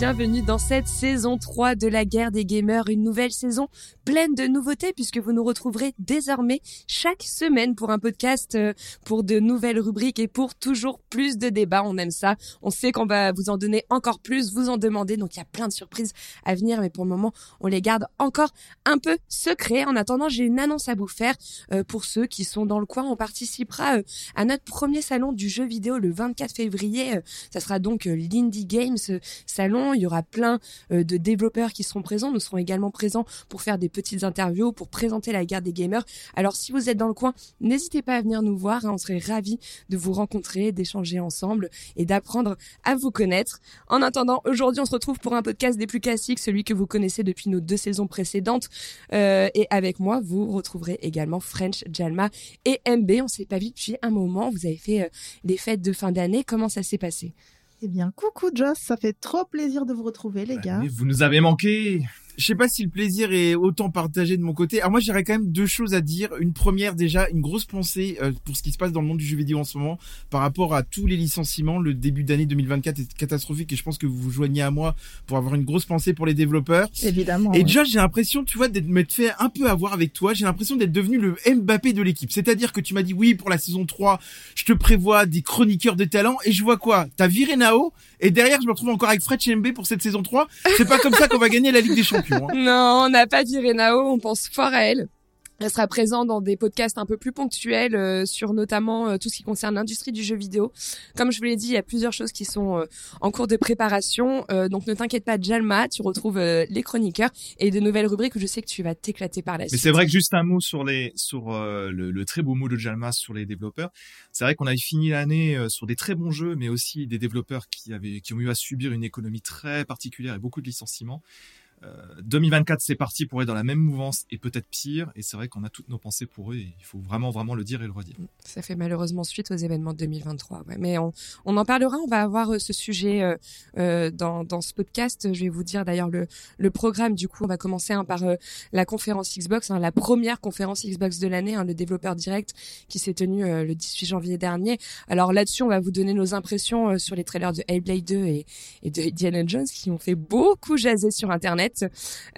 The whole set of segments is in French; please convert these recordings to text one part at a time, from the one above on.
bienvenue dans cette saison 3 de la guerre des gamers, une nouvelle saison pleine de nouveautés puisque vous nous retrouverez désormais chaque semaine pour un podcast, euh, pour de nouvelles rubriques et pour toujours plus de débats. On aime ça. On sait qu'on va vous en donner encore plus, vous en demander. Donc il y a plein de surprises à venir, mais pour le moment, on les garde encore un peu secrets. En attendant, j'ai une annonce à vous faire euh, pour ceux qui sont dans le coin. On participera euh, à notre premier salon du jeu vidéo le 24 février. Ça sera donc l'Indie Games salon. Il y aura plein euh, de développeurs qui seront présents. Nous serons également présents pour faire des petites interviews, pour présenter la guerre des gamers. Alors si vous êtes dans le coin, n'hésitez pas à venir nous voir. Hein. On serait ravis de vous rencontrer, d'échanger ensemble et d'apprendre à vous connaître. En attendant, aujourd'hui, on se retrouve pour un podcast des plus classiques, celui que vous connaissez depuis nos deux saisons précédentes. Euh, et avec moi, vous retrouverez également French, Jalma et MB. On s'est pas vu depuis un moment. Vous avez fait euh, les fêtes de fin d'année. Comment ça s'est passé? Eh bien, coucou Joss, ça fait trop plaisir de vous retrouver, les gars. vous nous avez manqué je sais pas si le plaisir est autant partagé de mon côté. Alors moi, j'aurais quand même deux choses à dire. Une première, déjà, une grosse pensée euh, pour ce qui se passe dans le monde du jeu vidéo en ce moment par rapport à tous les licenciements. Le début d'année 2024 est catastrophique et je pense que vous vous joignez à moi pour avoir une grosse pensée pour les développeurs. Évidemment. Et déjà, j'ai l'impression, tu vois, d'être m'être fait un peu avoir avec toi. J'ai l'impression d'être devenu le Mbappé de l'équipe. C'est-à-dire que tu m'as dit oui pour la saison 3, je te prévois des chroniqueurs de talent et je vois quoi? T'as viré Nao et derrière, je me retrouve encore avec Fred MB pour cette saison 3. C'est pas comme ça qu'on va gagner la Ligue des Champions. Hein. Non, on n'a pas viré Nao, on pense fort à elle. Elle sera présente dans des podcasts un peu plus ponctuels euh, sur notamment euh, tout ce qui concerne l'industrie du jeu vidéo. Comme je vous l'ai dit, il y a plusieurs choses qui sont euh, en cours de préparation. donc ne t'inquiète pas, Jalma, tu retrouves les chroniqueurs et de nouvelles rubriques où je sais que tu vas t'éclater par la suite. Mais c'est vrai que juste un mot sur les sur le, le, très beau mot de Jalma sur les développeurs. C'est vrai qu'on a fini l'année sur des très bons jeux, mais aussi des développeurs qui avaient qui ont eu à subir une économie très particulière et beaucoup de licenciements. 2024, euh, c'est parti pour être dans la même mouvance et peut-être pire. Et c'est vrai qu'on a toutes nos pensées pour eux il faut vraiment, vraiment le dire et le redire. Ça fait malheureusement suite aux événements de 2023. Mais on, on en parlera. On va avoir euh, ce sujet euh, euh, dans, dans ce podcast. Je vais vous dire d'ailleurs le, le programme. Du coup, on va commencer hein, par la conférence Xbox, hein, la première conférence Xbox de l'année, hein, le développeur direct qui s'est tenu le 18 janvier dernier. Alors là-dessus, on va vous donner nos impressions sur les trailers de Hellblade 2 et, et de Indiana Jones qui ont fait beaucoup jaser sur Internet.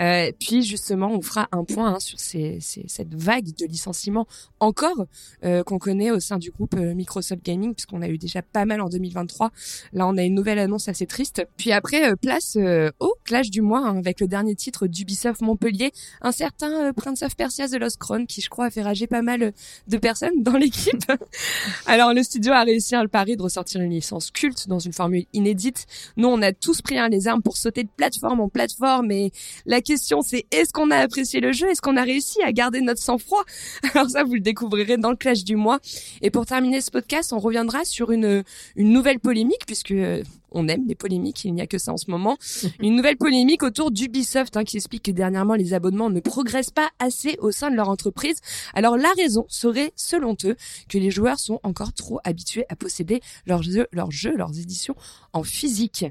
Euh, puis justement, on fera un point hein, sur cette vague de licenciements encore euh, qu'on connaît au sein du groupe euh, Microsoft Gaming, puisqu'on a eu déjà pas mal en 2023. Là, on a une nouvelle annonce assez triste. Puis après, place au clash du mois hein, avec le dernier titre d'Ubisoft Montpellier, un certain Prince of Persia The Lost Crown, qui je crois a fait rager pas mal de personnes dans l'équipe. Alors le studio a réussi à le pari de ressortir une licence culte dans une formule inédite. Nous, on a tous pris hein, les armes pour sauter de plateforme en plateforme et la question c'est est-ce qu'on a apprécié le jeu? Est-ce qu'on a réussi à garder notre sang-froid? Alors ça, vous le découvrirez dans le clash du mois. Et pour terminer ce podcast, on reviendra sur une, nouvelle polémique puisque euh, on aime les polémiques, il n'y a que ça en ce moment. Une nouvelle polémique autour d'Ubisoft hein, qui explique que dernièrement les abonnements ne progressent pas assez au sein de leur entreprise. Alors la raison serait, selon eux, que les joueurs sont encore trop habitués à posséder leurs jeux, leurs éditions en physique.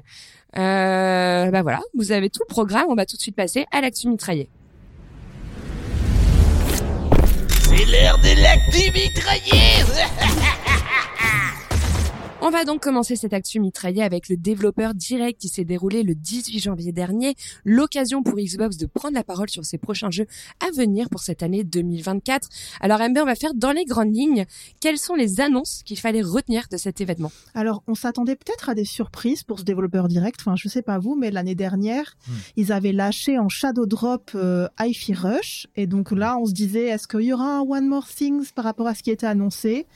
Euh, bah voilà, vous avez tout le programme. On va tout de suite passer à l'actu mitraillé. C'est l'heure de l'actu mitraillé On va donc commencer cette actu mitraillée avec le développeur direct qui s'est déroulé le 18 janvier dernier, l'occasion pour Xbox de prendre la parole sur ses prochains jeux à venir pour cette année 2024. Alors Amber, on va faire dans les grandes lignes, quelles sont les annonces qu'il fallait retenir de cet événement? Alors, on s'attendait peut-être à des surprises pour ce développeur direct, enfin je sais pas vous, mais l'année dernière, hmm. ils avaient lâché en shadow drop euh, Rush, et donc là on se disait, est-ce qu'il y aura un One More Things par rapport à ce qui était annoncé?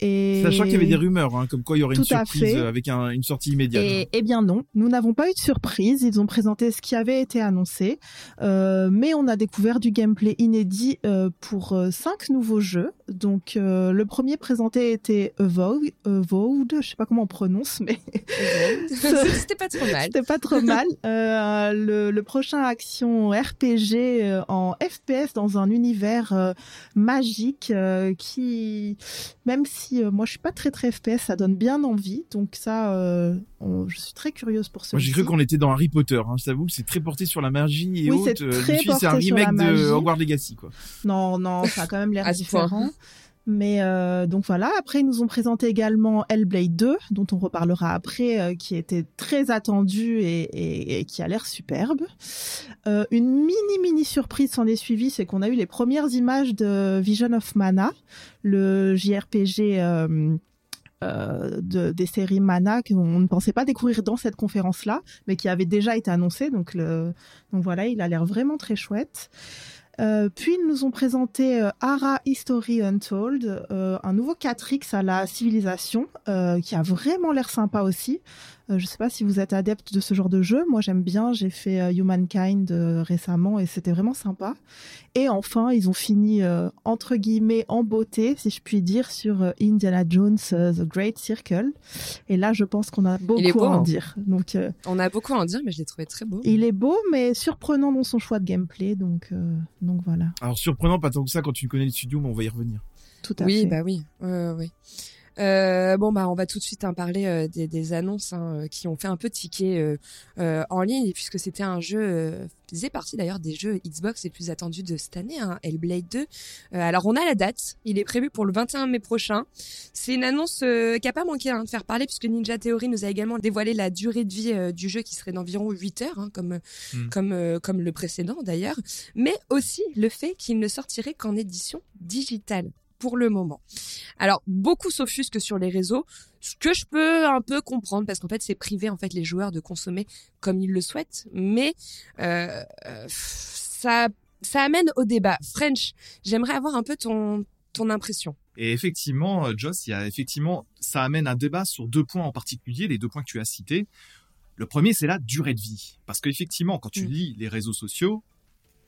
Sachant qu'il y avait des rumeurs, hein, comme quoi il y aurait une surprise avec une sortie immédiate. Et, eh bien non, nous n'avons pas eu de surprise. Ils ont présenté ce qui avait été annoncé, euh, mais on a découvert du gameplay inédit euh, pour euh, cinq nouveaux jeux. Donc le premier présenté était Avowed, je sais pas comment on prononce, mais c'était pas trop mal. C'était pas trop mal. le, le, prochain action RPG en FPS dans un univers magique qui, même si euh, moi je suis pas très très FPS, ça donne bien envie. Donc ça, euh, je suis très curieuse pour ce. Moi j'ai cru qu'on était dans Harry Potter. Hein, je c'est très porté sur la magie et oui, autres. Euh, c'est un remake de Hogwarts Legacy quoi. Non non, ça a quand même l'air différent. Mais euh, donc voilà. Après, ils nous ont présenté également Hellblade 2, dont on reparlera après, euh, qui était très attendu et, qui a l'air superbe. Euh, une mini mini surprise s'en est suivie, c'est qu'on a eu les premières images de Vision of Mana, le JRPG. de, des séries Mana qu'on ne pensait pas découvrir dans cette conférence-là, mais qui avait déjà été annoncé. Donc, donc voilà, il a l'air vraiment très chouette. Euh, puis ils nous ont présenté euh, Ara History Untold, euh, un nouveau 4X à la civilisation, qui a vraiment l'air sympa aussi. Euh, je sais pas si vous êtes adepte de ce genre de jeu. Moi j'aime bien, j'ai fait euh, Humankind euh, récemment et c'était vraiment sympa. Et enfin, ils ont fini euh, entre guillemets en beauté, si je puis dire, sur euh, Indiana Jones euh, The Great Circle. Et là, je pense qu'on a beaucoup beau, à en hein. dire. Donc euh, On a beaucoup à en dire, mais je l'ai trouvé très beau. il est beau, mais surprenant dans son choix de gameplay. Donc, euh, donc voilà, Alors surprenant, pas tant que ça quand tu connais le studio, mais on va y revenir. tout à Oui, fait. bah oui, ouais, ouais, ouais. Euh, bon bah on va tout de suite en parler euh, des, des annonces hein, euh, qui ont fait un peu tiquer euh, euh, en ligne puisque c'était un jeu euh, faisait partie d'ailleurs des jeux Xbox les plus attendus de cette année hein, Hellblade 2 Euh, alors on a la date. Il est prévu pour le 21 mai prochain. C'est une annonce euh, qui a pas manqué hein, de faire parler puisque Ninja Theory nous a également dévoilé la durée de vie euh, du jeu qui serait d'environ 8 heures hein, comme Hmm. comme euh, comme le précédent d'ailleurs. Mais aussi le fait qu'il ne sortirait qu'en édition digitale pour le moment. Alors beaucoup s'offusquent sur les réseaux, ce que je peux un peu comprendre parce qu'en fait c'est privé en fait les joueurs de consommer comme ils le souhaitent, mais euh, euh, ça ça amène au débat. French, j'aimerais avoir un peu ton ton impression. Et effectivement, euh, Joss, il y a effectivement, ça amène un débat sur deux points en particulier, les deux points que tu as cités. Le premier, c'est la durée de vie. Parce qu'effectivement, quand tu Mm. lis les réseaux sociaux,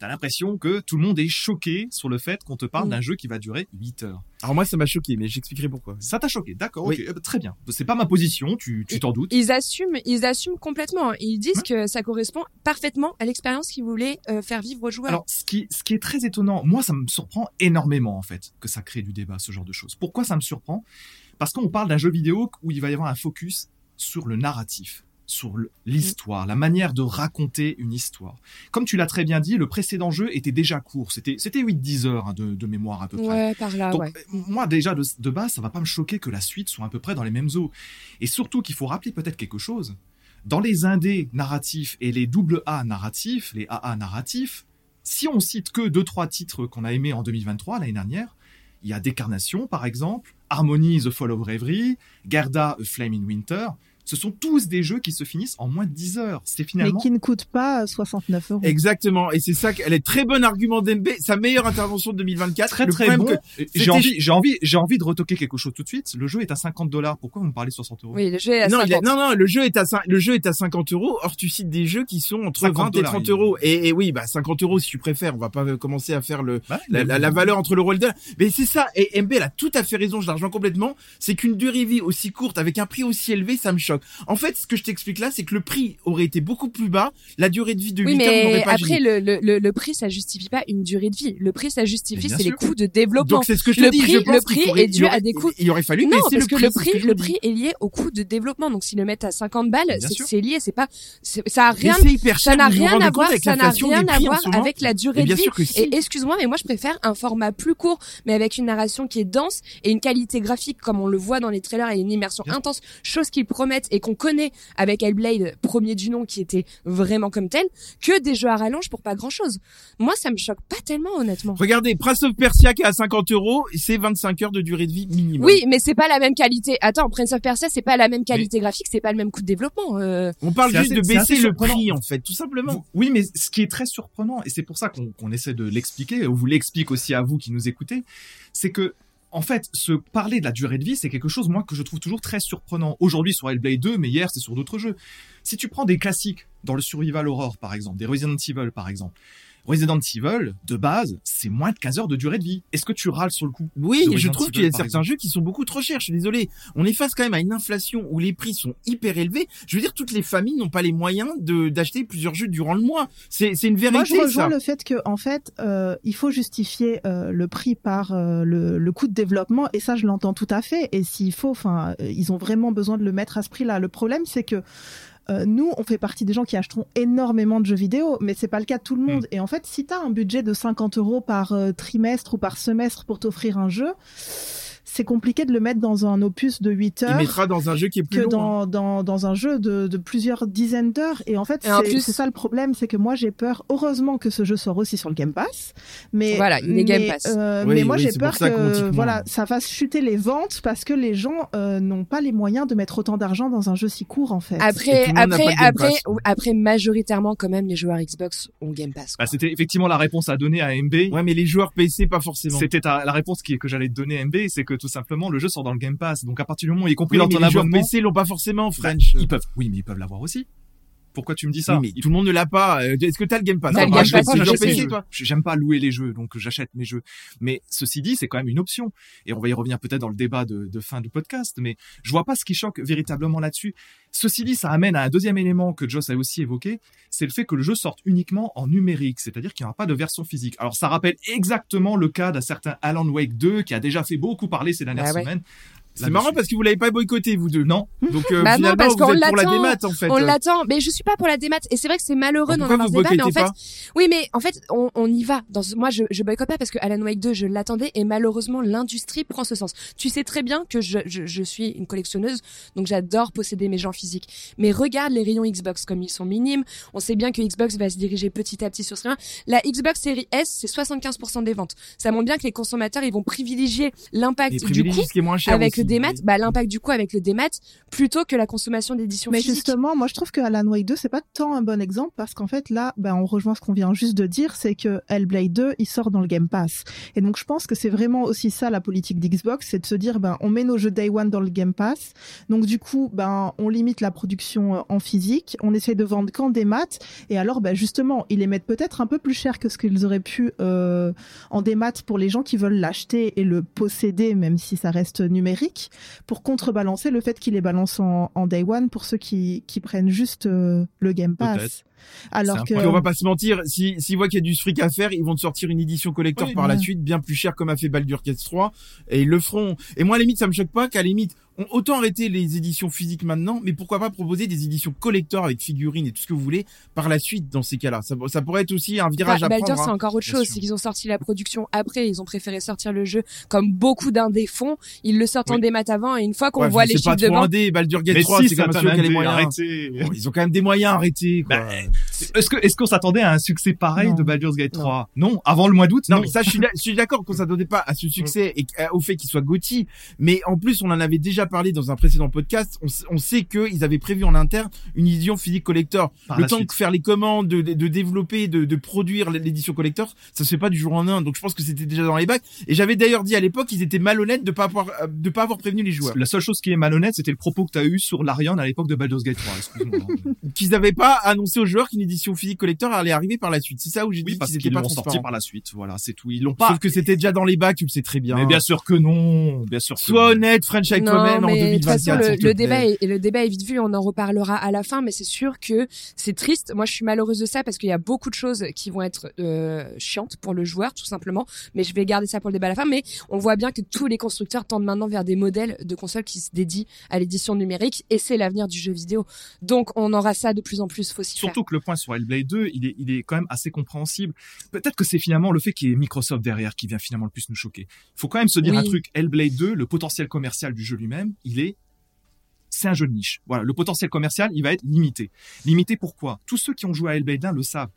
t'as l'impression que tout le monde est choqué sur le fait qu'on te parle Mm. d'un jeu qui va durer 8 heures. Alors moi ça m'a choqué, mais j'expliquerai pourquoi. Ça t'a choqué, d'accord, Oui. euh, très bien. C'est pas ma position, tu tu t'en doutes. Ils assument, ils assument complètement. Ils disent que ça correspond parfaitement à l'expérience qu'ils voulaient euh, faire vivre aux joueurs. Alors, ce qui, ce qui est très étonnant, moi, ça me surprend énormément, en fait, que ça crée du débat, ce genre de choses. Pourquoi ça me surprend? Parce qu'on parle d'un jeu vidéo où il va y avoir un focus sur le narratif, sur l'histoire, la manière de raconter une histoire. Comme tu l'as très bien dit, le précédent jeu était déjà court. C'était, c'était 8-10 heures hein, de, de mémoire à peu près. ouais, par là, Donc, ouais. moi, déjà, de, de base, ça va pas me choquer que la suite soit à peu près dans les mêmes eaux. Et surtout qu'il faut rappeler peut-être quelque chose. Dans les indés narratifs et les double A narratifs, les AA narratifs, si on cite que deux, trois titres qu'on a aimés en 2023, l'année dernière, il y a Décarnation, par exemple, Harmony The Fall of Reverie, Gerda A Flame in Winter. Ce sont tous des jeux qui se finissent en moins de 10 heures. C'est Mais finalement... qui ne coûte pas euh, 69 euros. Exactement, et c'est ça qu'elle est très bon argument d'MB, sa meilleure intervention de 2024. Très Le très bon. que- J'ai envie, j'ai envie, j'ai envie de retoquer quelque chose tout de suite. Le jeu est à 50 dollars. Pourquoi vous me parlez de 60 euros? Oui, le jeu est à Non, 50. il a- non, non, le jeu est à cin- le jeu est à 50 euros. Or, tu cites des jeux qui sont entre 50 20 et dollars, 30 il- euros. Et, et oui, bah 50 euros si tu préfères. On va pas euh, commencer à faire le Bah, la, mais- la- la valeur entre l'euro et le dollar. Mais c'est ça. Et MB elle a tout à fait raison. Je la rejoins complètement. C'est qu'une durée de vie aussi courte avec un prix aussi élevé, ça me choque. En fait, ce que je t'explique là, c'est que le prix aurait été beaucoup plus bas. La durée de vie de 8 Oui, heures mais n'aurait pas après, le, le, le, prix, ça justifie pas une durée de vie. Le prix, ça justifie, c'est les coûts de développement. Donc c'est ce que je le te dis. prix- je pense le prix est dû aurait- à des coûts- Il aurait fallu non, parce le que prix. le prix, le prix est lié au coût de développement. Donc, s'ils le mettent à 50 balles, c'est lié. C'est pas, ça a rien, ça n'a rien à voir, avec ça n'a rien à voir avec la durée de vie. Et excuse-moi, mais moi, je préfère un format plus court, mais avec une narration qui est dense et une qualité graphique, comme on le voit dans les trailers, et une immersion intense, chose qu'ils promettent et qu'on connaît avec Hellblade, premier du nom, qui était vraiment comme tel, que des jeux à rallonge pour pas grand-chose. Moi, ça me choque pas tellement, honnêtement. Regardez, Prince of Persia qui est à 50 euros, c'est 25 heures de durée de vie minimum. Oui, mais c'est pas la même qualité. Attends, Prince of Persia, c'est pas la même qualité graphique, c'est pas le même coût de développement. euh. On parle juste assez- de baisser le surprenant. prix en fait, tout simplement. Vous- oui, mais ce qui est très surprenant, et c'est pour ça qu'on essaie de l'expliquer, ou vous l'explique aussi à vous qui nous écoutez, c'est que, en fait, se parler de la durée de vie, c'est quelque chose, moi, que je trouve toujours très surprenant. Aujourd'hui sur Hellblade 2, mais hier, c'est sur d'autres jeux. Si tu prends des classiques dans le Survival Horror, par exemple, des Resident Evil, par exemple, Resident Evil, de base, c'est moins de 15 heures de durée de vie. Est-ce que tu râles sur le coup Oui, je trouve qu'il y a certains exemple. jeux qui sont beaucoup trop chers. Je suis désolé. On est face quand même à une inflation où les prix sont hyper élevés. Je veux dire, toutes les familles n'ont pas les moyens de d'acheter plusieurs jeux durant le mois. C'est c'est une Moi, vérité je rejoins ça. le fait que, en fait, euh, il faut justifier euh, le prix par euh, le, le coût de développement, et ça, je l'entends tout à fait. Et s'il faut, enfin, ils ont vraiment besoin de le mettre à ce prix-là. Le problème, c'est que euh, nous, on fait partie des gens qui achèteront énormément de jeux vidéo, mais c'est pas le cas de tout le monde. Et en fait, si tu as un budget de 50 euros par euh, trimestre ou par semestre pour t'offrir un jeu, c'est compliqué de le mettre dans un opus de 8 Il heures mettra dans un jeu qui est plus que long. hein. dans, dans, dans un jeu de, de plusieurs dizaines d'heures. Et en fait, c'est ça le problème, c'est que moi j'ai peur, heureusement que ce jeu sort aussi sur le Game Pass. Mais, Voilà, il est Game mais, Pass. euh, Oui, mais moi oui, j'ai peur ça que voilà, ça fasse chuter les ventes parce que les gens euh, n'ont pas les moyens de mettre autant d'argent dans un jeu si court en fait. Après, après, après, majoritairement, quand même, les joueurs Xbox ont Game Pass. Bah, c'était effectivement la réponse à donner à MB. Ouais, mais les joueurs PC, pas forcément. C'était ta- la réponse qui, que j'allais te donner MB, c'est que tout simplement le jeu sort dans le Game Pass. Donc à partir du moment, y compris Oui, dans ton abonnement, PC l'ont pas forcément, bah, French. ils peuvent. Oui, mais ils peuvent l'avoir aussi. Pourquoi tu me dis ça Oui, mais Ils- tout le monde ne l'a pas. Euh, Est-ce que t'as le Game Pass T'as Non, le moi, Game je Pass, PC, toi. J'aime pas louer les jeux, donc j'achète mes jeux. Mais ceci dit, c'est quand même une option. Et on va y revenir peut-être dans le débat de, de fin du podcast. Mais je vois pas ce qui choque véritablement là-dessus. Ceci dit, ça amène à un deuxième élément que Joss a aussi évoqué, c'est le fait que le jeu sorte uniquement en numérique, c'est-à-dire qu'il n'y aura pas de version physique. Alors ça rappelle exactement le cas d'un certain Alan Wake 2 qui a déjà fait beaucoup parler ces dernières Ah ouais. C'est marrant parce que vous l'avez pas boycotté, vous deux. Non. Donc, euh, Bah non, parce vous qu'on êtes pour la l'attend. démat, en fait. On l'attend, mais je suis pas pour la démat. Et c'est vrai que c'est malheureux Donc, d'en avoir débat, mais en boycottez fait, pas? Oui, mais en fait, on, on y va. Dans ce- moi, je, je boycotte pas parce que Alan Wake 2, je l'attendais et malheureusement, l'industrie prend ce sens. Tu sais très bien que je, je, je suis une collectionneuse, donc j'adore posséder mes gens physiques. Mais regarde les rayons Xbox comme ils sont minimes. On sait bien que Xbox va se diriger petit à petit sur ce terrain. La Xbox Series S, c'est 75% des ventes. Ça montre bien que les consommateurs, ils vont privilégier l'impact du privilégie coup ce qui est moins cher avec aussi. Le démat, bah l'impact du coup avec le démat plutôt que la consommation d'édition Mais justement, moi je trouve que Alan Wake 2 c'est pas tant un bon exemple parce qu'en fait là, ben on rejoint ce qu'on vient juste de dire, c'est que Hellblade 2 il sort dans le Game Pass. Et donc je pense que c'est vraiment aussi ça la politique d'Xbox, c'est de se dire ben on met nos jeux Day One dans le Game Pass. Donc du coup, ben on limite la production euh, en physique, on essaie de vendre qu'en démat et alors ben justement, ils les mettent peut-être un peu plus cher que ce qu'ils auraient pu euh, en démat pour les gens qui veulent l'acheter et le posséder même si ça reste numérique pour contrebalancer le fait qu'ils les balancent en, en day one pour ceux qui, qui prennent juste euh, le Game Pass. Alors que on va pas se mentir, si s'ils voient qu'il y a du fric à faire, ils vont te sortir une édition collector Oui, par la suite, bien plus cher comme a fait Baldur's Gate 3, et ils le feront. Et moi, à la limite, ça me choque pas qu'à la limite, on, autant arrêter les éditions physiques maintenant, mais pourquoi pas proposer des éditions collector avec figurines et tout ce que vous voulez par la suite dans ces cas-là. Ça, ça pourrait être aussi un virage Bah, à Baldur, prendre. c'est hein. encore autre chose. C'est qu'ils ont sorti la production après. Ils ont préféré sortir le jeu comme beaucoup d'indés font. Ils le sortent en Oui. démat avant et une fois qu'on Ouais, voit les chiffres de trop vente. indé, Baldur's Gate Mais 3, si, c'est ça quand même t'a sûr qu'il y a les indé, moyens. arrêtez. Bon, ils ont quand même des moyens, arrêtés, quoi. Bah, Est-ce que est-ce qu'on s'attendait à un succès pareil Non. de Baldur's Gate 3 Non, avant le mois d'août. Non, Non, mais ça, je suis, d'a- je suis d'accord qu'on s'attendait pas à ce succès et qu- au fait qu'il soit Gauthier. Mais en plus, on en avait déjà parlé dans un précédent podcast. On, on sait qu'ils avaient prévu en interne une édition physique collector. Par le temps suite. de faire les commandes, de, développer, de, de produire l'édition collector, ça se fait pas du jour en un. Donc je pense que c'était déjà dans les bacs. Et j'avais d'ailleurs dit à l'époque qu'ils étaient malhonnêtes de pas avoir, euh, de pas avoir prévenu les joueurs. La seule chose qui est malhonnête, c'était le propos que tu as eu sur l'Ariane à l'époque de Baldur's Gate 3. Excuse-moi. Qu'ils n'avaient pas annoncé aux joueurs qu'une édition physique collector allait arriver par la suite. C'est ça où j'ai oui, dit parce qu'ils étaient pas sorti par la suite. Voilà, c'est tout. Ils l'ont pas. Sauf que c'était déjà dans les bacs, tu le sais très bien. Mais bien sûr que non. Bien sûr que Sois non. honnête, French avec Non, en mais de toute 2024. façon, le, débat est, et le débat est vite vu. On en reparlera à la fin, mais c'est sûr que c'est triste. Moi, je suis malheureuse de ça parce qu'il y a beaucoup de choses qui vont être euh, chiantes pour le joueur, tout simplement. Mais je vais garder ça pour le débat à la fin. Mais on voit bien que tous les constructeurs tendent maintenant vers des modèles de consoles qui se dédient à l'édition numérique, et c'est l'avenir du jeu vidéo. Donc, on aura ça de plus en plus. Faut s'y faire. Surtout que le point sur Hellblade 2, il est, il est quand même assez compréhensible. Peut-être que c'est finalement le fait qu'il y ait Microsoft derrière qui vient finalement le plus nous choquer. Il faut quand même se dire Oui. un truc. Hellblade 2, le potentiel commercial du jeu lui-même, il est c'est un jeu de niche. Voilà, le potentiel commercial, il va être limité. Limité pourquoi? Tous ceux qui ont joué à Hellblade 1 le savent.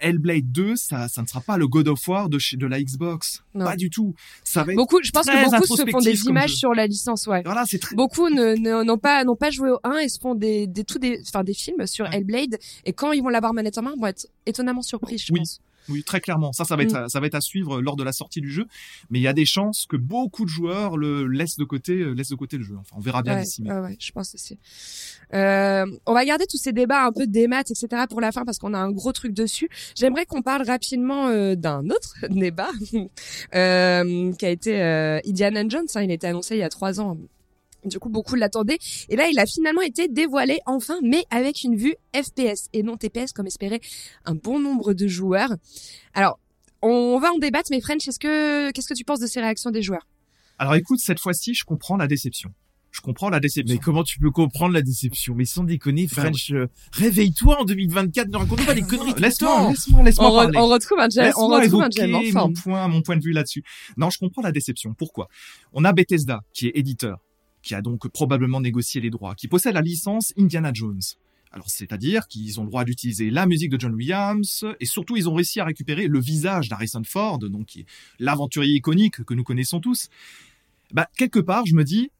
Hellblade 2, ça, ça ne sera pas le God of War de, chez, de la Xbox. Non. Pas du tout. Ça va être... Beaucoup, je pense très que beaucoup se font des images jeu. sur la licence, ouais. Voilà, c'est très... Beaucoup n'ont pas n'ont pas joué au 1 et se font des des tout des enfin des films sur Ouais. Hellblade et quand ils vont l'avoir manette en main, ils vont être étonnamment surpris, je Oui. pense. Oui, très clairement. Ça, ça va être, Mm. ça va être à suivre lors de la sortie du jeu. Mais il y a des chances que beaucoup de joueurs le laissent de côté, euh, laissent de côté le jeu. Enfin, on verra bien Ouais, d'ici. ouais, ouais, je pense aussi. Euh, on va garder tous ces débats un peu des maths, etc. pour la fin parce qu'on a un gros truc dessus. J'aimerais qu'on parle rapidement euh, d'un autre débat euh, qui a été euh, Indiana Jones. hein. il a été annoncé il y a trois ans. Du coup, beaucoup l'attendaient. Et là, il a finalement été dévoilé enfin, mais avec une vue FPS et non TPS comme espérait un bon nombre de joueurs. Alors, on va en débattre, mais French, est-ce que qu'est-ce que tu penses de ces réactions des joueurs? Alors écoute, cette fois-ci, je comprends la déception. Je comprends la déception. Mais comment tu peux comprendre la déception? Mais sans déconner, French, euh, réveille-toi en 2024, ne raconte pas des conneries. tout le Laisse-moi, laisse-moi, laisse-moi On, re- parler. on retrouve un Jam, on Laisse-moi retrouve un en mon point, mon point de vue là-dessus. Non, je comprends la déception. Pourquoi? On a Bethesda, qui est éditeur, qui a donc probablement négocié les droits, qui possède la licence Indiana Jones. Alors, c'est-à-dire qu'ils ont le droit d'utiliser la musique de John Williams, et surtout, ils ont réussi à récupérer le visage d'Harrison Ford, donc l'aventurier iconique que nous connaissons tous. Bah, quelque part, je me dis,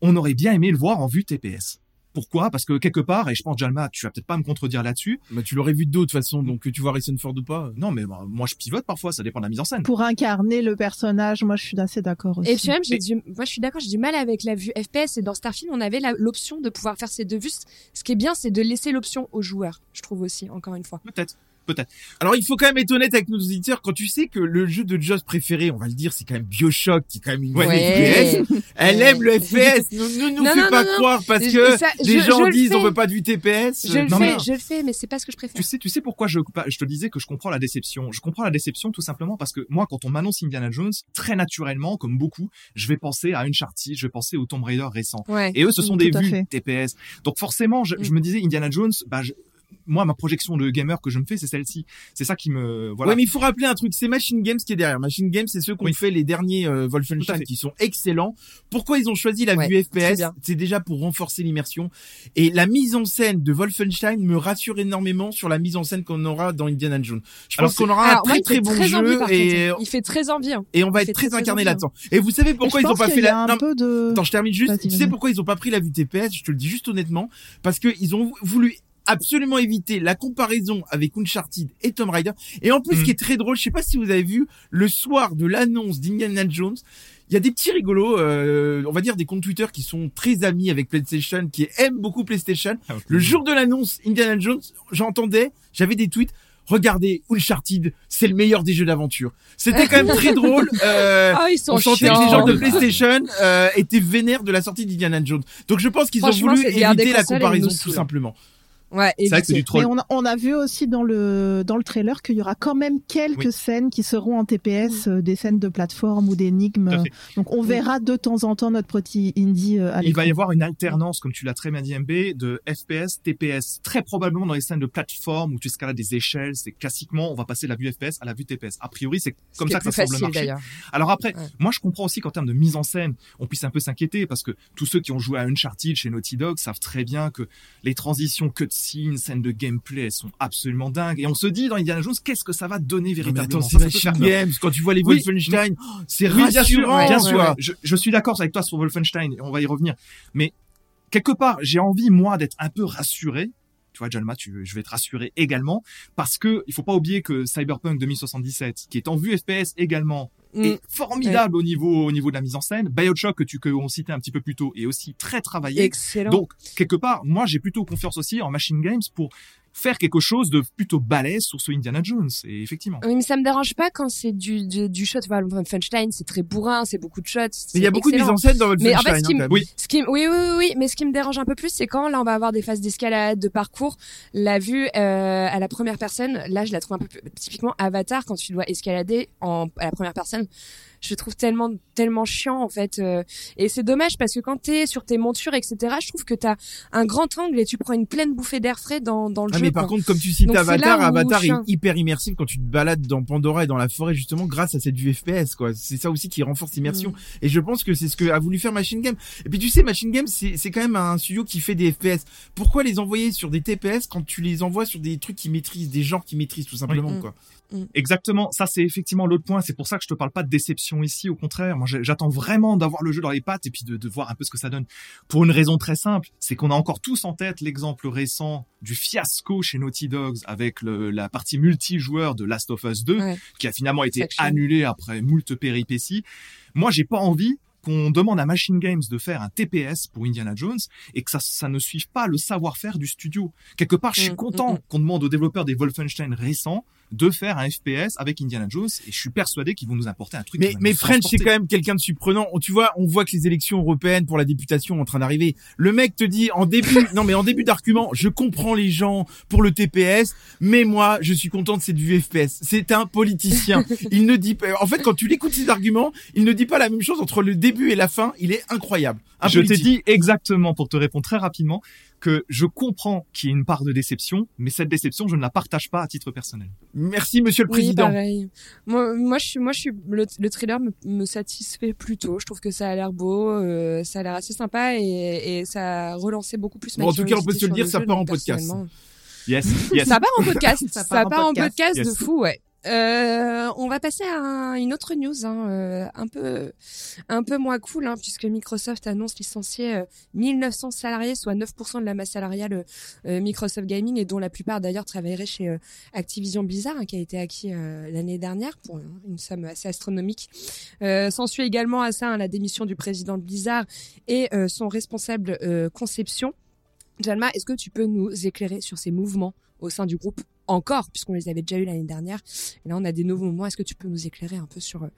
on aurait bien aimé le voir en vue TPS. Pourquoi? Parce que quelque part, et je pense, Jalma, tu vas peut-être pas me contredire là-dessus, Bah, tu l'aurais vu de toute façon, donc que tu vois Harrison Ford ou pas? non, mais bah, moi je pivote parfois, ça dépend de la mise en scène. Pour incarner le personnage, moi je suis assez d'accord aussi. Et puis même, j'ai Et- du, moi je suis d'accord, j'ai du mal avec la vue FPS et dans Starfield, on avait la- l'option de pouvoir faire ces deux vues. Ce qui est bien, c'est de laisser l'option aux joueurs, je trouve aussi, encore une fois. Peut-être, peut-être. Alors, il faut quand même être honnête avec nos auditeurs, quand tu sais que le jeu de Joss préféré, on va le dire, c'est quand même Bioshock, qui est quand même une Ouais. vraie FPS. Elle Ouais. aime le FPS. Ne nous Non, fais pas non, croire parce Je- que ça, je- gens je disent on veut pas vue TPS. Je le non, fais, mais- je le fais, mais c'est pas ce que je préfère. Tu sais, tu sais pourquoi je, je te disais que je comprends la déception. Je comprends la déception tout simplement parce que moi, quand on m'annonce Indiana Jones, très naturellement, comme beaucoup, je vais penser à Uncharted, je vais penser au Tomb Raider récent. Ouais. Et eux, ce sont Mm, des vues. TPS. Donc forcément, je, Mm. je me disais Indiana Jones, bah, je- moi, ma projection de gamer que je me fais, c'est celle-ci. C'est ça qui me, voilà. Ouais, mais il faut rappeler un truc, c'est Machine Games qui est derrière. Machine Games, c'est ceux qui ont Oui. fait les derniers euh, Wolfenstein qui sont excellents. Pourquoi ils ont choisi la Ouais, vue FPS. C'est déjà pour renforcer l'immersion. Et la mise en scène de Wolfenstein me rassure énormément sur la mise en scène qu'on aura dans Indiana Jones. Je pense qu'on aura un Alors, très très bon très jeu et. Il fait très envie. hein. et on va il être très incarné hein. là-dedans. Et vous savez pourquoi ils ont pas fait la... un Non, peu de... Attends, je termine juste. Tu sais pourquoi ils ont pas pris la vue TPS Je te le dis juste honnêtement. Parce que ils ont voulu absolument éviter la comparaison avec Uncharted et Tomb Raider. Et en plus, Mm. ce qui est très drôle, je sais pas si vous avez vu, le soir de l'annonce d'Indiana Jones, il y a des petits rigolos, euh, on va dire des comptes Twitter qui sont très amis avec PlayStation, qui aiment beaucoup PlayStation. Le jour de l'annonce Indiana Jones, j'entendais, j'avais des tweets. Regardez, Uncharted, c'est le meilleur des jeux d'aventure. C'était quand même très drôle. Euh, Ah, ils sont on sentait chiants. que les gens de PlayStation euh, étaient vénères de la sortie d'Indiana Jones. Donc je pense qu'ils ont voulu éviter la comparaison tout simplement. Ouais, C'est vrai que c'est du troll. Mais on a, on a vu aussi dans le dans le trailer qu'il y aura quand même quelques Oui. scènes qui seront en TPS, euh, des scènes de plateforme ou d'énigmes. Donc on verra de temps en temps notre petit indie euh, à Il va y avoir une alternance, comme tu l'as très bien dit MB, de FPS, TPS. Très probablement dans les scènes de plateforme où tu escalades des échelles, c'est classiquement, on va passer de la vue FPS à la vue TPS. A priori, c'est comme ça que ça semble facile marcher. Alors après, Ouais. moi je comprends aussi qu'en termes de mise en scène, on puisse un peu s'inquiéter parce que tous ceux qui ont joué à Uncharted chez Naughty Dog savent très bien que les transitions cutscenes, scènes de gameplay, elles sont absolument dingues. Et on se dit dans Indiana Jones, qu'est-ce que ça va donner Mais véritablement attends, c'est. Games. Quand tu vois les Oui, Wolfenstein, oh, c'est Oui, bien sûr, rassurant. bien sûr. ouais. Je, je suis d'accord avec toi sur Wolfenstein, et on va y revenir. Mais quelque part, j'ai envie moi d'être un peu rassuré. Tu vois, Jalma, tu, je vais te rassurer également parce que il faut pas oublier que Cyberpunk 2077, qui est en vue FPS également. Est formidable au niveau au niveau de la mise en scène. BioShock que tu que on citait un petit peu plus tôt est aussi très travaillé. Excellent. Donc quelque part, moi j'ai plutôt confiance aussi en Machine Games pour faire quelque chose de plutôt balèze sur ce Indiana Jones. Et effectivement. Oui, mais ça me dérange pas quand c'est du, du, du shot. Voilà, Wolfenstein, c'est très bourrin, c'est beaucoup de shots. Mais il y a beaucoup de mise en scène dans Mais en Wolfenstein. fait, ce qui hein. Oui. Ce qui, oui, oui, oui, oui, mais ce qui me dérange un peu plus, c'est quand là, on va avoir des phases d'escalade, de parcours. La vue euh, à la première personne, là, je la trouve un peu plus- typiquement Avatar quand tu dois escalader en à la première personne. Je trouve tellement tellement chiant en fait, euh, et c'est dommage parce que quand t'es sur tes montures, etc. Je trouve que t'as un grand angle et tu prends une pleine bouffée d'air frais dans dans le Ah, jeu. mais par quoi. contre, comme tu cites Donc, Avatar, Avatar est hyper immersif quand tu te balades dans Pandora et dans la forêt, justement, grâce à cette vue FPS, quoi. C'est ça aussi qui renforce l'immersion. Mm. Et je pense que c'est ce que a voulu faire Machine Game. Et puis, tu sais, Machine Game, c'est, c'est quand même un studio qui fait des FPS. Pourquoi les envoyer sur des TPS quand tu les envoies sur des trucs qui maîtrisent, des genres qui maîtrisent, tout simplement, Oui. quoi? Exactement, ça c'est effectivement l'autre point. C'est pour ça que je te parle pas de déception ici. Au contraire, moi j'attends vraiment d'avoir le jeu dans les pattes et puis de, de voir un peu ce que ça donne. Pour une raison très simple, c'est qu'on a encore tous en tête l'exemple récent du fiasco chez Naughty Dogs avec le- la partie multijoueur de Last of Us 2, Ouais. qui a finalement été Section. annulé après moult péripéties. Moi, j'ai pas envie qu'on demande à Machine Games de faire un TPS pour Indiana Jones et que ça, ça ne suive pas le savoir-faire du studio. Quelque part, je suis Mm, content mm, mm. qu'on demande aux développeurs des Wolfenstein récents de faire un FPS avec Indiana Jones et je suis persuadé qu'ils vont nous apporter un truc. Mais, mais French, c'est quand même quelqu'un de surprenant. On- Tu vois, on voit que les élections européennes pour la députation sont en train d'arriver. Le mec te dit en début, non mais en début d'argument, je comprends les gens pour le TPS, mais moi, je suis content de cette vue FPS. C'est un politicien. Il ne dit pas, en fait, quand tu l'écoutes ses arguments, il ne dit pas la même chose entre le début et la fin. Il est incroyable. Un Je t'ai dit exactement pour te répondre très rapidement que je comprends qu'il y ait une part de déception, mais cette déception, je ne la partage pas à titre personnel. Merci, monsieur le Oui, président. pareil. Moi, moi, je suis, moi, je suis, le, le trailer me, me satisfait plutôt. Je trouve que ça a l'air beau, euh, ça a l'air assez sympa et, et ça a relancé beaucoup plus. ma Bon, en tout cas, on peut se le dire, ça jeu, part en podcast. Yes, yes. Ça part en podcast. Ça ça part en en podcast. podcast, Yes. de fou, ouais. Euh, on va passer à un- une autre news, hein, euh, un peu, un peu moins cool, hein, puisque Microsoft annonce licencier euh, 1900 salariés, soit 9% de la masse salariale euh, Microsoft Gaming, et dont la plupart d'ailleurs travailleraient chez euh, Activision Blizzard, hein, qui a été acquis euh, l'année dernière pour une, somme assez astronomique. Euh, S'ensuit également à ça hein, la démission du président de Blizzard et euh, son responsable euh, conception. Jalma, est-ce que tu peux nous éclairer sur ces mouvements? Au sein du groupe encore, puisqu'on les avait déjà eu l'année dernière. Et là, on a des nouveaux mouvements. Est-ce que tu peux nous éclairer un peu sur euh,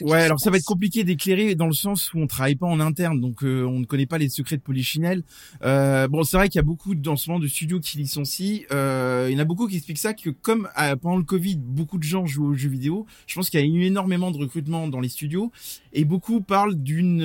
Ouais, alors ça va être compliqué d'éclairer dans le sens où on travaille pas en interne, donc euh, on ne connaît pas les secrets de Polichinelle. Euh, bon, c'est vrai qu'il y a beaucoup dans ce moment de studios qui licencient. Euh, il y en a beaucoup qui expliquent ça que comme pendant le Covid, beaucoup de gens jouent aux jeux vidéo. Je pense qu'il y a eu énormément de recrutement dans les studios et beaucoup parlent d'une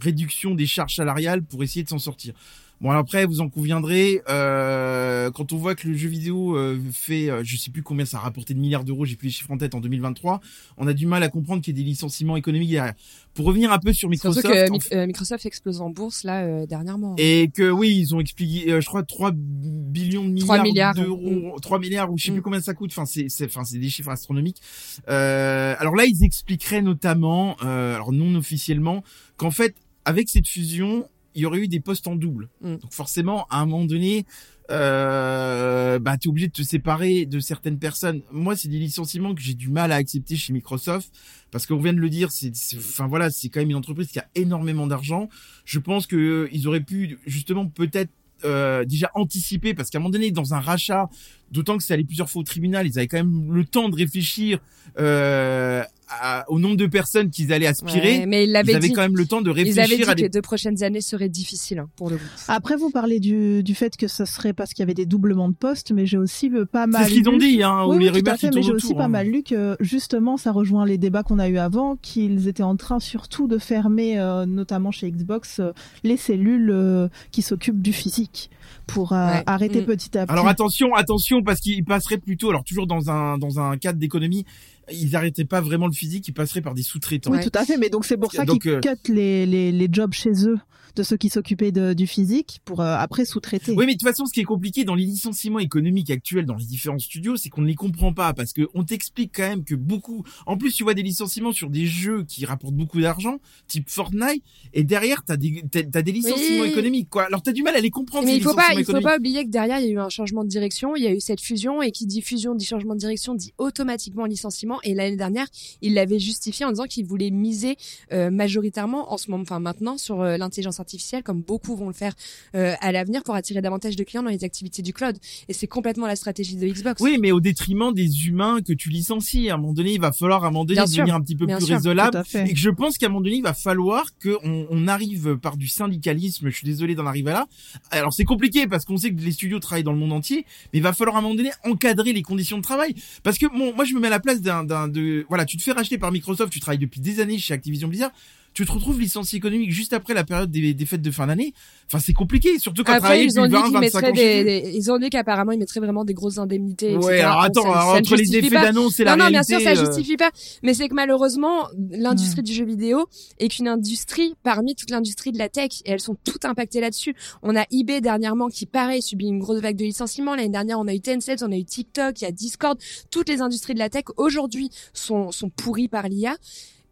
réduction des charges salariales pour essayer de s'en sortir. Bon après vous en conviendrez euh, quand on voit que le jeu vidéo euh, fait euh, je sais plus combien ça a rapporté de milliards d'euros j'ai plus les chiffres en tête en 2023 on a du mal à comprendre qu'il y ait des licenciements économiques derrière. Pour revenir un peu sur Microsoft, que en fait- euh, Microsoft explose en bourse là euh, dernièrement. et que oui, ils ont expliqué, euh, je crois, 3 billions de milliards, 3 milliards, d'euros, 3 milliards ou je sais plus Mm. combien ça coûte. Enfin, c'est, c'est, enfin, c'est des chiffres astronomiques. Euh, alors là, ils expliqueraient notamment, euh, alors non officiellement, qu'en fait, avec cette fusion, il y aurait eu des postes en double. Mm. Donc forcément, à un moment donné, euh, bah, t'es obligé de te séparer de certaines personnes. Moi, c'est des licenciements que j'ai du mal à accepter chez Microsoft parce qu'on vient de le dire, c'est, c'est- enfin voilà, c'est quand même une entreprise qui a énormément d'argent. Je pense que euh, ils auraient pu justement peut-être euh, déjà anticiper parce qu'à un moment donné, dans un rachat, d'autant que c'est allé plusieurs fois au tribunal, ils avaient quand même le temps de réfléchir euh, à- au nombre de personnes qu'ils allaient aspirer. Ouais, mais ils avaient dit. quand même le temps de Ils avaient dit réfléchir à que des les deux prochaines années seraient difficiles hein, pour le groupe. Après, vous parlez du, du fait que ce serait parce qu'il y avait des doublements de postes, mais j'ai aussi euh, pas mal C'est ce qu'ils lu- ont dit, hein, Oui, ou les oui, tout rumeurs à fait, qui mais j'ai aussi pas hein. mal lu que justement ça rejoint les débats qu'on a eu avant, qu'ils étaient en train surtout de fermer, euh, notamment chez Xbox, euh, les cellules euh, qui s'occupent du physique pour euh, Ouais. arrêter Mm. petit à petit. Alors attention, attention, parce qu'ils passeraient plutôt, alors toujours dans un dans un cadre d'économie, ils n'arrêteraient pas vraiment le physique, ils passeraient par des sous-traitants. Oui, tout à fait, mais donc c'est pour ça qu'ils euh, cut les, les, les jobs chez eux de ceux qui s'occupaient du physique pour euh, après sous-traiter. Oui, mais de toute façon, ce qui est compliqué dans les licenciements économiques actuels dans les différents studios, c'est qu'on ne les comprend pas parce que on t'explique quand même que beaucoup. En plus, tu vois des licenciements sur des jeux qui rapportent beaucoup d'argent, type Fortnite, et derrière t'as des t'as, des licenciements Oui. économiques quoi. Alors t'as du mal à les comprendre. Mais ces il faut pas, il faut pas oublier que derrière il y a eu un changement de direction, il y a eu cette fusion et qui dit fusion dit changement de direction dit automatiquement licenciement. Et l'année dernière, il l'avait justifié en disant qu'il voulait miser euh, majoritairement en ce moment, enfin maintenant, sur euh, l'intelligence artificielle, comme beaucoup vont le faire euh, à l'avenir pour attirer davantage de clients dans les activités du cloud. Et c'est complètement la stratégie de Xbox. Oui, mais au détriment des humains que tu licencies. À un moment donné, il va falloir à un moment donné Bien sûr. devenir un petit peu plus sûr, raisonnable. Et que je pense qu'à un moment donné, il va falloir qu'on on arrive par du syndicalisme. Je suis désolé d'en arriver là. Alors c'est compliqué parce qu'on sait que les studios travaillent dans le monde entier, mais il va falloir à un moment donné encadrer les conditions de travail. Parce que bon, moi je me mets à la place d'un, d'un de, voilà, tu te fais racheter par Microsoft, tu travailles depuis des années chez Activision Blizzard. Tu te retrouves licencié économique juste après la période des, des fêtes de fin d'année. Enfin, c'est compliqué, surtout quand Après, ils ont depuis dit 20, qu'ils 25 mettraient ans chez eux. des, des- ils ont dit qu'apparemment ils mettraient vraiment des grosses indemnités. etc. Ouais, alors attends, ça- alors, ça entre les justifie effets d'annonce et non, la non, bien réalité. sûr, ça euh, justifie pas. Mais c'est que malheureusement, l'industrie Hmm. du jeu vidéo est une industrie parmi toute l'industrie de la tech et elles sont toutes impactées là-dessus. On a eBay dernièrement qui, pareil, subit une grosse vague de licenciements. L'année dernière, on a eu Tencent, on a eu TikTok, il y a Discord. Toutes les industries de la tech aujourd'hui sont, sont pourries par l'IA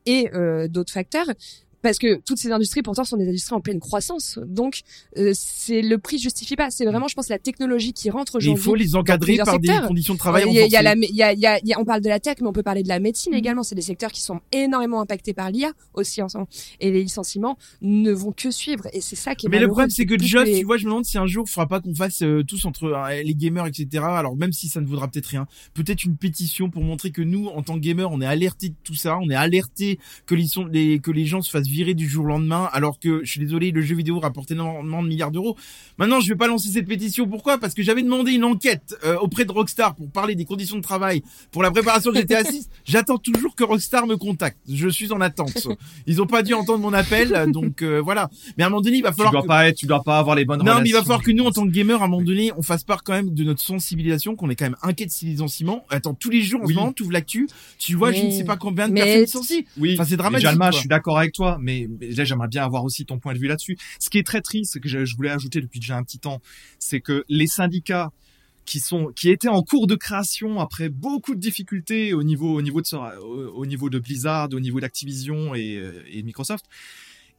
et euh, d'autres facteurs. Parce que toutes ces industries pourtant sont des industries en pleine croissance. Donc euh, c'est le prix justifie pas. C'est vraiment, je pense, la technologie qui rentre aujourd'hui. il faut les encadrer par des conditions de travail Il y y a la, y a, y a- il y a- on parle de la tech, mais on peut parler de la médecine Mhm. également. C'est des secteurs qui sont énormément impactés par l'IA aussi en. Et les licenciements ne vont que suivre. Et c'est ça qui est Mais le problème, c'est que les- tu vois, je me demande si un jour, il faudra pas qu'on fasse euh, tous entre euh, les gamers, etc. Alors même si ça ne vaudra peut-être rien, peut-être une pétition pour montrer que nous, en tant que gamers, on est alertés de tout ça, on est alertés que les que les gens se fassent virer du jour au lendemain, alors que je suis désolé, le jeu vidéo rapporte énormément de milliards d'euros. Maintenant, je vais pas lancer cette pétition. Pourquoi? Parce que j'avais demandé une enquête euh, auprès de Rockstar pour parler des conditions de travail pour la préparation de GTA 6. J'attends toujours que Rockstar me contacte. Je suis en attente. Ils ont pas dû entendre mon appel, donc euh, voilà. Mais à un moment donné, il va Tu falloir dois que- pas être, tu dois pas avoir les bonnes non, relations. mais il va falloir que nous, en tant que gamers, à un moment donné, on fasse part quand même de notre sensibilisation, qu'on est quand même inquiet de ces licenciements. Attends, tous les jours, en Oui. ce moment, tu ouvres l'actu, tu vois, je ne sais pas combien de mais- personnes licencient. Oui, Enfin, c'est dramatique, Jalma, je suis d'accord avec toi, mais, là j'aimerais bien avoir aussi ton point de vue là-dessus. Ce qui est très triste, que je, voulais ajouter depuis déjà un petit temps, c'est que les syndicats qui sont qui étaient en cours de création après beaucoup de difficultés au niveau au niveau de au, au niveau de Blizzard, au niveau d'Activision et, et Microsoft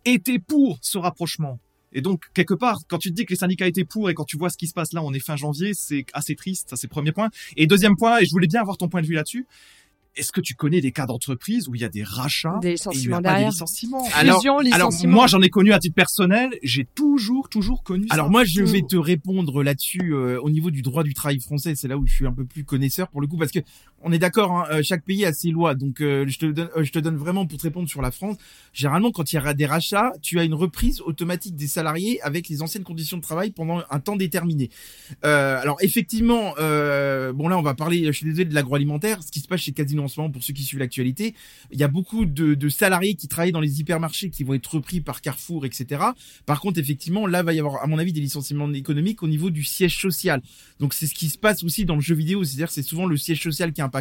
étaient pour ce rapprochement. Et donc quelque part, quand tu te dis que les syndicats étaient pour et quand tu vois ce qui se passe là, on est fin janvier, c'est assez triste. Ça c'est premier point. Et deuxième point, et je voulais bien avoir ton point de vue là-dessus. Est-ce que tu connais des cas d'entreprise où il y a des rachats Des et il n'y licenciements a pas des derrière. licenciements? Alors- Fusion, alors, licenciement. moi, j'en ai connu à titre personnel. J'ai toujours, toujours connu Alors ça. moi, je Tout. vais te répondre là-dessus euh, au niveau du droit du travail français. C'est là où je suis un peu plus connaisseur pour le coup, parce que on est d'accord, hein, euh, chaque pays a ses lois. Donc euh, je te donne, euh, je te donne vraiment pour te répondre sur la France. Généralement, quand il y a des rachats, tu as une reprise automatique des salariés avec les anciennes conditions de travail pendant un temps déterminé. Alors effectivement, bon là, on va parler. Je suis désolé de l'agroalimentaire. Ce qui se passe chez Casino en ce moment, pour ceux qui suivent l'actualité, il y a beaucoup de, de salariés qui travaillent dans les hypermarchés qui vont être repris par Carrefour, etc. Par contre, effectivement, là, va y avoir, à mon avis, des licenciements économiques au niveau du siège social. Donc, c'est ce qui se passe aussi dans le jeu vidéo. C'est-à-dire, c'est souvent le siège social qui est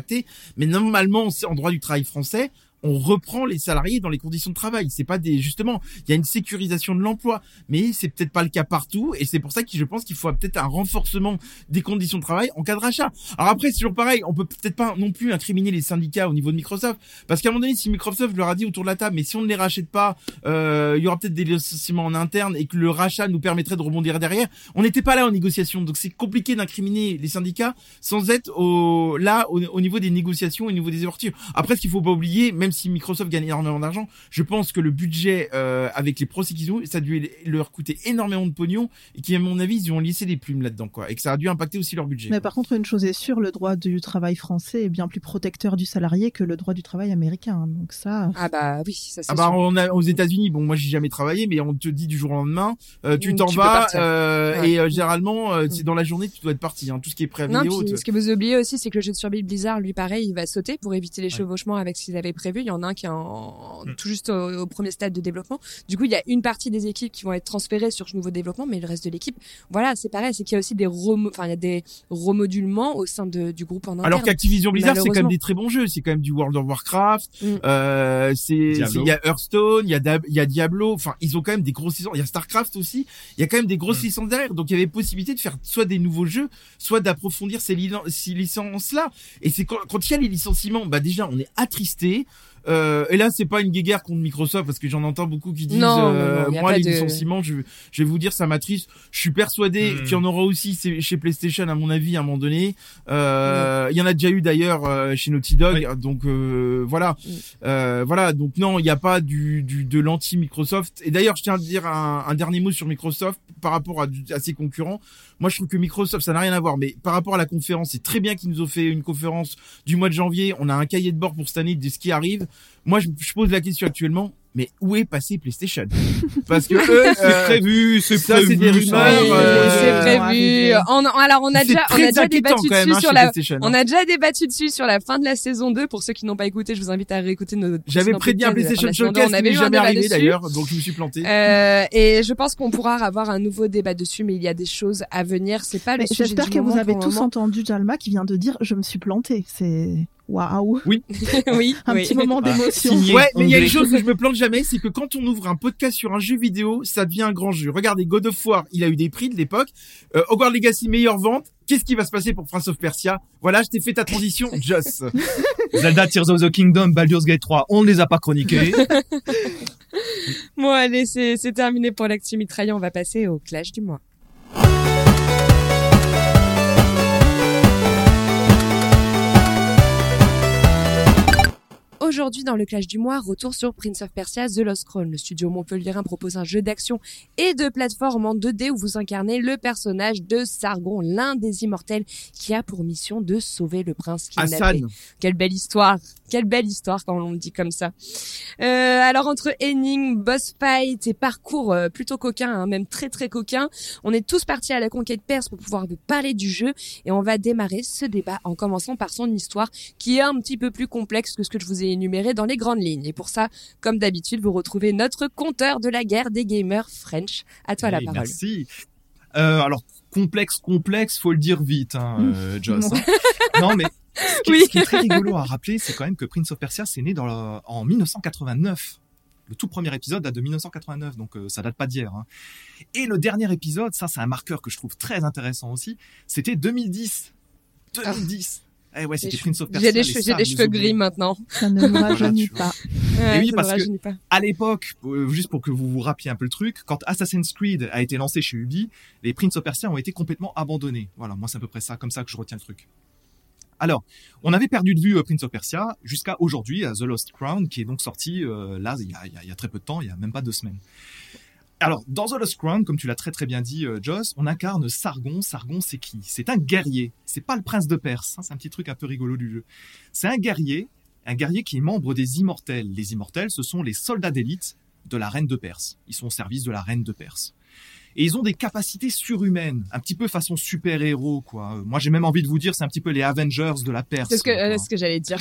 Mais normalement, en droit du travail français, on reprend les salariés dans les conditions de travail. C'est pas des, justement, il y a une sécurisation de l'emploi. Mais c'est peut-être pas le cas partout. Et c'est pour ça que je pense qu'il faut peut-être un renforcement des conditions de travail en cas de rachat. Alors après, c'est toujours pareil. On peut peut-être pas non plus incriminer les syndicats au niveau de Microsoft. Parce qu'à un moment donné, si Microsoft leur a dit autour de la table, mais si on ne les rachète pas, euh, il y aura peut-être des licenciements en interne et que le rachat nous permettrait de rebondir derrière. On n'était pas là en négociation, donc c'est compliqué d'incriminer les syndicats sans être au, là au, au niveau des négociations, au niveau des ouvertures. Après, ce qu'il faut pas oublier, même si Microsoft gagne énormément d'argent, je pense que le budget euh, avec les procès qu'ils ont, eu, ça a dû leur coûter énormément de pognon et qui, à mon avis, ils ont laissé des plumes là-dedans, quoi, et que ça a dû impacter aussi leur budget. Mais par contre, une chose est sûre, le droit du travail français est bien plus protecteur du salarié que le droit du travail américain. Donc ça, Ah bah oui, ça c'est Ah bah sûr. on a aux États-Unis, bon moi j'ai jamais travaillé, mais on te dit du jour au lendemain, euh, tu Mm, t'en tu peux vas euh, Ouais. et euh, généralement euh, Mm. c'est dans la journée tu dois être parti. Hein, tout ce qui est préavis Non, puis ce que vous oubliez aussi, c'est que le jeu de survie Blizzard, lui, pareil, il va sauter pour éviter les Ouais. chevauchements avec ce qu'ils avaient prévu. Il y en a un qui est en, Mm. tout juste au, au premier stade de développement. Du coup, il y a une partie des équipes qui vont être transférées sur ce nouveau développement, mais le reste de l'équipe, voilà, c'est pareil, c'est qu'il y a aussi des enfin, il y a des remodulements au sein de, du groupe en interne. Alors qu'Activision Blizzard c'est quand même des très bons jeux, c'est quand même du World of Warcraft, Mm. euh, c'est il y a Hearthstone, il y a Dab- il y a Diablo, enfin ils ont quand même des grosses licences, il y a Starcraft aussi, il y a quand même des grosses Mm. licences derrière, donc il y avait possibilité de faire soit des nouveaux jeux, soit d'approfondir ces, lilan- ces licences là. Et c'est quand, quand il y a les licenciements, bah déjà on est attristé. Euh, et là, c'est pas une guéguerre contre Microsoft parce que j'en entends beaucoup qui disent Non, euh, non, moi les de- licenciements, je, je vais vous dire ça m'attriste. Je suis persuadé Hmm. qu'il y en aura aussi chez PlayStation à mon avis à un moment donné. Euh, Il y en a déjà eu d'ailleurs euh, chez Naughty Dog, donc euh, voilà, Mm. Euh, voilà. Donc non, il n'y a pas du, du de l'anti Microsoft. Et d'ailleurs, je tiens à dire un, un dernier mot sur Microsoft par rapport à ses concurrents. Moi, je trouve que Microsoft, ça n'a rien à voir. Mais par rapport à la conférence, c'est très bien qu'ils nous ont fait une conférence du mois de janvier. On a un cahier de bord pour cette année de ce qui arrive. Moi, je, je pose la question actuellement. Mais où est passé PlayStation? Parce que eux, C'est euh, prévu, c'est ça, prévu. c'est des rumeurs, euh, c'est euh, prévu. On- alors, on a déjà, on a déjà débattu dessus hein, sur la, hein. on a déjà débattu dessus sur la fin de la saison 2. Pour ceux qui n'ont pas écouté, je vous invite à réécouter nos J'avais prédit un PlayStation la saison 2. Showcase On avait jamais arrivé d'ailleurs, donc je me suis planté. Euh, et je pense qu'on pourra avoir un nouveau débat dessus, mais il y a des choses à venir. C'est pas le Mais sujet j'espère que vous avez le tous entendu Jalma qui vient de dire je me suis planté. C'est waouh, oui, un oui. petit moment Voilà. d'émotion. Ouais, mais il y a une chose que je me plante jamais, c'est que quand on ouvre un podcast sur un jeu vidéo, ça devient un grand jeu. Regardez, God of War, il a eu des prix de l'époque. Euh, Hogwarts Legacy, meilleure vente. Qu'est-ce qui va se passer pour Prince of Persia? Voilà, je t'ai fait ta transition, Joss. Zelda Tears of the Kingdom, Baldur's Gate 3, on ne les a pas chroniqués. Bon, allez, c'est terminé pour l'actu mitraillé. On va passer au clash du mois. Aujourd'hui, dans le clash du mois, retour sur Prince of Persia The Lost Crown. Le studio montpelliérain propose un jeu d'action et de plateforme en 2D où vous incarnez le personnage de Sargon, l'un des immortels qui a pour mission de sauver le prince kidnappé. Quelle belle histoire, quelle belle histoire quand on le dit comme ça. Euh, alors entre énigmes, boss fight et parcours euh, plutôt coquin, hein, même très très coquin, on est tous partis à la conquête perse pour pouvoir vous parler du jeu et on va démarrer ce débat en commençant par son histoire qui est un petit peu plus complexe que ce que je vous ai énuméré dans les grandes lignes. Et pour ça, comme d'habitude, vous retrouvez notre compteur de la guerre des gamers French. À toi la parole. Merci. Euh, alors complexe, complexe, faut le dire vite, hein, euh, Joss. hein. non mais ce qui, Oui. ce qui est très rigolo à rappeler, c'est quand même que Prince of Persia, c'est né dans le- en 1989. Le tout premier épisode date de 1989, donc euh, ça date pas d'hier. hein. Et le dernier épisode, ça c'est un marqueur que je trouve très intéressant aussi, c'était 2010. 2010. Eh ouais, c'était J'ai Prince of Persia. J'ai des, cheveux- des gris maintenant. Ça ne me rajeunit pas. Ouais, oui, parce que- à l'époque, euh, juste pour que vous vous rappeliez un peu le truc, quand Assassin's Creed a été lancé chez Ubi, les Prince of Persia ont été complètement abandonnés. Voilà, moi c'est à peu près ça, comme ça que je retiens le truc. Alors, on avait perdu de vue euh, Prince of Persia jusqu'à aujourd'hui, à The Lost Crown, qui est donc sorti euh, là, il y, a, il y a- il y a très peu de temps, il y a même pas deux semaines. Alors, dans The Lost Crown, comme tu l'as très très bien dit, euh, Joss, on incarne Sargon. Sargon, c'est qui? C'est un guerrier. C'est pas le prince de Perse. hein, c'est un petit truc un peu rigolo du jeu. C'est un guerrier, un guerrier qui est membre des Immortels. Les Immortels, ce sont les soldats d'élite de la reine de Perse. Ils sont au service de la reine de Perse. Et ils ont des capacités surhumaines, un petit peu façon super-héros, quoi. Moi, j'ai même envie de vous dire, c'est un petit peu les Avengers de la Perse. C'est ce que, euh, ce que j'allais dire.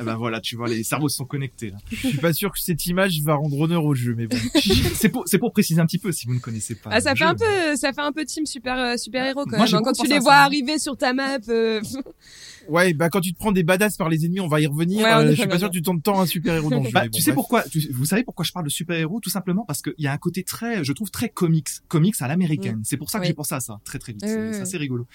Eh ben voilà, tu vois, les cerveaux sont connectés. Là. Je suis pas sûr que cette image va rendre honneur au jeu, mais bon. c'est pour, c'est pour préciser un petit peu si vous ne connaissez pas. Ah, ça le fait jeu. un peu, ça fait un peu team super, euh, super héros quand Moi, même. hein. Quand tu les vois ça. arriver sur ta map, euh, Ouais, bah quand tu te prends des badass par les ennemis, on va y revenir. Ouais, Euh, je suis pas sûr que tu tentes tant un super héros dans le jeu. Bah, bon, tu sais bref. pourquoi tu- Vous savez pourquoi je parle de super-héros? Tout simplement parce qu'il y a un côté très, je trouve très comics, comics à l'américaine. C'est pour ça que Oui. j'ai pensé à ça très très vite. C'est assez rigolo.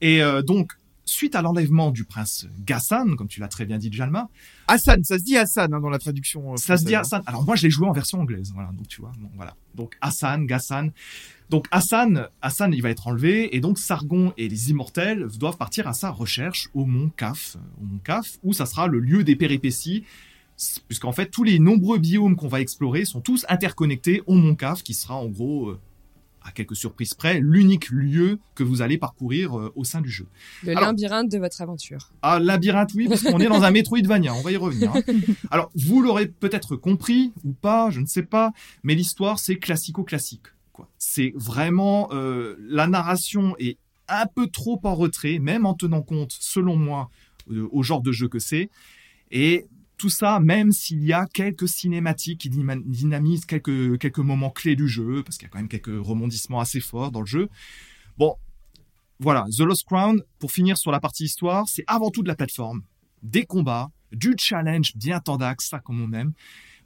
Et euh, donc, suite à l'enlèvement du prince Gassan, comme tu l'as très bien dit, Jalma, Hassan, ça se dit Hassan hein, dans la traduction. euh, ça se dit hein. Hassan. Alors moi, je l'ai joué en version anglaise. Voilà, donc tu vois, bon, voilà. Donc Hassan, Gassan. Donc Hassan, Hassan, il va être enlevé et donc Sargon et les Immortels doivent partir à sa recherche au mont Kaf, au mont Kaf, où ça sera le lieu des péripéties, puisqu'en fait tous les nombreux biomes qu'on va explorer sont tous interconnectés au mont Kaf, qui sera en gros, euh, à quelques surprises près, l'unique lieu que vous allez parcourir euh, au sein du jeu. le Alors- labyrinthe de votre aventure. Ah, labyrinthe, oui, parce qu'on est dans un Metroidvania, on va y revenir. hein. Alors, vous l'aurez peut-être compris ou pas, je ne sais pas, mais l'histoire, c'est classico-classique. C'est vraiment... euh, la narration est un peu trop en retrait, même en tenant compte, selon moi, euh, au genre de jeu que c'est. Et tout ça, même s'il y a quelques cinématiques qui dynamisent quelques, quelques moments clés du jeu, parce qu'il y a quand même quelques rebondissements assez forts dans le jeu. Bon, voilà, The Lost Crown, pour finir sur la partie histoire, c'est avant tout de la plateforme, des combats, du challenge bien tendax, ça comme on aime,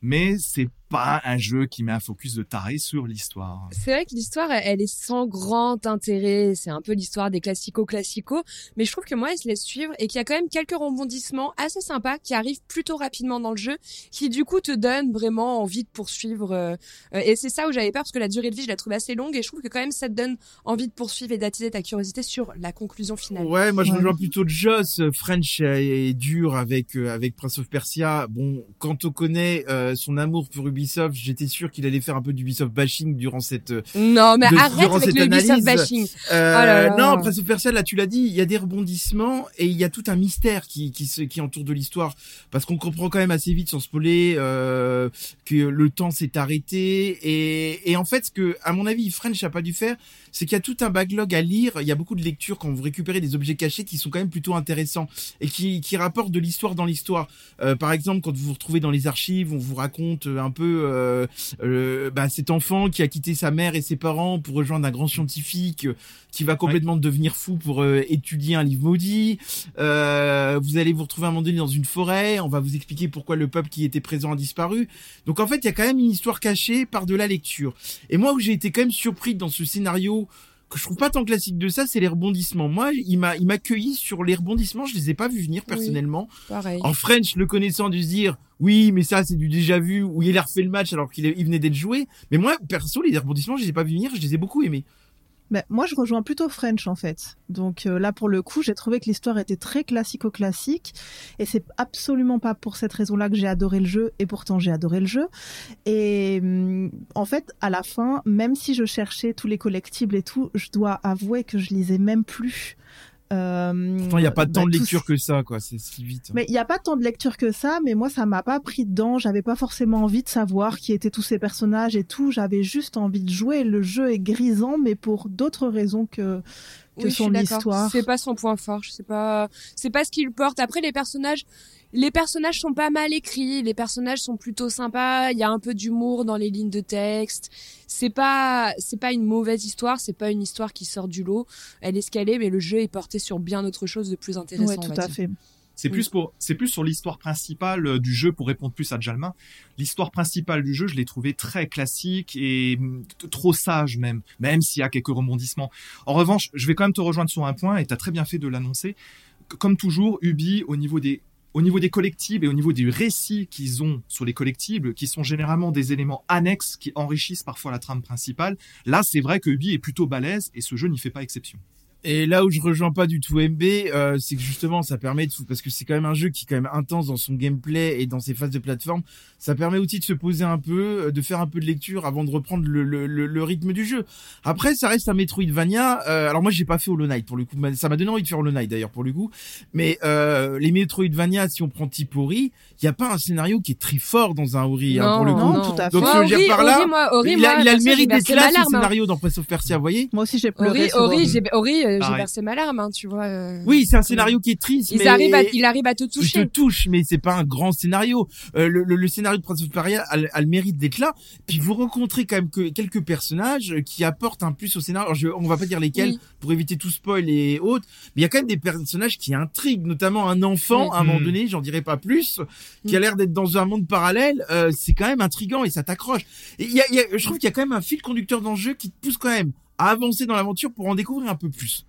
mais c'est pas un jeu qui met un focus de taré sur l'histoire. C'est vrai que l'histoire, elle est sans grand intérêt. C'est un peu l'histoire des classico-classico. Mais je trouve que moi, elle se laisse suivre et qu'il y a quand même quelques rebondissements assez sympas qui arrivent plutôt rapidement dans le jeu, qui du coup te donnent vraiment envie de poursuivre. euh, euh, et c'est ça où j'avais peur parce que la durée de vie, je la trouve assez longue et je trouve que quand même ça te donne envie de poursuivre et d'attiser ta curiosité sur la conclusion finale. Ouais, moi je Ouais. rejoins plutôt Joss. French est dur avec euh, avec Prince of Persia. Bon, quand on connaît euh, son amour pour Ubisoft, j'étais sûr qu'il allait faire un peu d'Ubisoft bashing durant cette. euh, Non, mais De- arrête avec le Ubisoft bashing. Euh, là là. Non, Prince of Persia, là tu l'as dit, il y a des rebondissements et il y a tout un mystère qui qui se qui entoure de l'histoire parce qu'on comprend quand même assez vite sans spoiler euh, que le temps s'est arrêté et et en fait ce que à mon avis French a pas dû faire, c'est qu'il y a tout un backlog à lire. Il y a beaucoup de lectures quand vous récupérez des objets cachés qui sont quand même plutôt intéressants et qui, qui rapportent de l'histoire dans l'histoire. Euh, par exemple, quand vous vous retrouvez dans les archives, on vous raconte un peu euh, euh, bah, cet enfant qui a quitté sa mère et ses parents pour rejoindre un grand scientifique euh, qui va complètement devenir fou pour euh, étudier un livre maudit. Euh, vous allez vous retrouver à un moment donné dans une forêt. On va vous expliquer pourquoi le peuple qui était présent a disparu. Donc en fait, il y a quand même une histoire cachée par de la lecture. Et moi, où j'ai été quand même surpris dans ce scénario que je trouve pas tant classique de ça, c'est les rebondissements. Moi, il m'a, il m'a cueilli sur les rebondissements. Je les ai pas vus venir personnellement. Pareil. En French, le connaissant, dû se dire oui, mais ça c'est du déjà vu où il a refait le match alors qu'il il venait d'être joué. Mais moi, perso, les rebondissements, je les ai pas vus venir, je les ai beaucoup aimés. Mais moi, je rejoins plutôt French en fait. Donc euh, là, pour le coup, j'ai trouvé que l'histoire était très classico-classique, et c'est absolument pas pour cette raison-là que j'ai adoré le jeu, et pourtant j'ai adoré le jeu. Et hum, en fait, à la fin, même si je cherchais tous les collectibles et tout, je dois avouer que je lisais même plus. Euh, Pourtant, il n'y a pas bah, tant de tout lecture que ça, quoi. C'est si vite. Mais il n'y a pas tant de lecture que ça, mais moi ça m'a pas pris dedans. J'avais pas forcément envie de savoir qui étaient tous ces personnages et tout. J'avais juste envie de jouer. Le jeu est grisant, mais pour d'autres raisons que que Oui, je son suis histoire. C'est pas son point fort. Sais pas. C'est pas ce qu'il porte. Après, les personnages, les personnages sont pas mal écrits. Les personnages sont plutôt sympas. Il y a un peu d'humour dans les lignes de texte. C'est pas, c'est pas une mauvaise histoire. C'est pas une histoire qui sort du lot. Elle est ce qu'elle est, mais le jeu est porté sur bien autre chose de plus intéressant. Ouais, tout à dire. fait. C'est plus pour, c'est plus sur l'histoire principale euh, du jeu pour répondre plus à Jalma. L'histoire principale du jeu, je l'ai trouvé très classique et mm, trop sage même, même s'il y a quelques rebondissements. En revanche, je vais quand même te rejoindre sur un point et tu as très bien fait de l'annoncer. Comme toujours, Ubi, au niveau des au niveau des collectibles et au niveau des récits qu'ils ont sur les collectibles, qui sont généralement des éléments annexes qui enrichissent parfois la trame principale, là c'est vrai que Ubi est plutôt balèze et ce jeu n'y fait pas exception. Et là où je rejoins pas du tout MB, euh, c'est que justement ça permet de parce que c'est quand même un jeu qui est quand même intense dans son gameplay et dans ses phases de plateforme. Ça permet aussi de se poser un peu, euh, de faire un peu de lecture avant de reprendre le, le, le, rythme du jeu. Après, ça reste un Metroidvania. Euh, alors moi, j'ai pas fait Hollow Knight pour le coup. Ça m'a donné envie de faire Hollow Knight d'ailleurs pour le coup. Mais euh, les Metroidvania, si on prend type Ori, il y a pas un scénario qui est très fort dans un Ori hein, pour le coup. non, tout à fait. Donc, Moi, ce que je veux dire Ori- par là, Ori, moi, Ori, il a, il a le mérite d'être là, ce scénario dans Prince of Persia, vous voyez Moi aussi j'ai pleuré. Ori, Ori, j'ai, Ori, euh, j'ai versé ma larme, hein, tu vois. euh. Oui, c'est un scénario qui est triste, Ils mais arrivent à, il arrive à te il te toucher. touche, mais c'est pas un grand scénario. Euh, le, le, le scénario de Prince of Persia a, a le mérite d'être là. Puis vous rencontrez quand même que quelques personnages qui apportent un plus au scénario. Alors, je, on va pas dire lesquels Oui. pour éviter tout spoil et autres, mais il y a quand même des personnages qui intriguent, notamment un enfant Oui. à un moment Mm. donné, j'en dirai pas plus, qui a l'air d'être dans un monde parallèle. Euh, c'est quand même intrigant et ça t'accroche. Et y a, y a- je trouve qu'il y a quand même un fil conducteur dans le jeu qui te pousse quand même à avancer dans l'aventure pour en découvrir un peu plus.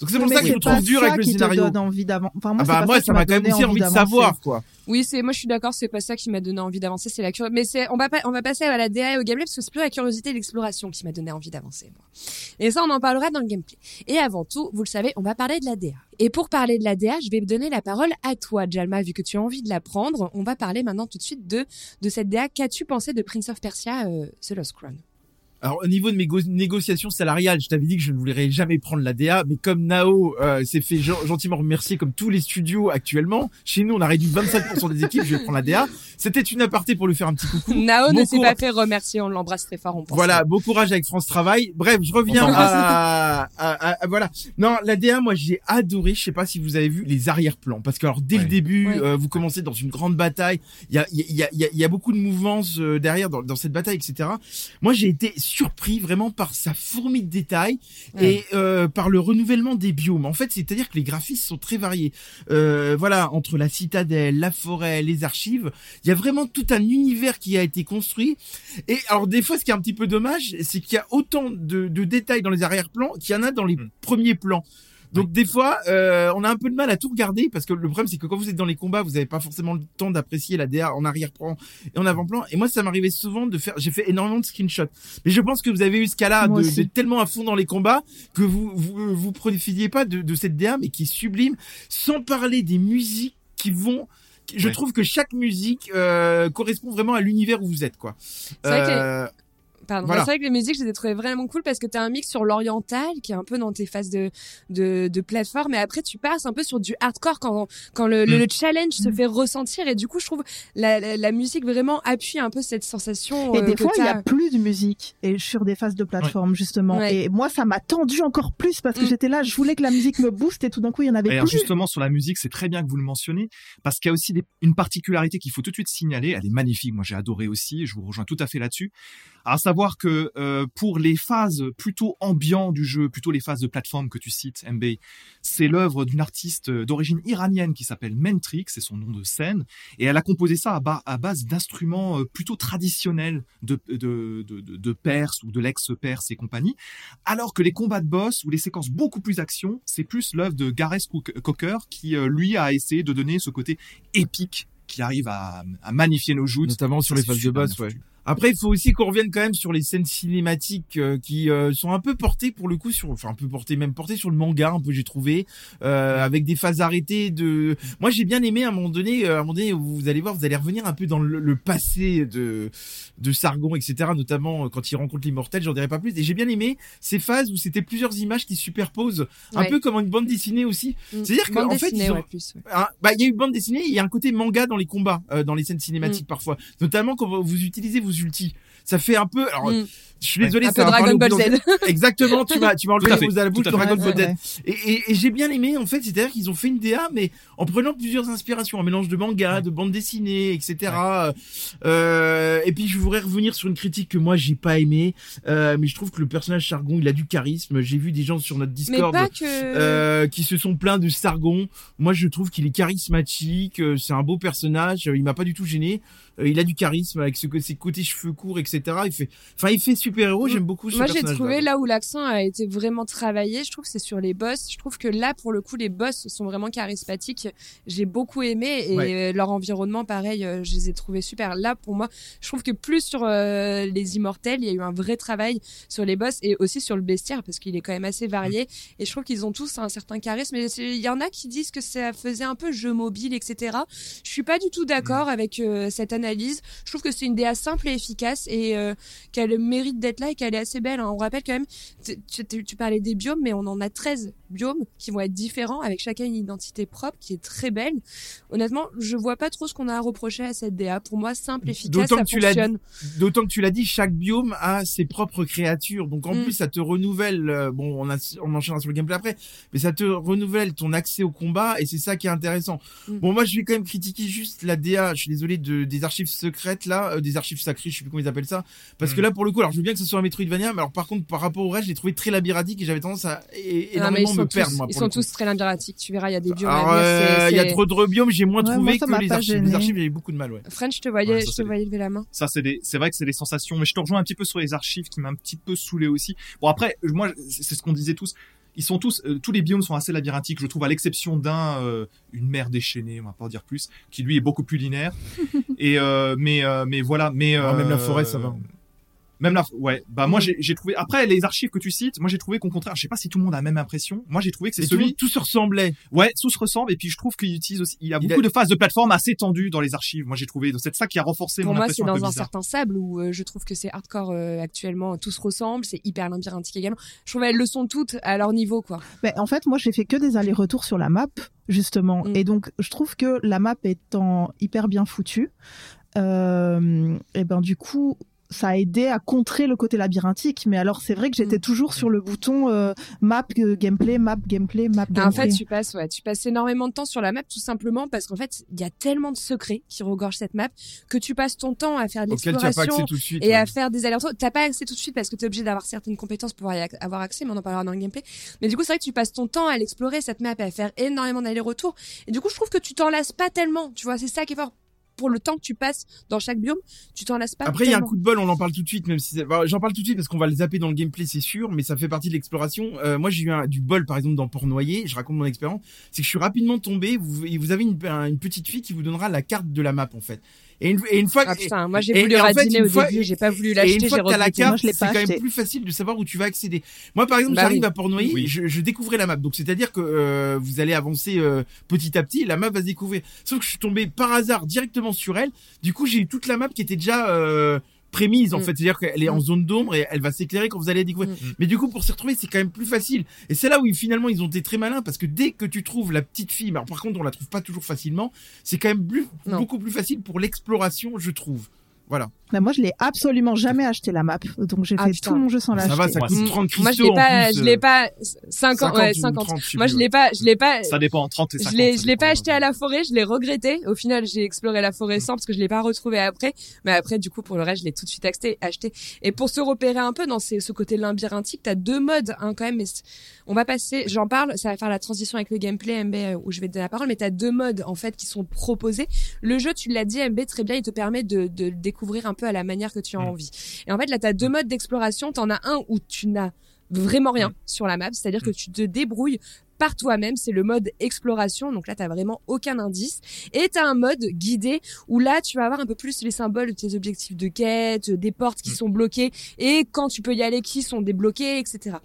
Donc c'est pour ça que je pas trouve dur ça avec le scénario. donne envie d'avancer. Enfin, moi, Ah bah moi ça, m'a quand même donné aussi envie de savoir quoi. Oui, c'est, moi je suis d'accord, c'est pas ça qui m'a donné envie d'avancer, c'est la curiosité. Mais c'est, on va pas, on va passer à la DA et au gameplay parce que c'est plus la curiosité et l'exploration qui m'a donné envie d'avancer, moi. Et ça, on en parlera dans le gameplay. Et avant tout, vous le savez, on va parler de la DA. Et pour parler de la DA, je vais donner la parole à toi, Jalma, vu que tu as envie de la prendre. On va parler maintenant tout de suite de, de cette DA. Qu'as-tu pensé de Prince of Persia, euh, The Lost Crown? Alors au niveau de mes go- négociations salariales, je t'avais dit que je ne voulais jamais prendre la DA, mais comme Nao euh, s'est fait gen- gentiment remercier comme tous les studios actuellement, chez nous on a réduit 25% des équipes, je vais prendre la DA. C'était une aparté pour lui faire un petit coucou. Nao ne s'est pas fait remercier, on l'embrasse très fort, on pense. Voilà, bon courage avec France Travail. Bref, je reviens à, à- à- à- voilà. Non, la DA, moi j'ai adoré. Je sais pas si vous avez vu les arrière-plans, parce que alors dès Ouais. le début, Ouais. euh, vous commencez dans une grande bataille. Il y a, il y a, il y a, il y a beaucoup de mouvances euh, derrière dans, dans cette bataille, etc. Moi j'ai été surpris vraiment par sa fourmi de détails Ouais. et euh, par le renouvellement des biomes. En fait, c'est-à-dire que les graphismes sont très variés. Euh, voilà, entre la citadelle, la forêt, les archives, il y a vraiment tout un univers qui a été construit. Et alors des fois, ce qui est un petit peu dommage, c'est qu'il y a autant de, de détails dans les arrière-plans qu'il y en a dans les Mm. premiers plans. Donc des fois, euh, on a un peu de mal à tout regarder parce que le problème c'est que quand vous êtes dans les combats, vous n'avez pas forcément le temps d'apprécier la DA en arrière-plan et en avant-plan. Et moi, ça m'arrivait souvent de faire, j'ai fait énormément de screenshots. Mais je pense que vous avez eu ce cas-là de- tellement à fond dans les combats que vous vous, vous profitiez pas de, de cette DA, mais qui est sublime, sans parler des musiques qui vont. Je Ouais. trouve que chaque musique euh, correspond vraiment à l'univers où vous êtes, quoi. Vrai Euh, Pardon. Voilà. Bah, c'est vrai que les musiques, je les ai trouvées vraiment cool parce que t'as un mix sur l'oriental qui est un peu dans tes phases de, de, de plateforme et après tu passes un peu sur du hardcore quand, quand le, le, Mm. le challenge se fait ressentir et du coup, je trouve la, la, la musique vraiment appuie un peu cette sensation. Et euh, des fois, il y t'as. a plus de musique et sur des phases de plateforme justement. Ouais. Et moi, ça m'a tendu encore plus parce que Mm. j'étais là, je voulais que la musique me booste et tout d'un coup, il y en avait Et alors plus. justement sur la musique, c'est très bien que vous le mentionniez parce qu'il y a aussi des- une particularité qu'il faut tout de suite signaler. Elle est magnifique, moi j'ai adoré aussi. Je vous rejoins tout à fait là-dessus. À savoir que euh, pour les phases plutôt ambiantes du jeu, plutôt les phases de plateforme que tu cites, MB, c'est l'œuvre d'une artiste d'origine iranienne qui s'appelle Mentrix, c'est son nom de scène, et elle a composé ça à, ba- à base d'instruments euh, plutôt traditionnels de, de, de, de, Perse ou de l'ex-Perse et compagnie, alors que les combats de boss ou les séquences beaucoup plus action, c'est plus l'œuvre de Gareth Cocker qui euh, lui a essayé de donner ce côté épique qui arrive à, à magnifier nos joutes. Notamment sur les phases de boss, ouais. Après, il faut aussi qu'on revienne quand même sur les scènes cinématiques euh, qui euh, sont un peu portées pour le coup sur, enfin un peu portées, même portées sur le manga un peu j'ai trouvé, euh, avec des phases arrêtées de. Moi j'ai bien aimé à un moment donné, euh, à un moment donné vous allez voir, vous allez revenir un peu dans le, le passé de de Sargon, etc. Notamment euh, quand il rencontre l'immortel, j'en dirai pas plus. Et j'ai bien aimé ces phases où c'était plusieurs images qui se superposent, un Ouais. peu comme une bande dessinée aussi. Mm. C'est-à-dire qu'en fait, ils ont- ouais, ouais. ah, bah il y a eu bande dessinée, il y a un côté manga dans les combats, euh, dans les scènes cinématiques parfois, notamment quand vous utilisez vos ultis. Ça fait un peu. Alors, Mm. je suis désolé, parler Dragon Ball Z. Exactement, tu m'as tu m'as enlevé à les la bouche. Dragon Ball Z. Et, et, et j'ai bien aimé en fait, c'est-à-dire qu'ils ont fait une DA, mais en prenant plusieurs inspirations, un mélange de manga, de bande dessinée, etc. Euh, et puis je voudrais revenir sur une critique que moi j'ai pas aimé, euh, mais je trouve que le personnage Sargon, il a du charisme. J'ai vu des gens sur notre Discord que. euh, qui se sont plaints de Sargon. Moi, je trouve qu'il est charismatique. c'est un beau personnage. il m'a pas du tout gêné. Euh, il a du charisme avec ce, ses côtés cheveux courts, etc. Il fait, enfin, il fait super héros. J'aime beaucoup ce Moi, j'ai trouvé là où l'accent a été vraiment travaillé. Je trouve que c'est sur les boss. Je trouve que là, pour le coup, les boss sont vraiment charismatiques. J'ai beaucoup aimé et Ouais. euh, leur environnement, pareil, euh, je les ai trouvés super. Là, pour moi, je trouve que plus sur euh, les immortels, il y a eu un vrai travail sur les boss et aussi sur le bestiaire parce qu'il est quand même assez varié. Et je trouve qu'ils ont tous un certain charisme. Il y en a qui disent que ça faisait un peu jeu mobile, etc. Je suis pas du tout d'accord avec euh, cette analyse. Je trouve que c'est une DA simple et efficace et euh, qu'elle mérite d'être là et qu'elle est assez belle. hein. On rappelle quand même, tu, parlais des biomes, mais on en a 13 biomes qui vont être différents avec chacun une identité propre qui est très belle. Honnêtement, je vois pas trop ce qu'on a à reprocher à cette DA. Pour moi, simple, efficace, D'autant ça que tu l'as fonctionne. D'autant que tu l'as dit, chaque biome a ses propres créatures. Donc en Mm. plus, ça te renouvelle. euh, bon, on, a, on enchaînera sur le gameplay après, mais ça te renouvelle ton accès au combat et c'est ça qui est intéressant. Mm. Bon, moi, je vais quand même critiquer juste la DA. Je suis désolé de des archives secrètes là, euh, des archives sacrées, je sais plus comment ils appellent ça. Parce que Mm. là, pour le coup, alors je veux bien que ce soit un Metroidvania, mais alors par contre, par rapport au reste, je l'ai trouvé très labyrinthique et j'avais tendance à é- mais ils énormément me perdre. tous, moi, ils sont tous très labyrinthiques. Tu verras, il y a des biomes. Euh, il y a trop de biomes, j'ai moins Ouais, trouvé moi, que les archives. Les archives, j'avais beaucoup de mal, ouais. French, je te voyais, Ouais, ça, je te voyais lever la main. Ça, c'est des, c'est vrai que c'est des sensations, mais je te rejoins un petit peu sur les archives qui m'a un petit peu saoulé aussi. Bon, après, moi, c'est ce qu'on disait tous. Ils sont tous, euh, tous les biomes sont assez labyrinthiques, je trouve, à l'exception d'un, euh, une mer déchaînée, on va pas en dire plus, qui lui est beaucoup plus linéaire. Et euh, mais euh, mais voilà, mais Ah, même la forêt, ça va. Même la, ouais. Bah moi Mm. j'ai trouvé. Après les archives que tu cites, moi j'ai trouvé qu'au contraire, je sais pas si tout le monde a la même impression. Moi j'ai trouvé que c'est tout, celui. monde- tout se ressemblait. Ouais, tout se ressemble et puis je trouve qu'il utilise aussi. Il y a Il beaucoup a- de phases de plateforme assez tendues dans les archives. Moi j'ai trouvé. C'est ça qui a renforcé Pour mon moi, c'est impression un dans peu un bizarre. certain sable où euh, je trouve que c'est hardcore euh, actuellement. Tout se ressemble, c'est hyper labyrinthique également. Je trouve qu'elles le sont toutes à leur niveau, quoi. Ben, en fait, moi, j'ai fait que des allers-retours sur la map, justement. Mm. Et donc, je trouve que la map étant hyper bien foutue, euh, et ben, du coup, ça a aidé à contrer le côté labyrinthique. Mais alors, c'est vrai que j'étais Mm. toujours sur le bouton euh, map, euh, gameplay, map, gameplay, map, gameplay. Ah, En fait, tu passes, ouais, tu passes énormément de temps sur la map tout simplement parce qu'en fait, il y a tellement de secrets qui regorgent cette map que tu passes ton temps à faire de Auquel tu n'as pas accès l'exploration tout de suite. et ouais. à faire des allers-retours. T'as pas accès tout de suite parce que t'es obligé d'avoir certaines compétences pour y ac- avoir accès, mais on en parlera dans le gameplay. Mais du coup, c'est vrai que tu passes ton temps à l'explorer cette map et à faire énormément d'allers-retours. Et du coup, je trouve que tu t'en lasses pas tellement. Tu vois, c'est ça qui est fort. Pour le temps que tu passes dans chaque biome, tu t'en lasses pas. Après, il y a un coup de bol, on en parle tout de suite, même si j'en parle tout de suite parce qu'on va le zapper dans le gameplay, c'est sûr, mais ça fait partie de l'exploration. Euh, moi, j'ai eu un- du bol, par exemple, dans Port Noyer. Je raconte mon expérience. C'est que je suis rapidement tombé. Vous, et vous avez une, un- une petite fille qui vous donnera la carte de la map, en fait. Et une, et une fois, Ah et- putain, moi j'ai voulu et en fait, radiner au fois- début, j'ai pas voulu et une l'acheter, fois j'ai que t'as la carte, je l'ai c'est pas quand même plus facile de savoir où tu vas accéder. Moi, par exemple, Bah j'arrive oui. à Port Noyer, Oui. je, je découvrais la map. Donc, c'est-à-dire que euh, vous allez avancer euh, petit à petit, la map va se découvrir. Sauf que je suis tombé par hasard directement sur elle. Du coup, j'ai eu toute la map qui était déjà euh, prémise en Mm. fait, c'est-à-dire qu'elle est en Mm. zone d'ombre et elle va s'éclairer quand vous allez la découvrir. Mm. Mais du coup, pour s'y retrouver, c'est quand même plus facile. Et c'est là où finalement ils ont été très malins parce que dès que tu trouves la petite fille, alors par contre on la trouve pas toujours facilement, c'est quand même plus, beaucoup plus facile pour l'exploration, je trouve. Voilà. Ben, moi, je l'ai absolument jamais acheté la map. Donc, j'ai Ah, fait putain. tout mon jeu sans ça l'acheter. va, ça coûte Mm. 30 cristaux Moi je l'ai pas, plus, je euh, l'ai pas 50, ouais, ou 50. 30, je sais Moi je l'ai pas, je l'ai pas, Ça dépend 30 et 50. je l'ai, ça je l'ai pas acheté à la forêt, je l'ai regretté. Au final, j'ai exploré la forêt sans parce que je l'ai pas retrouvé après. Mais après, du coup, pour le reste, je l'ai tout de suite acheté, acheté. Et pour se repérer un peu dans ces, ce côté labyrinthique, t'as deux modes, hein, quand même. Mais on va passer, j'en parle, ça va faire la transition avec le gameplay, MB, euh, où je vais te donner la parole. Mais t'as deux modes, en fait, qui sont proposés. Le jeu, tu l'as dit, MB, très bien, il te permet de, de le découvrir un peu à la manière que tu as Mm. envie. Et en fait, là, t'as deux modes d'exploration. T'en as un où tu n'as vraiment rien Mm. sur la map, c'est-à-dire que Mm. tu te débrouilles par toi-même. C'est le mode exploration. Donc là, t'as vraiment aucun indice. Et t'as un mode guidé où là, tu vas avoir un peu plus les symboles de tes objectifs de quête, des portes qui Mm. sont bloquées et quand tu peux y aller, qui sont débloquées, etc.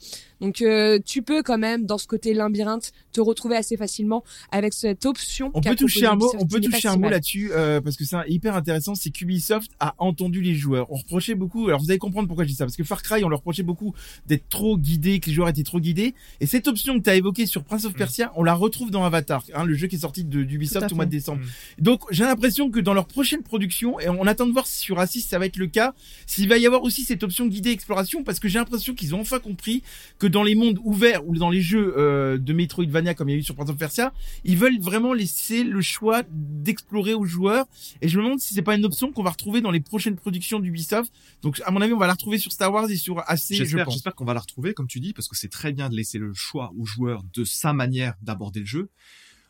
Donc euh, tu peux quand même dans ce côté labyrinthe te retrouver assez facilement avec cette option. On peut toucher un mot, on peut toucher un mot là-dessus euh, parce que c'est hyper intéressant. C'est qu'Ubisoft a entendu les joueurs. On reprochait beaucoup. Alors vous allez comprendre pourquoi je dis ça parce que Far Cry, on leur reprochait beaucoup d'être trop guidés, que les joueurs étaient trop guidés. Et cette option que tu as évoquée sur Prince of Mm. Persia, on la retrouve dans Avatar, hein, le jeu qui est sorti de d'Ubisoft au mois de décembre. Mm. Donc j'ai l'impression que dans leur prochaine production, et on attend de voir si sur Assis ça va être le cas, s'il va y avoir aussi cette option guidée exploration, parce que j'ai l'impression qu'ils ont enfin compris que dans les mondes ouverts ou dans les jeux euh, de Metroidvania comme il y a eu sur Prince of Persia, ils veulent vraiment laisser le choix d'explorer aux joueurs. Et je me demande si c'est pas une option qu'on va retrouver dans les prochaines productions d'Ubisoft. Donc à mon avis, on va la retrouver sur Star Wars et sur AC, je J'espère, pense. j'espère qu'on va la retrouver, comme tu dis, parce que c'est très bien de laisser le choix aux joueurs de sa manière d'aborder le jeu.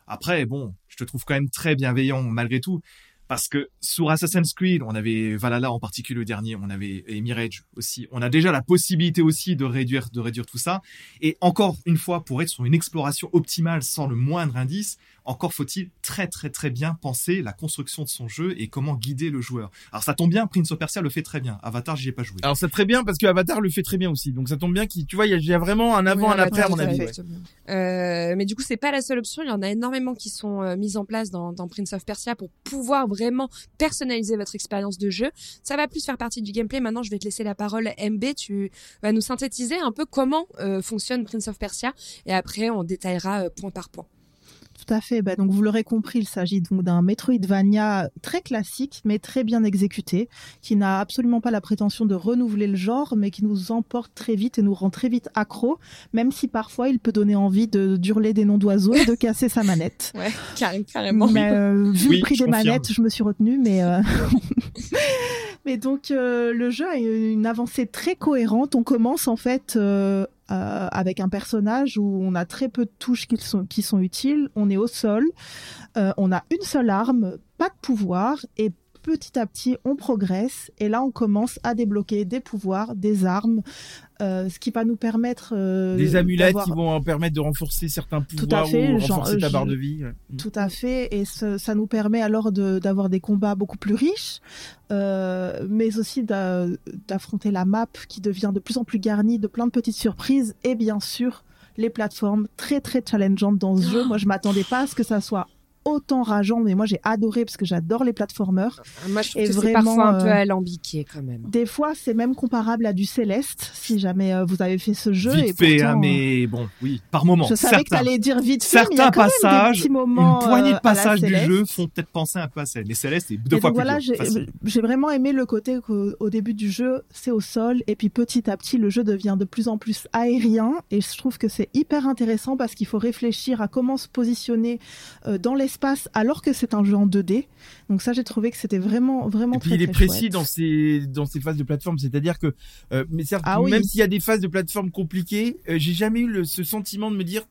Après, bon, je te trouve quand même très bienveillant malgré tout, parce que sur Assassin's Creed, on avait Valhalla en particulier le dernier, on avait et Mirage aussi. On a déjà la possibilité aussi de réduire, de réduire tout ça. Et encore une fois, pour être sur une exploration optimale sans le moindre indice, encore faut-il très très très bien penser la construction de son jeu et comment guider le joueur. Alors ça tombe bien, Prince of Persia le fait très bien. Avatar, j'y ai pas joué. Alors c'est très bien parce que Avatar le fait très bien aussi. Donc ça tombe bien qu'il, tu vois, il y a- il y, a vraiment un avant, Oui, un après à mon avis. Euh, mais du coup, c'est pas la seule option. Il y en a énormément qui sont euh, mises en place dans, dans Prince of Persia pour pouvoir vraiment personnaliser votre expérience de jeu. Ça va plus faire partie du gameplay. Maintenant, je vais te laisser la parole. MB, tu vas nous synthétiser un peu comment euh, fonctionne Prince of Persia et après, on détaillera euh, point par point. Tout à fait. Bah, donc vous l'aurez compris, il s'agit donc d'un Metroidvania très classique, mais très bien exécuté, qui n'a absolument pas la prétention de renouveler le genre, mais qui nous emporte très vite et nous rend très vite accro, même si parfois il peut donner envie de d'hurler des noms d'oiseaux et de casser sa manette. Ouais, carrément. Mais, euh, vu Oui, le prix des confirme. manettes, je me suis retenue, mais euh, mais donc euh, le jeu a une avancée très cohérente. On commence en fait euh, avec un personnage où on a très peu de touches qui sont qui sont utiles. On est au sol, euh, on a une seule arme, pas de pouvoir et Petit à petit, on progresse et là, on commence à débloquer des pouvoirs, des armes, euh, ce qui va nous permettre euh, Des amulettes qui vont en permettre de renforcer certains Tout à pouvoirs fait, ou genre, renforcer ta barre de vie. ouais. Tout à fait, et ce- ça nous permet alors de- d'avoir des combats beaucoup plus riches, euh, mais aussi d'a- d'affronter la map qui devient de plus en plus garnie de plein de petites surprises, et bien sûr les plateformes très très challengeantes dans ce jeu. Moi, je m'attendais pas à ce que ça soit autant rageant, mais moi j'ai adoré parce que j'adore les platformers. Moi, je trouve Et que c'est vraiment, parfois un peu euh, alambiqué quand même. Des fois, c'est même comparable à du Céleste, si jamais euh, vous avez fait ce jeu. et Vite fait, pourtant, hein, mais bon, oui, par moment. je savais que certains. t'allais dire vite fait, mais il y a certains quand même des passages, petits moments, une poignée euh, de passages du jeu font peut-être penser un peu à Céleste. Les Célestes, c'est deux Et fois donc plus voilà, j'ai vraiment aimé le côté qu'au au début du jeu, c'est au sol, et puis petit à petit, le jeu devient de plus en plus aérien, et je trouve que c'est hyper intéressant parce qu'il faut réfléchir à comment se positionner euh, dans l'espace alors que c'est un jeu en 2D. Donc ça, j'ai trouvé que c'était vraiment, vraiment Et puis très, il est très précis chouette. dans ses dans ses phases de plateforme, c'est-à-dire que euh, mais certes, Ah oui. même s'il y a des phases de plateforme compliquées, euh, j'ai jamais eu le, ce sentiment de me dire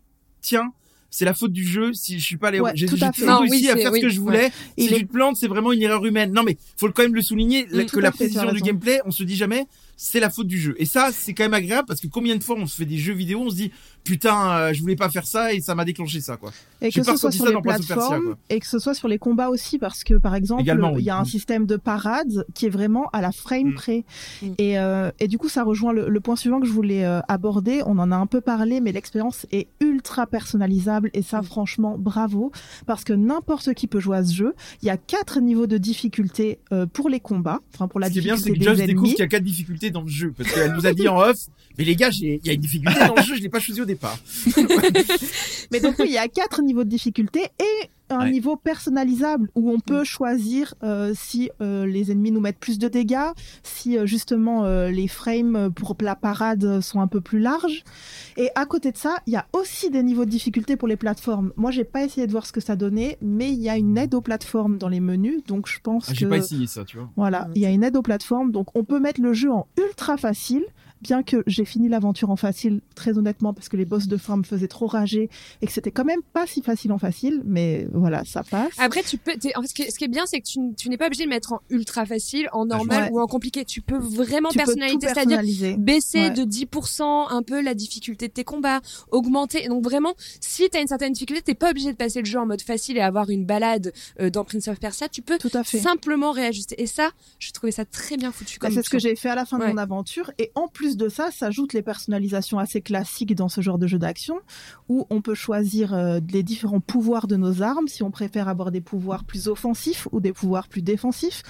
tiens c'est la faute du jeu si je suis pas allé Ouais, j'ai tout j'ai à fait. toujours Non, réussi oui, à faire oui, ce que je ouais. voulais Il si est- tu te plantes c'est vraiment une erreur humaine non mais faut quand même le souligner que la précision du gameplay on se dit jamais c'est la faute du jeu et ça c'est quand même agréable parce que combien de fois on se fait des jeux vidéo on se dit putain euh, je voulais pas faire ça et ça m'a déclenché ça quoi Et que pas ce soit sur les plateformes et que ce soit sur les combats aussi, parce que par exemple, il oui. y a un Mm. système de parade qui est vraiment à la frame Mm. près. Mm. Et, euh, et du coup, ça rejoint le, le point suivant que je voulais euh, aborder. On en a un peu parlé, mais l'expérience est ultra personnalisable et ça, franchement, bravo, parce que n'importe qui peut jouer à ce jeu. Il y a quatre niveaux de difficulté euh, pour les combats, enfin pour la Ce qui est bien, difficulté c'est que des Josh découvre ennemis. qu'il y a quatre difficultés dans le jeu. Parce qu'elle nous a dit en off, mais les gars, il y a une difficulté dans le jeu, je l'ai pas choisi au départ. Mais donc oui, il y a quatre niveaux de difficulté et un Ouais. niveau personnalisable où on peut choisir euh, si euh, les ennemis nous mettent plus de dégâts, si euh, justement les frames pour la parade sont un peu plus larges. Et à côté de ça, il y a aussi des niveaux de difficulté pour les plateformes. Moi, j'ai pas essayé de voir ce que ça donnait, mais il y a une aide aux plateformes dans les menus, donc je pense Ah, J'ai que pas essayé ça, tu vois. voilà, il y a une aide aux plateformes, donc on peut mettre le jeu en ultra facile bien que j'ai fini l'aventure en facile, très honnêtement, parce que les boss de fin me faisaient trop rager et que c'était quand même pas si facile en facile, mais voilà, ça passe. Après, tu peux. en fait, ce qui est, ce qui est bien, c'est que tu, tu n'es pas obligé de mettre en ultra facile, en normal Ouais. ou en compliqué. Tu peux vraiment tu personnaliser, c'est-à-dire baisser Ouais. de 10% un peu la difficulté de tes combats, augmenter. Donc vraiment, si t'as une certaine difficulté, t'es pas obligé de passer le jeu en mode facile et avoir une balade euh, dans Prince of Persia. Tu peux Tout à fait. simplement réajuster. Et ça, je trouvais ça très bien foutu. Bah, c'est ce que j'ai fait à la fin Ouais. de mon aventure. Et en plus de ça, s'ajoutent les personnalisations assez classiques dans ce genre de jeu d'action, où on peut choisir euh, les différents pouvoirs de nos armes, si on préfère avoir des pouvoirs plus offensifs ou des pouvoirs plus défensifs.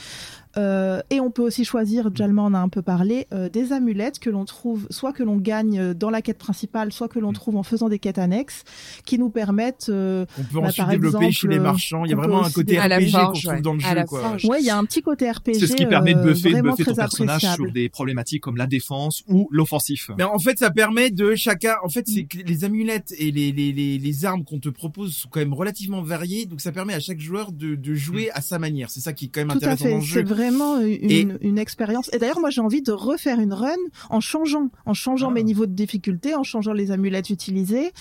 Euh, et on peut aussi choisir, Jalma en a un peu parlé, euh, des amulettes que l'on trouve, soit que l'on gagne euh, dans la quête principale, soit que l'on trouve en faisant des quêtes annexes, qui nous permettent euh, On peut Bah, ensuite par développer exemple, chez les marchands. Il y a vraiment un côté RPG qu'on trouve ouais. dans le jeu, quoi. Ouais, il y a un petit côté RPG C'est ce qui permet de euh, buffer, de buffer ton personnage sur des problématiques comme la défense ou l'offensif. Mais en fait, ça permet de chacun. En fait, Mm. c'est que les amulettes et les, les, les, les armes qu'on te propose sont quand même relativement variées. Donc, ça permet à chaque joueur de, de jouer à sa manière. C'est ça qui est quand même Tout à intéressant fait, dans le c'est jeu. Vraiment une, Et- une expérience. Et d'ailleurs, moi, j'ai envie de refaire une run en changeant, en changeant Ah. mes niveaux de difficulté, en changeant les amulettes utilisées,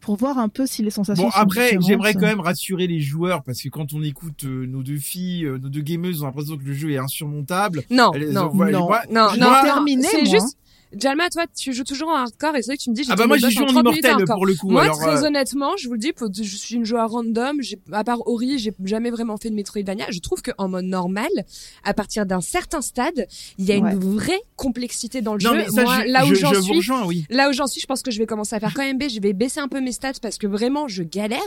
pour voir un peu si les sensations Bon, sont après, j'aimerais quand même rassurer les joueurs parce que quand on écoute euh, nos deux filles, euh, nos deux gameuses, on a l'impression que le jeu est insurmontable. Non, Elles- non, voilà, non. moi- non, non. l'ai non, terminé, C'est juste. Jalma, toi, tu joues toujours en hardcore et c'est vrai que tu me dis. j'ai Ah bah moi j'y joue en en 30 minutes immortel pour le coup. Moi, alors, très euh, honnêtement, je vous le dis, je suis une joueur random. J'ai, à part Ori, j'ai jamais vraiment fait de Metroidvania. Je trouve qu'en mode normal, à partir d'un certain stade, il y a Ouais. une vraie complexité dans le non jeu. mais ça, Moi, je, là où je, j'en je suis, rejoins, oui. Là où j'en suis, je pense que je vais commencer à faire quand MB. Je vais baisser un peu mes stats parce que vraiment, je galère.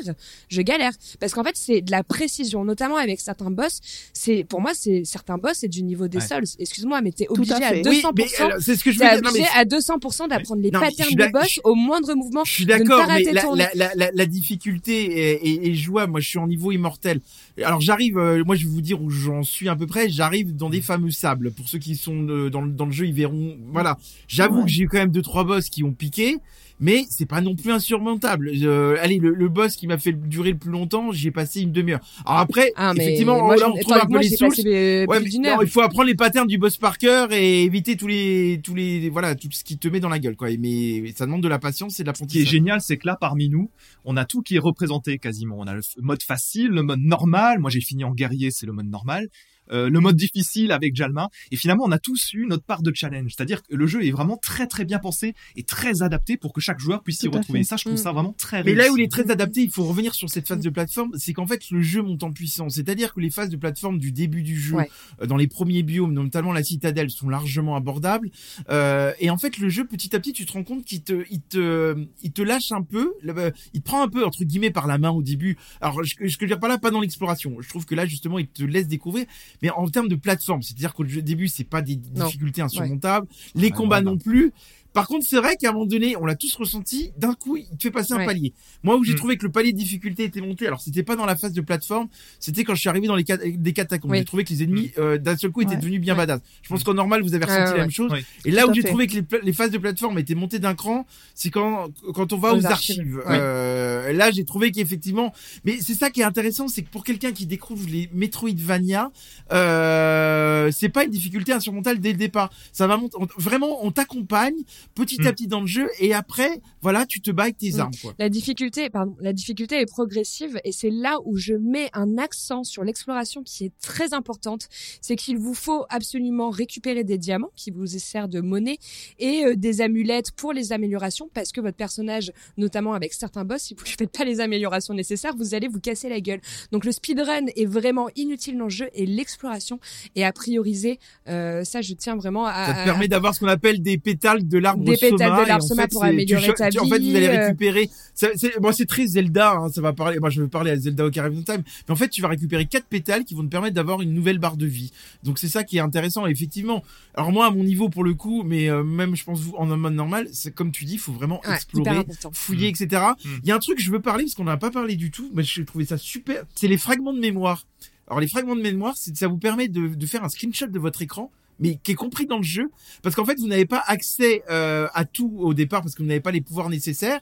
Je galère. Parce qu'en fait, c'est de la précision, notamment avec certains boss. C'est, pour moi, c'est, certains boss, c'est du niveau des Ouais. Souls. Excuse-moi, mais t'es obligé à, fait. 200%. Oui, euh, c'est ce que je veux dire. Obligé à 200% d'apprendre les Non, patterns d'ac- boss je- au moindre mouvement. Je suis de d'accord, mais la, la, la, la, la difficulté est, est, est jouable. Moi, je suis en niveau immortel. Alors, j'arrive. euh, moi, je vais vous dire où j'en suis à peu près. J'arrive dans des fameux sables. Pour ceux qui sont euh, dans, le, dans le jeu, ils verront. Voilà. J'avoue Ouais. que j'ai eu quand même deux trois boss qui ont piqué. Mais c'est pas non plus insurmontable. Euh, allez, le, le boss qui m'a fait durer le plus longtemps, j'y ai passé une demi-heure. Alors après, Ah, effectivement, moi, là, on retrouve attends, un peu moi, les j'ai passé euh, Ouais, mais non, il faut apprendre les patterns du boss par cœur et éviter tous les tous les voilà tout ce qui te met dans la gueule quoi. Mais ça demande de la patience et de Ce qui est l'apprentissage. génial, c'est que là, parmi nous, on a tout qui est représenté quasiment. On a le mode facile, le mode normal. Moi, j'ai fini en guerrier, c'est le mode normal. Euh, le mode difficile avec Jalma. Et finalement, on a tous eu notre part de challenge. C'est-à-dire que le jeu est vraiment très très bien pensé et très adapté pour que chaque joueur puisse s'y retrouver. Et ça, je trouve Mm. ça vraiment très Mais réussi. là où il est très adapté, il faut revenir sur cette phase de plateforme, c'est qu'en fait le jeu monte en puissance. C'est-à-dire que les phases de plateforme du début du jeu, Ouais. euh, dans les premiers biomes, notamment la citadelle, sont largement abordables. Euh, et en fait le jeu, petit à petit, tu te rends compte qu'il te, il te, il te lâche un peu, le- il te prend un peu entre guillemets par la main au début. Alors je, je veux dire pas là, pas dans l'exploration. Je trouve que là justement, il te laisse découvrir. Mais en termes de plateforme, c'est-à-dire qu'au jeu- début, c'est pas des Non. difficultés insurmontables, les Ouais, combats non plus. Par contre, c'est vrai qu'à un moment donné, on l'a tous ressenti, d'un coup, il te fait passer un Ouais. palier. Moi, où j'ai Mm. trouvé que le palier de difficulté était monté, alors c'était pas dans la phase de plateforme, c'était quand je suis arrivé dans les cat- des catacombes. Oui. J'ai trouvé que les ennemis, euh, d'un seul coup, étaient Ouais. devenus bien Ouais. badass. Je pense qu'en normal, vous avez ressenti la même chose. Et là Tout où j'ai trouvé que les, phases de plateforme étaient montées d'un cran, c'est quand, quand on va Aux aux, archives. Euh, là, j'ai trouvé qu'effectivement, mais c'est ça qui est intéressant, c'est que pour quelqu'un qui découvre les Metroidvania, euh, c'est pas une difficulté insurmontable dès le départ. Ça va monter, on- vraiment, on t'accompagne petit à Mm. petit dans le jeu et après, voilà, tu te bats avec tes Mm. armes, quoi. La difficulté, pardon, la difficulté est progressive et c'est là où je mets un accent sur l'exploration qui est très importante. C'est qu'il vous faut absolument récupérer des diamants qui vous servent de monnaie et euh, des amulettes pour les améliorations parce que votre personnage, notamment avec certains boss, si vous ne faites pas les améliorations nécessaires, vous allez vous casser la gueule. Donc le speedrun est vraiment inutile dans le jeu et l'exploration est à prioriser. Euh, ça, je tiens vraiment à. Ça te à- permet d'avoir ce qu'on appelle des pétales de l'arbre Des pétales soma, de l'arbre en soma fait, pour améliorer tu ta tu- En fait, vous allez vie, euh. récupérer. ça- c'est- très Zelda. Hein, ça va parler. Moi, je veux parler à Zelda Ocarina of Time. Mais en fait, tu vas récupérer quatre pétales qui vont te permettre d'avoir une nouvelle barre de vie. Donc c'est ça qui est intéressant. Effectivement. Alors moi, à mon niveau pour le coup, mais euh, même je pense vous en un mode normal, c'est comme tu dis, il faut vraiment Ouais, explorer fouiller, etc. Il Mm. y a un truc que je veux parler parce qu'on n'en a pas parlé du tout, mais j'ai trouvé ça super. C'est les fragments de mémoire. Alors les fragments de mémoire, c'est ça vous permet de, de faire un screenshot de votre écran, mais qui est compris dans le jeu, parce qu'en fait vous n'avez pas accès euh, à tout au départ parce que vous n'avez pas les pouvoirs nécessaires,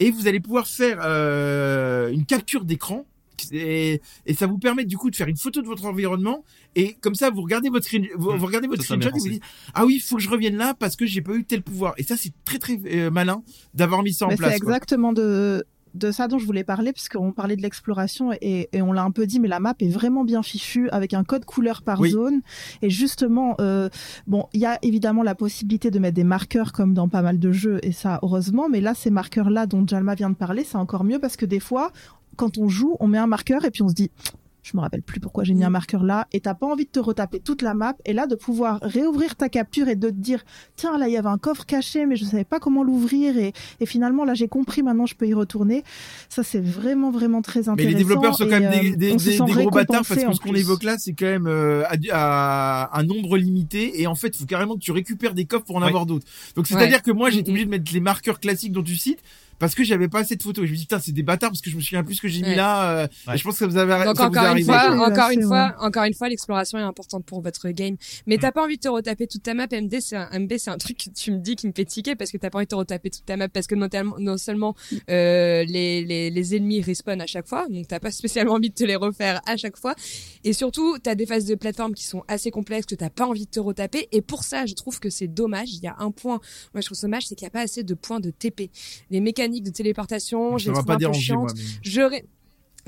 et vous allez pouvoir faire euh, une capture d'écran et, et ça vous permet du coup de faire une photo de votre environnement et comme ça vous regardez votre screen- vous, vous regardez votre screenshot et vous dites ah oui, il faut que je revienne là parce que j'ai pas eu tel pouvoir. Et ça c'est très très euh, malin d'avoir mis ça en Mais c'est place. quoi. exactement de de ça dont je voulais parler puisqu'on parlait de l'exploration et, et on l'a un peu dit mais la map est vraiment bien fichue avec un code couleur par Oui. zone et justement euh, bon il y a évidemment la possibilité de mettre des marqueurs comme dans pas mal de jeux et ça heureusement mais là ces marqueurs là dont Jalma vient de parler c'est encore mieux parce que des fois quand on joue on met un marqueur et puis on se dit je me rappelle plus pourquoi j'ai mis un marqueur là et t'as pas envie de te retaper toute la map et là de pouvoir réouvrir ta capture et de te dire tiens là il y avait un coffre caché mais je savais pas comment l'ouvrir et, et finalement là j'ai compris maintenant je peux y retourner ça c'est vraiment vraiment très Mais intéressant les développeurs sont quand même des, euh, des, se gros bâtards parce que en ce qu'on évoque là, c'est quand même euh, à, à un nombre limité et en fait, il faut carrément que tu récupères des coffres pour en Ouais. avoir d'autres. Donc c'est-à-dire que moi, j'ai été Mhm. obligé de mettre les marqueurs classiques dont tu cites parce que j'avais pas assez de photos. Et je me dis putain, c'est des bâtards parce que je me souviens plus ce que j'ai mis Ouais. là. euh, Ouais. Et je pense que ça vous avez Donc ça vous est encore une fois, encore une fois, encore une fois, l'exploration est importante pour votre game. Mais Mm. t'as pas envie de te retaper toute ta map. MD, c'est un, MB, c'est un truc que tu me dis qui me fait tiquer parce que t'as pas envie de te retaper toute ta map parce que notamment, non seulement euh, les, les les ennemis respawn à chaque fois, donc t'as pas spécialement envie de te les refaire à chaque fois. Et surtout, t'as des phases de plateforme qui sont assez complexes que t'as pas envie de te retaper. Et pour ça, je trouve que c'est dommage. Il y a un point, moi je trouve dommage, c'est qu'il y a pas assez de points de TP. Les mécaniques de téléportation, je trouve pas un peu moi. mais- J'aurais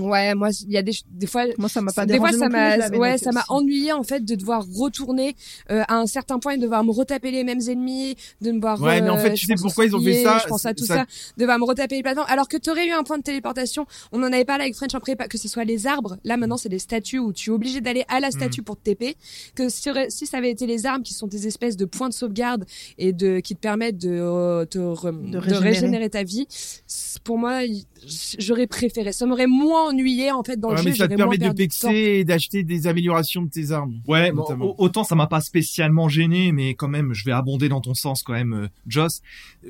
Ouais, moi, il y a des, des fois, moi ça m'a pas des fois, ça m'a, ouais, ça m'a ennuyé en fait de devoir retourner euh, à un certain point et de devoir me retaper les mêmes ennemis, de devoir. Ouais, mais en euh, fait, je tu sais pourquoi ils ont fait ça? Je pense à tout Ça- ça, de devoir me retaper les plateformes. Alors que t'aurais eu un point de téléportation, on en avait parlé avec French en prépa, que ce soit les arbres. Là maintenant, c'est des statues où tu es obligé d'aller à la statue pour te TP. Que si, si ça avait été les arbres qui sont des espèces de points de sauvegarde et de qui te permettent de euh, te re- de, régénérer. régénérer ta vie, pour moi, j'aurais préféré. Ça m'aurait moins ennuyé en fait dans Ouais, le mais jeu. ça te permet de pexer et d'acheter des améliorations de tes armes. Ouais, Notamment. autant ça m'a pas spécialement gêné, mais quand même, je vais abonder dans ton sens quand même, euh, Joss.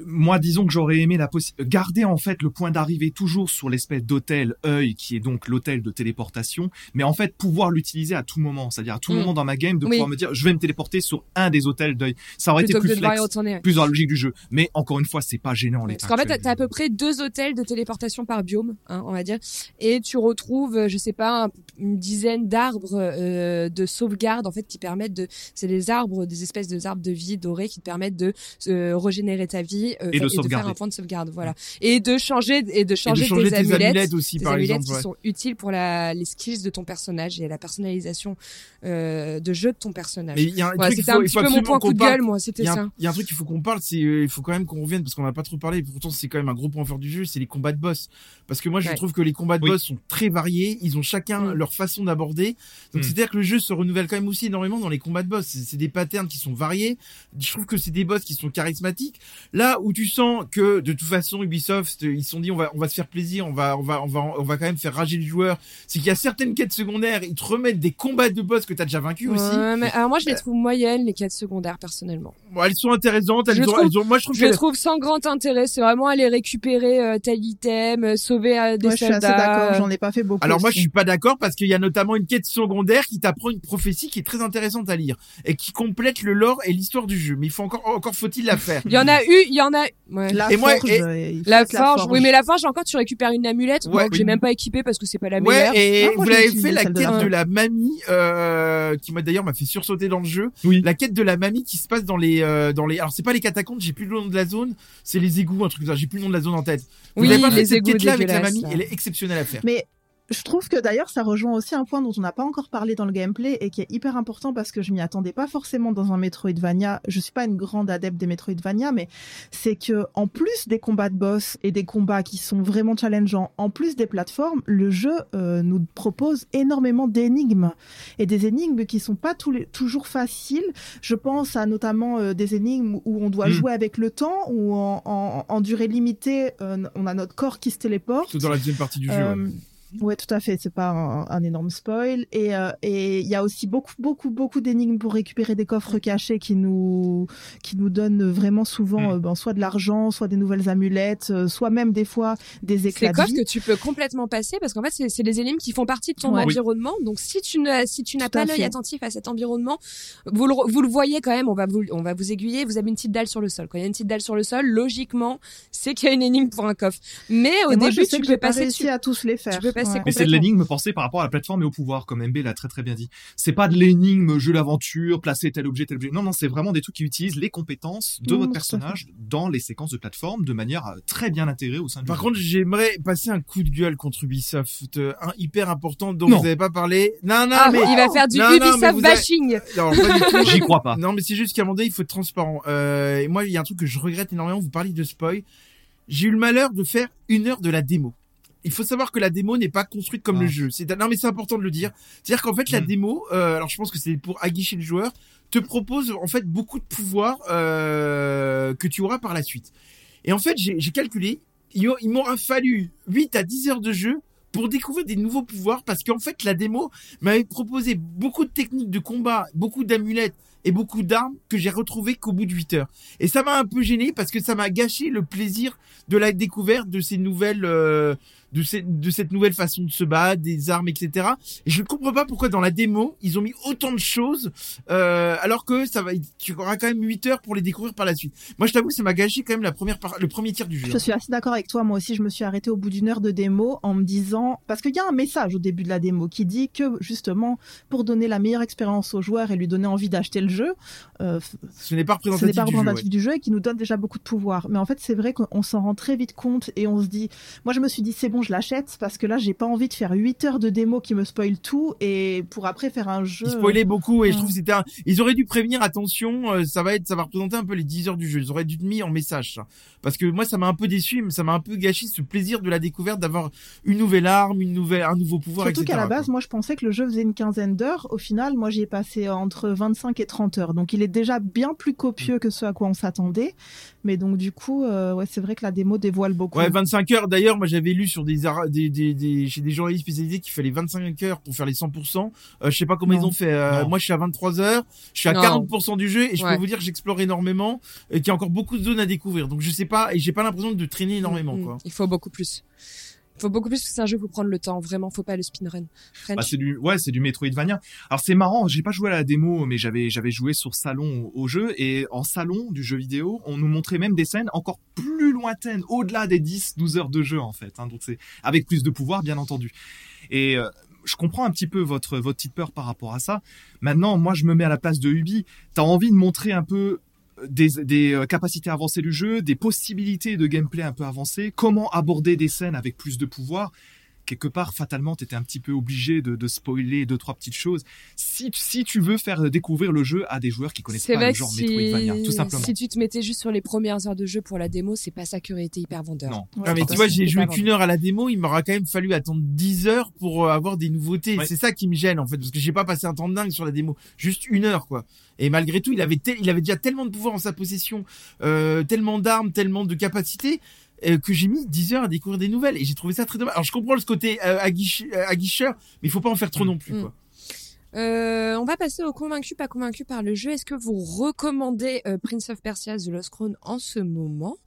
Moi, disons que j'aurais aimé la garder en fait le point d'arrivée toujours sur l'espèce d'hôtel œil, qui est donc l'hôtel de téléportation, mais en fait pouvoir l'utiliser à tout moment, c'est-à-dire à tout Mm. moment dans ma game de Oui. pouvoir me dire, je vais me téléporter sur un des hôtels d'œil. Ça aurait plutôt été plus flex, retourner. ouais. plus dans la logique du jeu. Mais encore une fois, c'est pas gênant les Parce qu'en fait, t'as à peu près deux hôtels de téléportation par biome, hein, on va dire, et tu retrouves, euh, je sais pas, un- une dizaine d'arbres euh, de sauvegarde en fait qui permettent de, c'est des arbres, des espèces de arbres de vie dorés qui te permettent de euh, régénérer ta vie euh, Et de fa- faire sauvegarder. un point de sauvegarde, voilà, et de changer et de Et de changer, changer tes tes amulettes. amulettes aussi, Des par amulettes exemple. qui ouais. sont utiles pour la, les skills de ton personnage et la personnalisation euh, de jeu de ton personnage. Mais il y a un Voilà, truc qu'il c'était faut, un petit peu mon point coup qu'on de parle. gueule, moi, c'était ça. il y a un truc qu'il faut qu'on parle, c'est euh, il faut quand même qu'on revienne parce qu'on n'a pas trop parlé. Pourtant, c'est quand même un gros point fort du jeu, c'est les combats de boss. Parce que moi, je Ouais. trouve que les combats de Oui. boss sont très variés. Ils ont chacun Mm. leur façon d'aborder. Donc, Mm. c'est-à-dire que le jeu se renouvelle quand même aussi énormément dans les combats de boss. C'est des patterns qui sont variés. Je trouve que c'est des boss qui sont charismatiques. Là où tu sens que de toute façon Ubisoft, ils se sont dit on va on va se faire plaisir, on va on va on va on va quand même faire rager le joueur. C'est qu'il y a certaines quêtes secondaires, ils te remettent des combats de boss que t'as déjà vaincu aussi. Mais alors moi je les Euh, trouve moyennes les quêtes secondaires personnellement. Bon, elles sont intéressantes. Elles Je ont, trouve- elles ont- moi je trouve Je les que trouve sans grand intérêt, c'est vraiment aller récupérer euh, tel item, euh, sauver euh, des Moi, je suis assez soldats. d'accord j'en ai pas fait beaucoup Alors moi je suis pas d'accord parce qu'il y a notamment une quête secondaire qui t'apprend une prophétie qui est très intéressante à lire et qui complète le lore et l'histoire du jeu. Mais il faut encore encore faut-il la faire. Il y en a eu, il y en a ouais. la Et moi, forge, et- euh, La forge, oui mais la forge encore tu récupères une amulette Ouais, que oui. j'ai même pas équipée parce que c'est pas la Ouais meilleure. et Ah, moi, vous l'avez fait la de quête la de la mamie euh, qui m'a d'ailleurs m'a fait sursauter dans le jeu. Oui. La quête de la mamie qui se passe dans les euh, dans les alors c'est pas les catacombes, j'ai plus le nom de la zone, c'est les égouts un truc comme ça, j'ai plus le nom de la zone en tête. Vous Oui, avez pas fait les cette égouts quête là avec la mamie, elle est exceptionnelle à faire. Mais je trouve que d'ailleurs ça rejoint aussi un point dont on n'a pas encore parlé dans le gameplay et qui est hyper important parce que je m'y attendais pas forcément dans un Metroidvania. Je suis pas une grande adepte des Metroidvania, mais c'est que en plus des combats de boss et des combats qui sont vraiment challengeants, en plus des plateformes, le jeu euh, nous propose énormément d'énigmes et des énigmes qui sont pas tous les, toujours faciles. Je pense à notamment euh, des énigmes où on doit Mm. jouer avec le temps ou en, en, en durée limitée, euh, on a notre corps qui se téléporte. Tout dans la deuxième partie du jeu. Euh, ouais. Ouais, tout à fait. C'est pas un, un énorme spoil. Et euh, et il y a aussi beaucoup, beaucoup, beaucoup d'énigmes pour récupérer des coffres cachés qui nous qui nous donnent vraiment souvent Mm. euh, ben, soit de l'argent, soit des nouvelles amulettes, euh, soit même des fois des éclats de coffre vie. que tu peux complètement passer parce qu'en fait c'est les énigmes qui font partie de ton Ouais. Environnement. Donc si tu ne si tu n'as pas l'œil attentif à cet environnement, vous le vous le voyez quand même. On va vous on va vous aiguiller. Vous avez une petite dalle sur le sol. Quand il y a une petite dalle sur le sol, logiquement c'est qu'il y a une énigme pour un coffre. Mais au Et moi, début je sais tu que peux passer dessus. à tous les faire. Tu peux Ouais. Mais c'est de l'énigme pensée par rapport à la plateforme et au pouvoir, comme MB l'a très très bien dit. C'est pas de l'énigme jeu d'aventure, placer tel objet, tel objet. Non, non, c'est vraiment des trucs qui utilisent les compétences de Non, votre personnage dans les séquences de plateforme de manière euh, très bien intégrée au sein du Par jeu. contre, j'aimerais passer un coup de gueule contre Ubisoft, euh, un hyper important dont Non. vous n'avez pas parlé. Non, non, Ah, mais il va faire du Non, Ubisoft avez- bashing. non, pas du tout. J'y crois pas. Non, mais c'est juste qu'à un moment donné, il faut être transparent. Euh, et moi, il y a un truc que je regrette énormément. Vous parliez de spoil. J'ai eu le malheur de faire une heure de la démo. Il faut savoir que la démo n'est pas construite comme Ah. le jeu. C'est non, mais c'est important de le dire. C'est-à-dire qu'en fait, la Mm. démo, euh, alors je pense que c'est pour aguicher le joueur, te propose en fait beaucoup de pouvoirs euh, que tu auras par la suite. Et en fait, j'ai calculé, il m'aura fallu 8 à 10 heures de jeu pour découvrir des nouveaux pouvoirs parce qu'en fait, la démo m'avait proposé beaucoup de techniques de combat, beaucoup d'amulettes et beaucoup d'armes que j'ai retrouvées qu'au bout de 8 heures. Et ça m'a un peu gêné parce que ça m'a gâché le plaisir de la découverte de ces nouvelles, euh, de, cette nouvelle façon de se battre, des armes, etc. Et je ne comprends pas pourquoi dans la démo, ils ont mis autant de choses, euh, alors que ça va, tu auras quand même 8 heures pour les découvrir par la suite. Moi, je t'avoue, que ça m'a gâché quand même la première par- le premier tiers du jeu. Je suis assez d'accord avec toi. Moi aussi, je me suis arrêtée au bout d'une heure de démo en me disant, parce qu'il y a un message au début de la démo qui dit que justement, pour donner la meilleure expérience au joueur et lui donner envie d'acheter le jeu, euh, Ce n'est pas représentatif du jeu. du jeu et qui nous donne déjà beaucoup de pouvoir. Mais en fait, c'est vrai qu'on s'en rend très vite compte et on se dit, moi, je me suis dit, c'est bon, je l'achète parce que là, j'ai pas envie de faire 8 heures de démo qui me spoil tout et pour après faire un jeu. Ils spoilaient beaucoup et je trouve que c'était un... ils auraient dû prévenir attention euh, ça va être ça va représenter un peu les 10 heures du jeu ils auraient dû te mis en message ça. parce que moi ça m'a un peu déçu mais ça m'a un peu gâché ce plaisir de la découverte d'avoir une nouvelle arme une nouvelle un nouveau pouvoir Surtout qu'à la base, quoi. moi, je pensais que le jeu faisait une quinzaine d'heures. Au final, moi, j'y ai passé entre 25 et 30 heures. Donc, il est déjà bien plus copieux que ce à quoi on s'attendait. Mais donc, du coup, euh, ouais, c'est vrai que la démo dévoile beaucoup. Ouais, 25 heures. D'ailleurs, moi, j'avais lu sur des, ara- des, des, des, chez des journalistes spécialisés qu'il fallait 25 heures pour faire les 100%. Euh, je sais pas comment Non. ils ont fait. Euh, moi, je suis à 23 heures. Je suis à Non. 40% du jeu et je Ouais. peux vous dire que j'explore énormément et qu'il y a encore beaucoup de zones à découvrir. Donc, je sais pas et j'ai pas l'impression de traîner énormément, Mm, quoi. Il faut beaucoup plus. Faut beaucoup plus que c'est un jeu, faut prendre le temps. Vraiment, faut pas le speedrun. Bah, c'est du, ouais, c'est du Metroidvania. Alors c'est marrant, j'ai pas joué à la démo, mais j'avais, j'avais joué sur salon au, jeu et en salon du jeu vidéo, on nous montrait même des scènes encore plus lointaines, au-delà des 10, 12 heures de jeu en fait. Hein, donc c'est avec plus de pouvoir, bien entendu. Et euh, je comprends un petit peu votre votre petite peur par rapport à ça. Maintenant, moi, je me mets à la place de Ubi. T'as envie de montrer un peu des, des euh, capacités avancées du jeu, des possibilités de gameplay un peu avancées, comment aborder des scènes avec plus de pouvoir quelque part, fatalement, tu étais un petit peu obligé de, de spoiler deux, trois petites choses. Si, si tu veux faire découvrir le jeu à des joueurs qui connaissent C'est pas vrai le que genre si... Metroidvania, tout simplement. si tu te mettais juste sur les premières heures de jeu pour la démo, c'est pas ça qui aurait été hyper vendeur. Non. Ouais, Ah, mais tu vois, j'ai joué qu'une heure à la démo, il m'aura quand même fallu attendre 10 heures pour euh, avoir des nouveautés. Ouais. C'est ça qui me gêne, en fait, parce que j'ai pas passé un temps de dingue sur la démo. Juste une heure, quoi. Et malgré tout, il avait, tel- il avait déjà tellement de pouvoir en sa possession, euh, tellement d'armes, tellement de capacités, euh, que j'ai mis 10 heures à découvrir des nouvelles. Et j'ai trouvé ça très dommage. Alors, je comprends le côté euh, aguiche- euh, aguicheur, mais il faut pas en faire trop Mm. non plus, Mm. quoi. Euh, on va passer au convaincu, pas convaincu par le jeu. Est-ce que vous recommandez euh, Prince of Persia The Lost Crown en ce moment?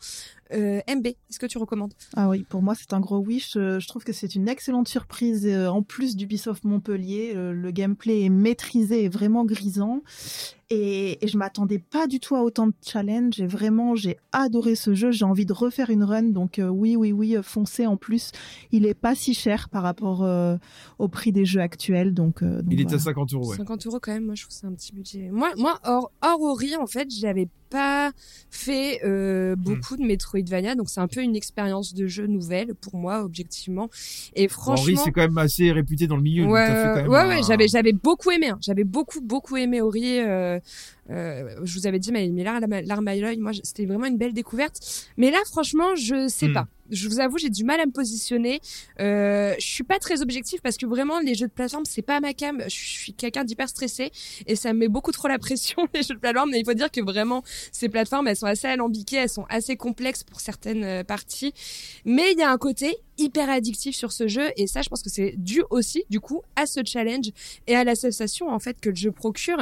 Euh, MB, est-ce que tu recommandes Ah oui, pour moi, c'est un gros wish. Euh, Je trouve que c'est une excellente surprise. euh, En plus d'Ubisoft Montpellier, le gameplay est maîtrisé et vraiment grisant. Et, et je m'attendais pas du tout à autant de challenge. Et vraiment, j'ai adoré ce jeu. J'ai envie de refaire une run. Donc euh, oui, oui, oui, foncez. En plus, il est pas si cher par rapport euh, au prix des jeux actuels. Donc, donc Il est à 50 euros, ouais. 50 euros quand même, moi je trouve que c'est un petit budget. Moi, moi hors, hors Ori, en fait, j'avais pas fait euh, beaucoup de Metroidvania, donc c'est un peu une expérience de jeu nouvelle pour moi, objectivement. Et Henri, franchement, c'est quand même assez réputé dans le milieu. donc ouais, t'as fait quand même ouais, un- ouais, j'avais, j'avais beaucoup aimé. hein. J'avais beaucoup, beaucoup aimé Ori. Euh, euh, je vous avais dit, mais Miller, l'arme à l'œil, moi, c'était vraiment une belle découverte. Mais là, franchement, je sais Hmm. pas. Je vous avoue, j'ai du mal à me positionner. Euh, je suis pas très objectif parce que vraiment, les jeux de plateforme, c'est pas ma cam. Je suis quelqu'un d'hyper stressé et ça me met beaucoup trop la pression, les jeux de plateforme. Mais il faut dire que vraiment, ces plateformes, elles sont assez alambiquées, elles sont assez complexes pour certaines euh, parties. Mais il y a un côté hyper addictif sur ce jeu et ça, je pense que c'est dû aussi, du coup, à ce challenge et à la sensation, en fait, que le jeu procure.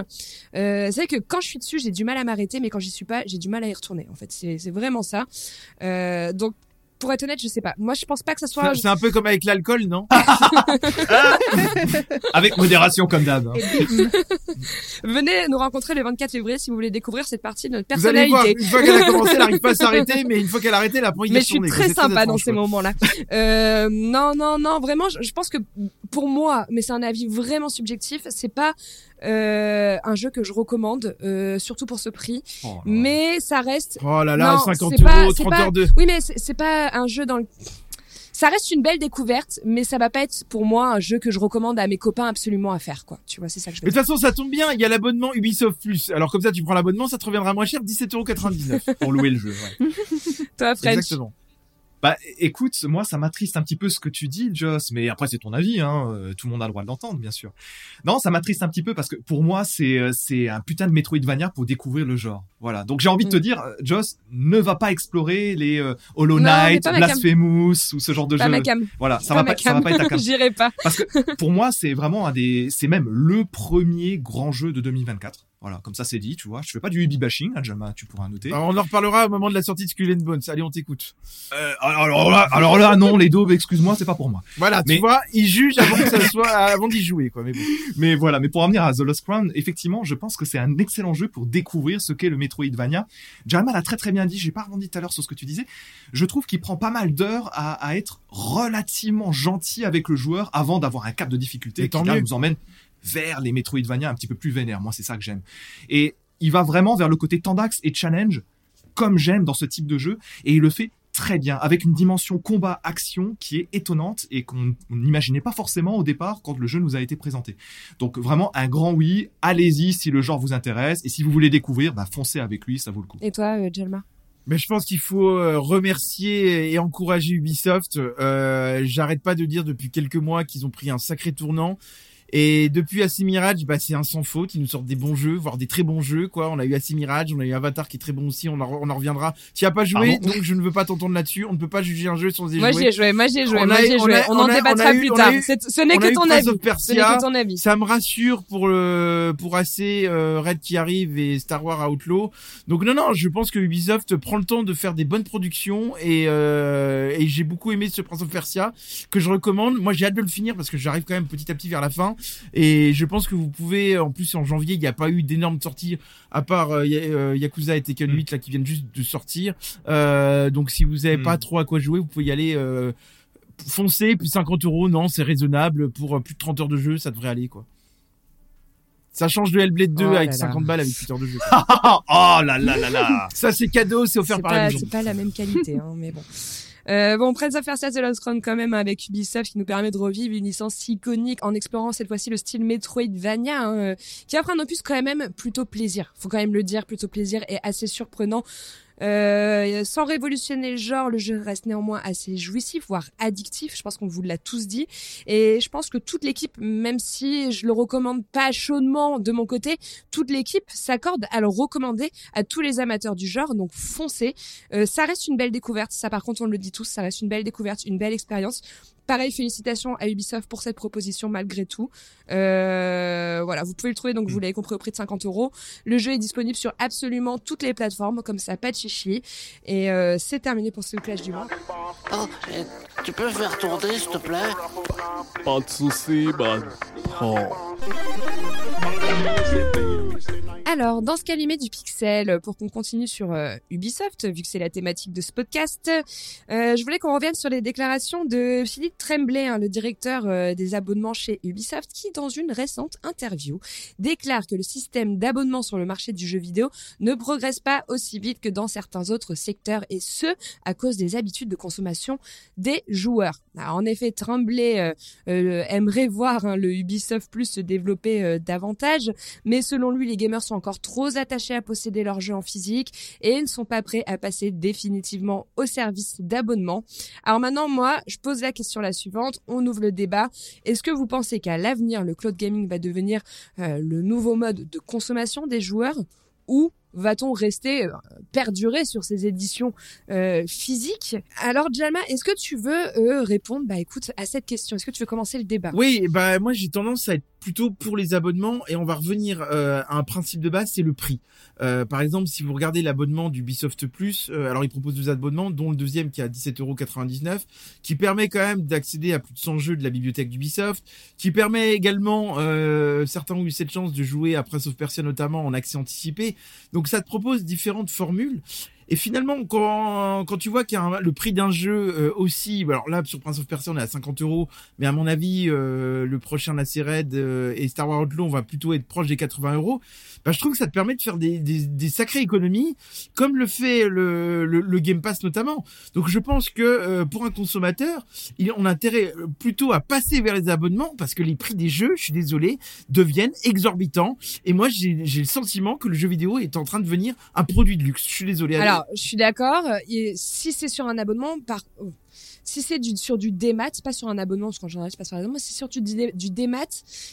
Euh, c'est vrai que quand je suis dessus, j'ai du mal à m'arrêter, mais quand j'y suis pas, j'ai du mal à y retourner. En fait, c'est vraiment ça. Euh, donc pour être honnête, je sais pas. Moi, je pense pas que ça soit. C'est un peu comme avec l'alcool, non Avec modération comme d'hab. hein. Venez nous rencontrer le 24 février si vous voulez découvrir cette partie de notre Vous allez voir, personnalité. une fois qu'elle a commencé, elle n'arrive pas à s'arrêter, mais une fois qu'elle a arrêté, elle a pas envie de Mais je suis très sympa dans ces moments-là. Euh, non, non, non, vraiment, je, je pense que pour moi, mais c'est un avis vraiment subjectif, c'est pas euh, un jeu que je recommande, euh, surtout pour ce prix. Oh. Mais ça reste. Oh là là, Non, 50 c'est pas- euros, c'est 30 pas- heures de... Oui, mais c'est pas un jeu dans le. Ça reste une belle découverte, mais ça va pas être pour moi un jeu que je recommande à mes copains absolument à faire, quoi. Tu vois, c'est ça que je veux Mais de toute façon, ça tombe bien, il y a l'abonnement Ubisoft Plus. Alors comme ça, tu prends l'abonnement, ça te reviendra moins cher, 17,99€. Pour louer le jeu. ouais. Toi, French. Exactement. Bah, écoute, moi, ça m'attriste un petit peu ce que tu dis, Joss, mais après, c'est ton avis, hein. euh, Tout le monde a le droit de l'entendre, bien sûr. Non, ça m'attriste un petit peu parce que pour moi, c'est, euh, c'est un putain de Metroidvania pour découvrir le genre. Voilà. Donc, j'ai envie de te Mm. dire, euh, Joss, ne va pas explorer les euh, Hollow Knight. Blasphemous ou ce genre de Pas jeu. ma cam. Voilà. Ça Pas va pas, ça va pas être ta cam. J'irai pas. Parce que pour moi, c'est vraiment un des, c'est même le premier grand jeu de 2024. Voilà, comme ça c'est dit, tu vois. Je fais pas du Ubi bashing, hein, Jalma, tu pourras noter. Alors, on en reparlera au moment de la sortie de Skull and Bones. Allez, on t'écoute. Euh, alors là, alors là, non, les daubes, excuse-moi, c'est pas pour moi. Voilà, tu Mais- vois, il juge avant que ça soit, avant d'y jouer, quoi. Mais bon. Mais voilà, mais pour revenir à The Lost Crown, effectivement, je pense que c'est un excellent jeu pour découvrir ce qu'est le Metroidvania. Jalma l'a très très bien dit, j'ai pas rebondi tout à l'heure sur ce que tu disais. Je trouve qu'il prend pas mal d'heures à, à être relativement gentil avec le joueur avant d'avoir un cap de difficulté Et qui tant là mieux. nous emmène vers les Metroidvania un petit peu plus vénères. Moi, c'est ça que j'aime. Et il va vraiment vers le côté tendax et challenge, comme j'aime dans ce type de jeu, et il le fait très bien, avec une dimension combat-action qui est étonnante et qu'on on n'imaginait pas forcément au départ quand le jeu nous a été présenté. Donc vraiment un grand oui, allez-y si le genre vous intéresse, et si vous voulez découvrir, bah foncez avec lui, ça vaut le coup. Et toi, euh, Jelma? Mais je pense qu'il faut euh, remercier et encourager Ubisoft. Euh, J'arrête pas de dire depuis quelques mois qu'ils ont pris un sacré tournant. Et depuis AC Mirage, bah, c'est un sans faute. Ils nous sortent des bons jeux, voire des très bons jeux, quoi. On a eu AC Mirage, on a eu Avatar qui est très bon aussi. On en, on en reviendra. Tu as pas joué, Pardon donc je ne veux pas t'entendre là-dessus. On ne peut pas juger un jeu sans y Moi, jouer. j'y ai joué, moi, j'y ai joué, On moi, ai on joué. a- On on en a- débattra on a eu- plus on a tard. Ce n'est on a que ton avis. Ce n'est que ton avis. Ça me rassure pour le pour AC euh, Red qui arrive et Star Wars Outlaw. Donc non non, je pense que Ubisoft prend le temps de faire des bonnes productions et euh, et j'ai beaucoup aimé ce Prince of Persia que je recommande. Moi j'ai hâte de le finir parce que j'arrive quand même petit à petit vers la fin et je pense que vous pouvez en plus en janvier, il n'y a pas eu d'énormes sorties à part euh, euh, Yakuza et Tekken Mm. 8 là qui viennent juste de sortir. Euh, donc si vous avez Mm. pas trop à quoi jouer, vous pouvez y aller euh, foncer, puis 50 euros, non, c'est raisonnable. Pour euh, plus de 30 heures de jeu, ça devrait aller, quoi. Ça change de Hellblade 2 Oh là avec là. 50 balles avec 8 heures de jeu. oh là là là là ça, c'est cadeau, c'est offert par la pas, maison. c'est pas la même qualité, hein, mais bon. Euh, bon, Prince of Persia The Lost Crown quand même avec Ubisoft qui nous permet de revivre une licence iconique en explorant cette fois-ci le style Metroidvania hein, euh, qui offre un opus quand même plutôt plaisir. Faut quand même le dire, plutôt plaisir et assez surprenant. Euh, sans révolutionner le genre, le jeu reste néanmoins assez jouissif, voire addictif. Je pense qu'on vous l'a tous dit. Et je pense que toute l'équipe, même si je le recommande pas chaudement de mon côté, toute l'équipe s'accorde à le recommander à tous les amateurs du genre. Donc foncez. Euh, ça reste une belle découverte. Ça, par contre, on le dit tous, ça reste une belle découverte, une belle expérience. Pareil, félicitations à Ubisoft pour cette proposition malgré tout. Euh, voilà, vous pouvez le trouver, donc vous l'avez compris, au prix de 50 euros. Le jeu est disponible sur absolument toutes les plateformes, comme ça, pas de chichi. Et euh, c'est terminé pour ce clash du mois. Oh, tu peux faire tourner, s'il te plaît? Pas de soucis, man. Prends. Alors, dans ce calumet du pixel, pour qu'on continue sur euh, Ubisoft, vu que c'est la thématique de ce podcast, euh, je voulais qu'on revienne sur les déclarations de Philippe Tremblay, hein, le directeur euh, des abonnements chez Ubisoft, qui, dans une récente interview, déclare que le système d'abonnement sur le marché du jeu vidéo ne progresse pas aussi vite que dans certains autres secteurs, et ce, à cause des habitudes de consommation des joueurs. En effet, Tremblay euh, euh, aimerait voir hein, le Ubisoft Plus se développer euh, davantage, mais selon lui, les gamers sont encore trop attachés à posséder leurs jeux en physique et ne sont pas prêts à passer définitivement au service d'abonnement. Alors maintenant, moi, je pose la question la suivante, on ouvre le débat. Est-ce que vous pensez qu'à l'avenir, le cloud gaming va devenir euh, le nouveau mode de consommation des joueurs ou va-t-on rester euh, perdurer sur ces éditions euh, physiques? Alors Jalma, est-ce que tu veux euh, répondre? Bah écoute à cette question. Est-ce que tu veux commencer le débat? Oui, bah moi j'ai tendance à être plutôt pour les abonnements et on va revenir euh, à un principe de base, c'est le prix. Euh, par exemple, si vous regardez l'abonnement du Ubisoft Plus, euh, alors il propose deux abonnements, dont le deuxième qui est à 17,99€, qui permet quand même d'accéder à plus de 100 jeux de la bibliothèque d'Ubisoft, qui permet également, certains ont eu cette chance de jouer à Prince of Persia notamment en accès anticipé. Donc ça te propose différentes formules. Et finalement, quand, quand tu vois qu'il y a un- le prix d'un jeu euh, aussi, alors là sur Prince of Persia on est à 50 euros, mais à mon avis euh, le prochain Nasser Red euh, et Star Wars Outlaw on va plutôt être proche des 80 euros. Bah, je trouve que ça te permet de faire des, des, des sacrées économies, comme le fait le, le, le Game Pass notamment. Donc je pense que euh, pour un consommateur, il, on a intérêt euh, plutôt à passer vers les abonnements parce que les prix des jeux, je suis désolé, deviennent exorbitants. Et moi j'ai le sentiment que le jeu vidéo est en train de devenir un produit de luxe. Je suis désolé. Alors, je suis d'accord. Si c'est sur un abonnement, par. Si c'est sur du démat, pas sur un abonnement, parce qu'en général, c'est pas sur un abonnement, si c'est sur du, dé- du démat,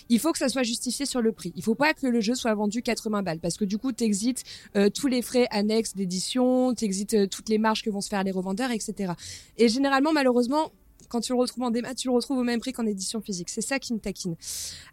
il faut que ça soit justifié sur le prix. Il faut pas que le jeu soit vendu 80 balles, parce que du coup, t'exites euh, tous les frais annexes d'édition, t'exites euh, toutes les marges que vont se faire les revendeurs, etc. Et généralement, malheureusement, quand tu le retrouves en démat, tu le retrouves au même prix qu'en édition physique. C'est ça qui me taquine.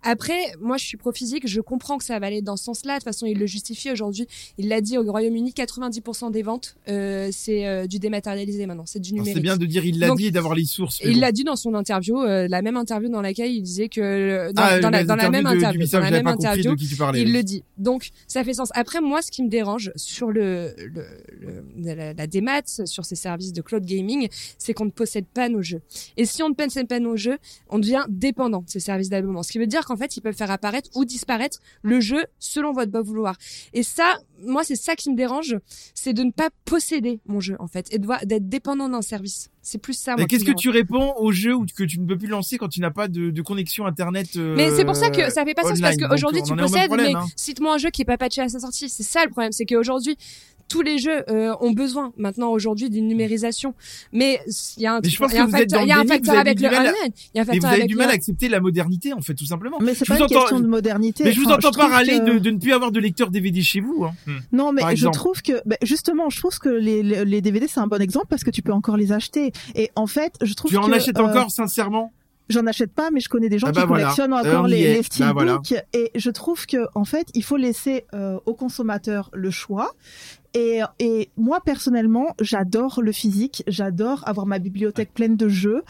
Après, moi, je suis pro-physique, je comprends que ça va aller dans ce sens-là. De toute façon, il le justifie aujourd'hui. Il l'a dit au Royaume-Uni, 90% des ventes, euh, c'est euh, du dématérialisé maintenant, c'est du numérique. C'est bien de dire il l'a dit et d'avoir les sources. Il l'a dit dans son interview, euh, la même interview dans laquelle il disait que euh, dans, Ah, dans la, les dans la même de- interview, dans la même interview, il le dit. Donc ça fait sens. Après moi, ce qui me dérange sur le, le, le- la, la démat, sur ces services de cloud gaming, c'est qu'on ne possède pas nos jeux. Et si on ne possède pas nos jeux, on devient dépendant de ces services d'abonnement. Ce qui veut dire qu'en fait, ils peuvent faire apparaître ou disparaître le jeu selon votre bon vouloir. Et ça, moi, c'est ça qui me dérange, c'est de ne pas posséder mon jeu en fait et d'être dépendant d'un service. C'est plus ça. Mais qu'est-ce que tu réponds au jeu ou que tu ne peux plus lancer quand tu n'as pas de, de connexion internet euh, Mais c'est pour ça que ça fait pas sens parce online? qu'aujourd'hui tu au possèdes, problème, mais hein. cite-moi un jeu qui est pas patché à sa sortie. C'est ça le problème, c'est qu'aujourd'hui tous les jeux euh, ont besoin maintenant aujourd'hui d'une numérisation, mais il y a un, Mais je pense il y a un que vous êtes facteur, dans il y a le un déni, facteur vous avez avec du le mal à- online, il y a un Mais vous facteur avez avec du le mal à accepter la modernité en fait tout simplement. Mais c'est Je pas vous une entends- question de modernité. Mais je vous Enfin, entends pas que- de, de ne plus avoir de lecteur DVD chez vous. Hein. Non, mais je trouve que, ben, justement, je trouve que les, les, les DVD c'est un bon exemple parce que tu peux encore les acheter. Et en fait, je trouve Tu en que, achètes euh, encore sincèrement? J'en achète pas, mais je connais des gens Ah qui bah voilà. collectionnent Euh, encore les, les Bah steelbooks. voilà. Et je trouve que, en fait, il faut laisser euh, aux consommateurs le choix. Et, et moi personnellement, j'adore le physique, j'adore avoir ma bibliothèque pleine de jeux.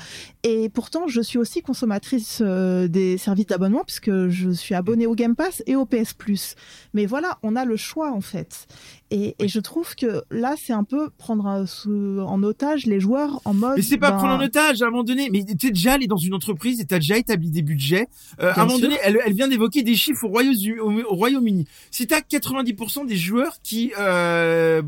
Et pourtant, je suis aussi consommatrice euh, des services d'abonnement puisque je suis abonnée au Game Pass et au PS Plus. Mais voilà, on a le choix en fait. Et, et je trouve que là, c'est un peu prendre un- sous- en otage les joueurs en mode. Mais c'est pas ben, prendre en otage à un moment donné. Mais tu es déjà allé dans une entreprise et t'as déjà établi des budgets. Euh, à un moment sûr. donné, elle, elle vient d'évoquer des chiffres au Royaume- au, au Royaume-Uni. Si t'as 90% des joueurs qui euh, euh,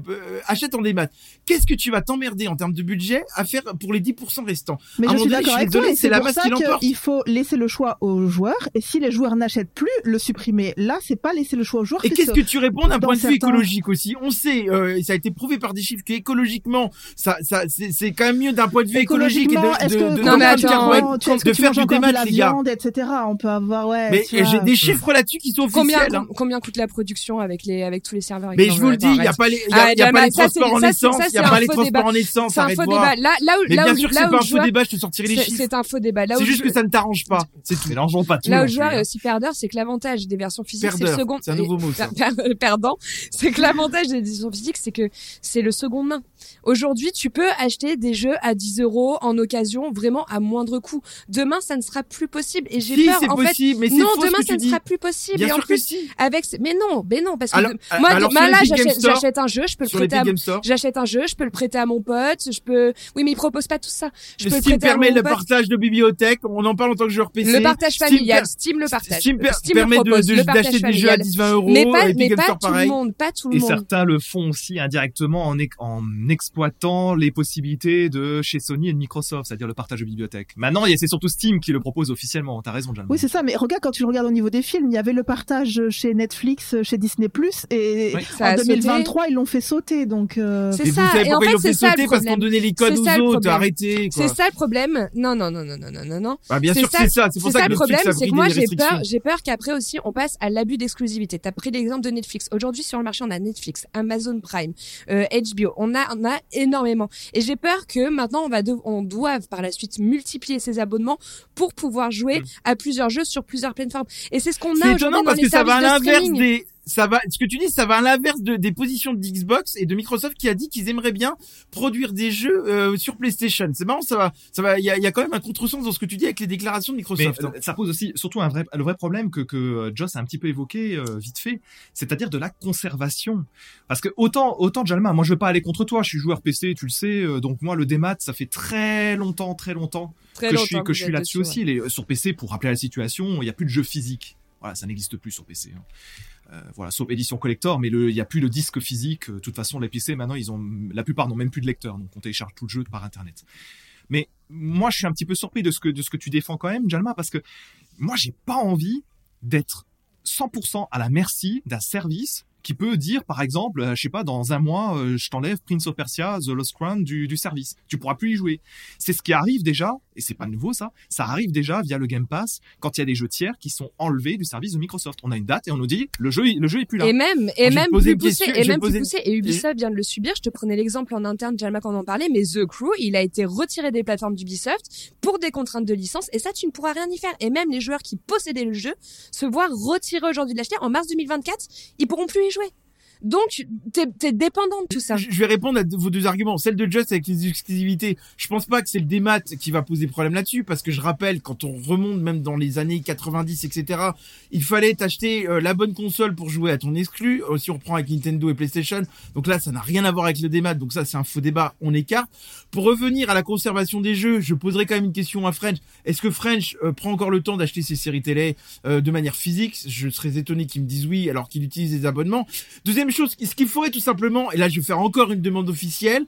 achètent en démat, qu'est-ce que tu vas t'emmerder en termes de budget à faire pour les 10% restants? Mais À je suis d'accord avec toi, c'est c'est la pour masse ça qui l'emporte. qu'il faut laisser le choix aux joueurs. Et si les joueurs n'achètent plus, le supprimer. Là, c'est pas laisser le choix aux joueurs. Et qu'est-ce que- que tu réponds d'un point de vue certains- écologique aussi? On sait, euh, et ça a été prouvé par des chiffres que écologiquement, ça, ça, c'est quand même mieux d'un point de vue écologique et de, de, que de, Non, mais attends, carbone, tu- de faire du démat, la les gars. viande, etc. On peut avoir, ouais. Mais j'ai des chiffres là-dessus qui sont officiels. com- combien coûte la production avec les avec tous les serveurs Mais je vous le dis, il y a pas les, il y a, Ah, y a pas les transports en essence, il y a pas un les faux transports débat. en essence, C'est un arrête faux de voir. débat. Là, là où, Mais là bien où, sûr que là c'est où pas un faux débat, je te sortirai les chiffres. c'est un faux débat. Là où C'est juste que ça ne t'arrange pas, c'est tout. Mélangeons pas tout. Là où le joueur plus, est aussi perdeur, c'est que l'avantage des versions physiques, c'est le second. c'est un nouveau mot, perdant, c'est que l'avantage des éditions physiques, c'est que c'est le second main. Aujourd'hui, tu peux acheter des jeux à 10 euros en occasion, vraiment à moindre coût. Demain, ça ne sera plus possible. Et j'ai Si, peur, en fait. possible, mais c'est Non, faux ce demain, que ça ne dis. sera plus possible. Bien et en sûr que plus, si. avec, mais non, mais non, parce que Alors, de- moi, là, j'achète j'achète un jeu, je peux le Sur prêter à Game Store, J'achète un jeu, je peux le prêter à mon pote, je peux. Oui, mais il propose pas tout ça. Je le peux le Steam prêter à permet mon le pote. partage de bibliothèque, on en parle en tant que joueur PC. Le partage Steam familial, per- Steam le partage. Steam, per- Steam permet de- propose, de- d'acheter des jeux à familial. 10-20 euros, Mais pas, Epic mais Game pas Store tout le pareil. monde, pas tout le Et monde. certains le font aussi indirectement en, ex- en exploitant les possibilités de chez Sony et de Microsoft, c'est-à-dire le partage de bibliothèque. Maintenant, c'est surtout Steam qui le propose officiellement. T'as raison, Jalma. Oui, c'est ça. Mais regarde, quand tu le regardes au niveau des films, il y avait le partage chez Netflix, chez Disney+, et Oui. Ça en a sauté. 2023, ils l'ont fait sauter, donc. euh, C'est ça. vous savez Et en pourquoi ils fait, l'ont fait c'est ça sauter? Le parce qu'on problème. donnait les codes C'est aux ça le autres, problème. arrêtez. C'est ça le problème. Non, non, non, non, non, non, non. Bah, bien C'est sûr c'est ça. C'est pour C'est ça ça que le Netflix problème, c'est que moi j'ai peur, j'ai peur qu'après aussi on passe à l'abus d'exclusivité. T'as pris l'exemple de Netflix. Aujourd'hui sur le marché on a Netflix, Amazon Prime, euh, HBO. On a, on a énormément. Et j'ai peur que maintenant on va, de- on doive par la suite multiplier ces abonnements pour pouvoir jouer à plusieurs jeux sur plusieurs plateformes. Et c'est ce qu'on a C'est aujourd'hui étonnant dans parce les que ça va à l'inverse des, ça va, ce que tu dis, ça va à l'inverse de, des positions de Xbox et de Microsoft qui a dit qu'ils aimeraient bien produire des jeux euh, sur PlayStation. C'est marrant, ça va, ça va, il y a, il y a quand même un contresens dans ce que tu dis avec les déclarations de Mais Microsoft. hein. euh, ça pose aussi surtout un vrai, le vrai problème que, que euh, Joss a un petit peu évoqué euh, vite fait, c'est-à-dire de la conservation. Parce que autant, autant Jalma, moi je veux pas aller contre toi, je suis joueur PC, tu le sais, euh, donc moi le démat, ça fait très longtemps, très longtemps Très que je longtemps suis, que je suis là-dessus dessus, aussi. Les, euh, sur PC, pour rappeler la situation, il n'y a plus de jeux physiques. Voilà, ça n'existe plus sur PC. hein. Euh, voilà, sauf édition collector, mais il n'y a plus le disque physique. De toute façon, les PC maintenant, ils ont, la plupart n'ont même plus de lecteur, donc on télécharge tout le jeu par Internet. Mais moi, je suis un petit peu surpris de ce que de ce que tu défends quand même, Jalma, parce que moi, j'ai pas envie d'être 100% à la merci d'un service qui peut dire, par exemple, euh, je sais pas, dans un mois, euh, je t'enlève Prince of Persia, The Lost Crown du, du service. Tu pourras plus y jouer. C'est ce qui arrive déjà, et c'est pas nouveau ça, ça arrive déjà via le Game Pass quand il y a des jeux tiers qui sont enlevés du service de Microsoft. On a une date et on nous dit, le jeu, le jeu est plus là. Et même, et même plus poussé, et même plus poussé, et Ubisoft vient de le subir. Je te prenais l'exemple en interne, Jalma, quand on en parlait, mais The Crew, il a été retiré des plateformes d'Ubisoft pour des contraintes de licence, et ça, tu ne pourras rien y faire. Et même les joueurs qui possédaient le jeu se voient retirer aujourd'hui de l'acheter en mars 2024, ils pourront plus y jouer. Donc, t'es, t'es dépendant de tout ça. Je vais répondre à vos deux arguments. Celle de Just avec les exclusivités, je pense pas que c'est le démat qui va poser problème là-dessus, parce que je rappelle, quand on remonte même dans les années 90, etc., il fallait t'acheter euh, la bonne console pour jouer à ton exclu. Euh, si on reprend avec Nintendo et PlayStation, donc là, ça n'a rien à voir avec le démat, donc ça, c'est un faux débat, on écarte. Pour revenir à la conservation des jeux, je poserai quand même une question à French. Est-ce que French euh, prend encore le temps d'acheter ses séries télé de manière physique? Je serais étonné qu'il me dise oui, alors qu'il utilise des abonnements. Deuxième chose, ce qu'il faudrait tout simplement, et là je vais faire encore une demande officielle,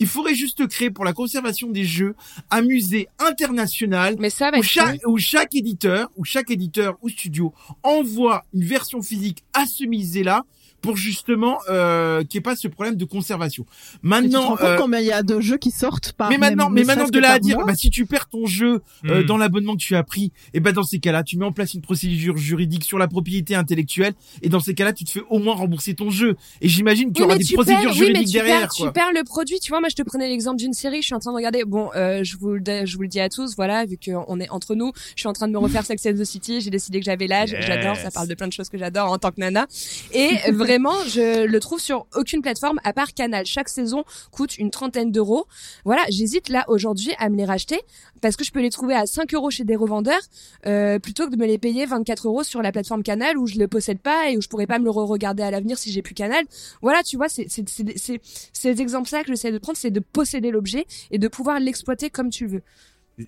il faudrait juste créer pour la conservation des jeux un musée international Mais ça va où être chaque, où chaque éditeur, où chaque éditeur ou studio envoie une version physique à ce musée-là pour justement euh, qu'il n'y ait pas ce problème de conservation. Tu te Maintenant, rends compte euh, combien il y a de jeux qui sortent par mais maintenant, même- mais maintenant de là à dire, bah si tu perds ton jeu euh, Hmm. dans l'abonnement que tu as pris, et ben dans ces cas-là, tu mets en place une procédure juridique sur la propriété intellectuelle, et dans ces cas-là, tu te fais au moins rembourser ton jeu. Et j'imagine qu'il y aura des tu procédures perds, oui, mais juridiques tu derrière. perds, quoi. tu perds le produit. Tu vois, moi, je te prenais l'exemple d'une série. Je suis en train de regarder. Bon, euh, je vous, le- je vous le dis à tous. Voilà, vu qu'on est entre nous, je suis en train de me refaire Sex and the City. J'ai décidé que j'avais l'âge. Yes. J'adore. Ça parle de plein de choses que j'adore en tant que nana. Et vraiment, je le trouve sur aucune plateforme à part Canal. Chaque saison coûte une trentaine d'euros. Voilà, j'hésite là aujourd'hui à me les racheter parce que je peux les trouver à 5 euros chez des revendeurs euh, plutôt que de me les payer 24 euros sur la plateforme Canal où je le possède pas et où je pourrais pas me le re-regarder à l'avenir si j'ai plus Canal. Voilà, tu vois, c'est ces exemples-là que j'essaie de prendre, c'est de posséder l'objet et de pouvoir l'exploiter comme tu veux.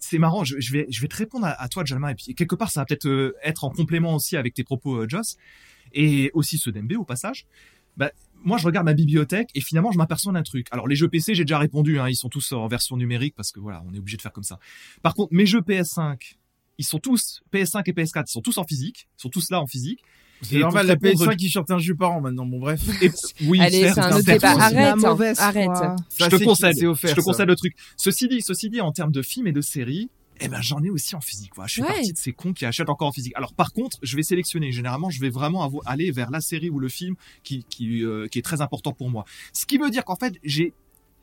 C'est marrant, je, vais, te répondre à, à toi, Jalma, et puis quelque part, ça va peut-être euh, être en complément aussi avec tes propos, euh, Joss, et aussi ceux d'MB au passage. Bah, moi, je regarde ma bibliothèque et finalement, je m'aperçois d'un truc. Alors, les jeux PC, j'ai déjà répondu, hein, ils sont tous en version numérique parce que voilà, on est obligé de faire comme ça. Par contre, mes jeux PS5, ils sont tous PS5 et PS4, ils sont tous en physique, ils sont tous là en physique. C'est normal, la répondre- PS5 qui sortent un jeu par an maintenant. Bon bref. Et, oui, Allez, c'est un autre débat. Arrête, hein, mauvaise arrête. Ça, je te offert, je te concède le truc. Ceci dit, ceci dit, en termes de films et de séries, eh ben j'en ai aussi en physique. Voilà. Je fais Ouais. partie de ces cons qui achètent encore en physique. Alors par contre, je vais sélectionner. Généralement, je vais vraiment aller vers la série ou le film qui qui, euh, qui est très important pour moi. Ce qui veut dire qu'en fait, j'ai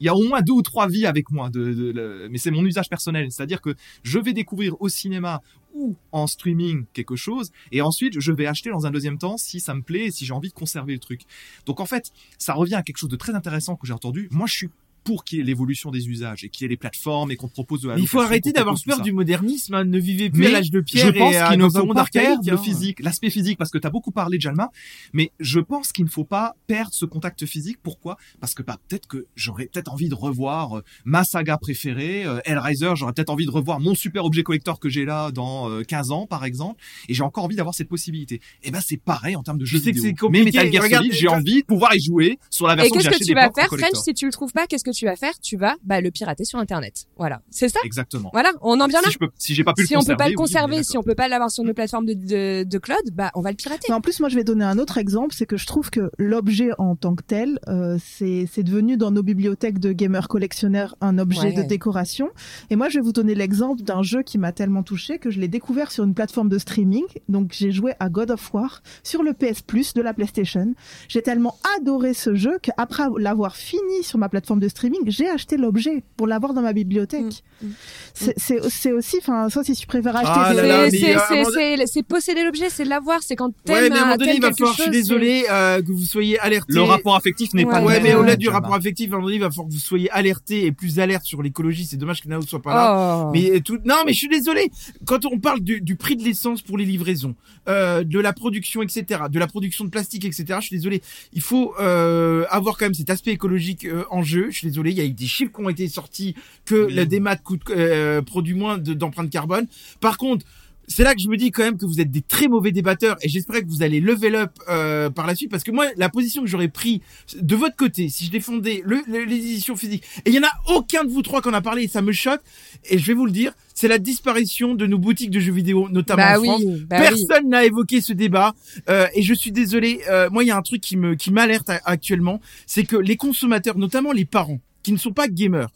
il y a au moins deux ou trois vies avec moi, de, de- le- mais c'est mon usage personnel. C'est-à-dire que je vais découvrir au cinéma ou en streaming quelque chose, et ensuite je vais acheter dans un deuxième temps si ça me plaît et si j'ai envie de conserver le truc. Donc en fait, ça revient à quelque chose de très intéressant que j'ai entendu. Moi, je suis pour qu'il y ait l'évolution des usages et qu'il y ait les plateformes et qu'on propose de la il faut arrêter d'avoir peur du modernisme. hein. Ne vivez plus Mais à l'âge de pierre je pense à- qu'il ne faut pas perdre le hein. physique, l'aspect physique, parce que tu as beaucoup parlé de Jalma, mais je pense qu'il ne faut pas perdre ce contact physique. Pourquoi? Parce que bah, peut-être que j'aurais peut-être envie de revoir euh, ma saga préférée, euh, Hellraiser, j'aurais peut-être envie de revoir mon super objet collector que j'ai là dans euh, 15 ans, par exemple, et j'ai encore envie d'avoir cette possibilité. Et ben c'est pareil en termes de jeux sais que vidéo. Mais. Metal Gear Solid, j'ai envie de pouvoir y jouer sur la Et version que qu'est-ce j'ai que achetée tu vas d'époque en faire. French, si tu le trouves pas Qu'est-ce que tu vas faire Tu vas bah, le pirater sur Internet. Voilà, c'est ça? Exactement. Voilà, on en vient là. Si je peux, si j'ai pas pu si le on peut pas le oui, conserver, si on peut pas l'avoir sur nos plateformes de, de, de cloud, bah on va le pirater. Mais en plus, moi, je vais donner un autre exemple, c'est que je trouve que l'objet en tant que tel, euh, c'est c'est devenu dans nos bibliothèques de gamers collectionneurs un objet Ouais. de décoration. Et moi, je vais vous donner l'exemple d'un jeu qui m'a tellement touché que je l'ai découvert sur une plateforme de streaming. Donc, j'ai joué à God of War sur le PS Plus de la PlayStation. J'ai tellement adoré ce jeu qu'après l'avoir fini sur ma plateforme de streaming, j'ai acheté l'objet pour l'avoir dans ma bibliothèque. Mm, mm. C'est aussi, enfin, soit si tu préfères acheter Ah C'est- euh, posséder l'objet, c'est l'avoir, c'est quand t'aimes Ouais, mais à un moment donné, il va falloir, je suis désolé, euh, que vous soyez alertés. Le rapport affectif n'est Ouais, pas Ouais, mais euh, au-delà du rapport affectif, à un moment donné, il va falloir que vous soyez alertés et plus alerte sur l'écologie. C'est dommage que Nao soit pas là. Oh. Mais tout, non, mais je suis désolé. Quand on parle du, du prix de l'essence pour les livraisons, euh, de la production, etc., de la production de plastique, etc., je suis désolé. Il faut euh, avoir quand même cet aspect écologique euh, en jeu. Je suis désolé. Il y a eu des chiffres qui ont été sortis que Oui. la démat coûte euh, produit moins de- d'empreinte carbone. Par contre. C'est là que je me dis quand même que vous êtes des très mauvais débatteurs et j'espère que vous allez level up euh, par la suite parce que moi la position que j'aurais pris de votre côté si je défendais le, le- les éditions physiques et il y en a aucun de vous trois qui en a parlé et ça me choque et je vais vous le dire c'est la disparition de nos boutiques de jeux vidéo notamment bah en oui, France bah oui. Personne n'a évoqué ce débat euh, et je suis désolé. euh, moi, il y a un truc qui me qui m'alerte actuellement, c'est que les consommateurs, notamment les parents, qui ne sont pas gamers,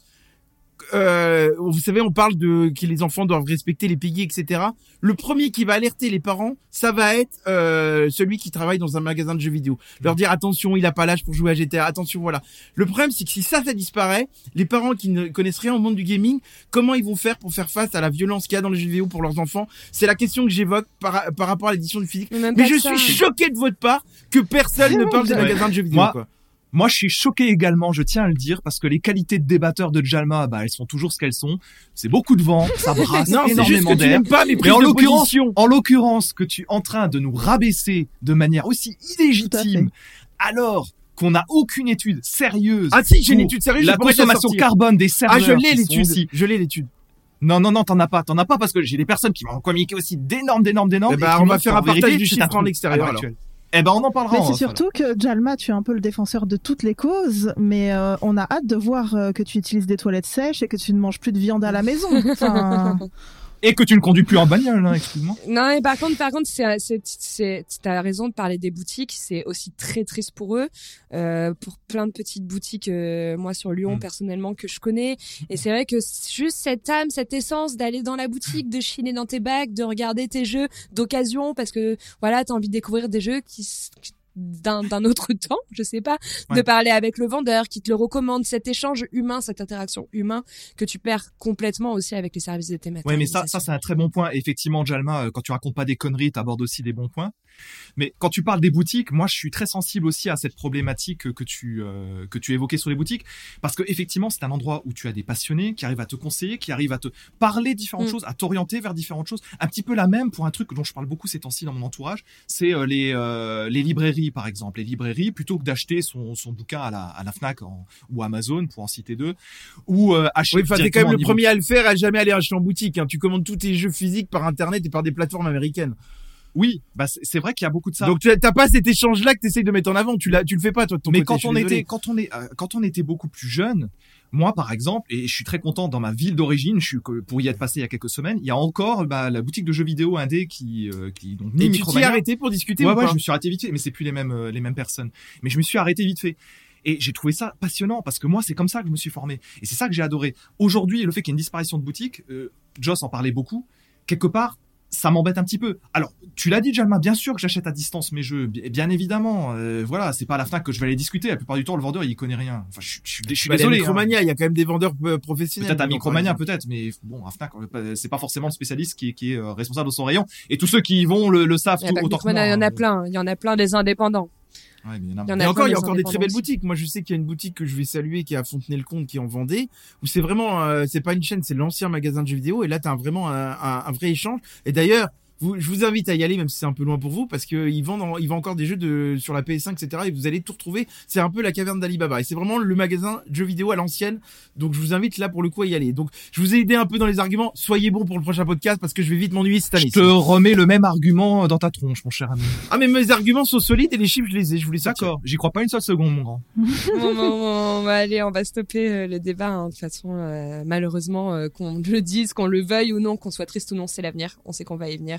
euh, vous savez, on parle de que les enfants doivent respecter les pays, etc. Le premier qui va alerter les parents, ça va être euh, celui qui travaille dans un magasin de jeux vidéo. Leur dire attention, il a pas l'âge pour jouer à GTA. Attention, voilà. Le problème, c'est que si ça, ça disparaît, les parents qui ne connaissent rien au monde du gaming, comment ils vont faire pour faire face à la violence qu'il y a dans les jeux vidéo pour leurs enfants? C'est la question que j'évoque par, par rapport à l'édition du physique. Mais je ça. suis choqué de votre part que personne ne parle des magasins de jeux vidéo. Moi, quoi. Moi, je suis choqué également, je tiens à le dire, parce que les qualités de débatteur de Jalma, bah, elles sont toujours ce qu'elles sont. C'est beaucoup de vent, ça brasse Non, énormément d'air. pas mes Mais prises en de l'occurrence, en l'occurrence, que tu es en train de nous rabaisser de manière aussi illégitime, alors qu'on n'a aucune étude sérieuse. Ah si, j'ai une étude sérieuse. La consommation carbone des serveurs. Ah, je l'ai l'étude. Je l'ai l'étude. Non, non, non, t'en as pas, t'en as pas parce que j'ai des personnes qui m'ont communiqué aussi d'énormes, d'énormes, d'énormes. Qui on va faire un partage du chiffre en extérieur, Eh ben, on en parlera. Mais hein, c'est ça, surtout que Jalma, tu es un peu le défenseur de toutes les causes, mais euh, on a hâte de voir euh, que tu utilises des toilettes sèches et que tu ne manges plus de viande à la maison. Enfin, Et que tu ne conduis plus en bagnole, hein, excuse-moi. Non, et par contre, par contre, c'est, c'est, c'est, t'as raison de parler des boutiques. C'est aussi très triste pour eux, euh, pour plein de petites boutiques. euh, moi, sur Lyon, Mm. personnellement, que je connais. Et c'est vrai que juste cette âme, cette essence d'aller dans la boutique, de chiner dans tes bacs, de regarder tes jeux d'occasion, parce que voilà, t'as envie de découvrir des jeux qui qui- d'un, autre temps, je sais pas, de parler avec le vendeur qui te le recommande, cet échange humain, cette interaction humain que tu perds complètement aussi avec les services de thématique. Ouais, mais ça, ça c'est un très bon point. Effectivement, Jalma, euh, quand tu racontes pas des conneries, t'abordes aussi des bons points. Mais quand tu parles des boutiques, moi, je suis très sensible aussi à cette problématique que tu euh, que tu évoquais sur les boutiques, parce que effectivement, c'est un endroit où tu as des passionnés qui arrivent à te conseiller, qui arrivent à te parler différentes Mm. choses, à t'orienter vers différentes choses. Un petit peu la même pour un truc dont je parle beaucoup ces temps-ci dans mon entourage, c'est euh, les euh, les librairies, par exemple. Les librairies, plutôt que d'acheter son son bouquin à la à la Fnac en- ou Amazon, pour en citer deux, ou euh, acheter Oui, enfin, t'es quand même le premier à le faire, à jamais aller acheter en boutique. Hein. Tu commandes tous tes jeux physiques par internet et par des plateformes américaines. Oui, bah c'est vrai qu'il y a beaucoup de ça. Donc tu as- t'as pas cet échange-là que t'essayes de mettre en avant. Tu l'as, tu le fais pas toi de ton mais côté. quand on était quand on est euh, quand on était beaucoup plus jeune, moi par exemple, et je suis très content dans ma ville d'origine, je suis pour y être passé il y a quelques semaines, il y a encore bah, la boutique de jeux vidéo indé qui euh, qui donc Et tu t'y es Micromania. arrêté pour discuter Ouais ou ouais, pas je me suis arrêté vite fait, mais c'est plus les mêmes euh, les mêmes personnes. Mais je me suis arrêté vite fait. Et j'ai trouvé ça passionnant parce que moi, c'est comme ça que je me suis formé. Et c'est ça que j'ai adoré. Aujourd'hui, le fait qu'il y ait une disparition de boutique, euh, Joss en parlait beaucoup. Quelque part, ça m'embête un petit peu. Alors, tu l'as dit, Jalma, bien sûr que j'achète à distance mes jeux, bi- bien évidemment. Euh, voilà, c'est pas à la Fnac que je vais aller discuter. La plupart du temps, le vendeur, il y connaît rien. Enfin, je, je, je, je suis Bah, désolé. à hein. Micromania, il y a quand même des vendeurs euh, professionnels. Peut-être à Micromania, peut-être, mais bon, à Fnac, euh, c'est pas forcément le spécialiste qui, est- qui est responsable de son rayon. Et tous ceux qui y vont le, le savent Il y, a tout autant que Micromania, moi. il y en a hein. plein. Il y en a plein des indépendants. Ouais, mais il y en a Il y en Et encore, il y a des encore des très belles boutiques. Moi, je sais qu'il y a une boutique que je vais saluer qui est à Fontenay-le-Comte, qui est en Vendée, où c'est vraiment, euh, c'est pas une chaîne, c'est l'ancien magasin de jeux vidéo. Et là, t'as vraiment un, un- un vrai échange. Et d'ailleurs, vous, je vous invite à y aller, même si c'est un peu loin pour vous, parce que ils vendent, en- ils vendent encore des jeux de sur la PS5, etc. Et vous allez tout retrouver. C'est un peu la caverne d'Alibaba. Et c'est vraiment le magasin jeux vidéo à l'ancienne. Donc je vous invite là pour le coup à y aller. Donc je vous ai aidé un peu dans les arguments. Soyez bons pour le prochain podcast parce que je vais vite m'ennuyer cette année. Je te remets le même argument dans ta tronche, mon cher ami. Ah mais mes arguments sont solides et les chiffres je les ai. Je voulais sortir. D'accord, j'y crois pas une seule seconde, mon grand. bon, bon, bon, allez, on va stopper euh, le débat. hein. De toute façon, euh, malheureusement, euh, qu'on le dise, qu'on le veuille ou non, qu'on soit triste ou non, c'est l'avenir. On sait qu'on va y venir.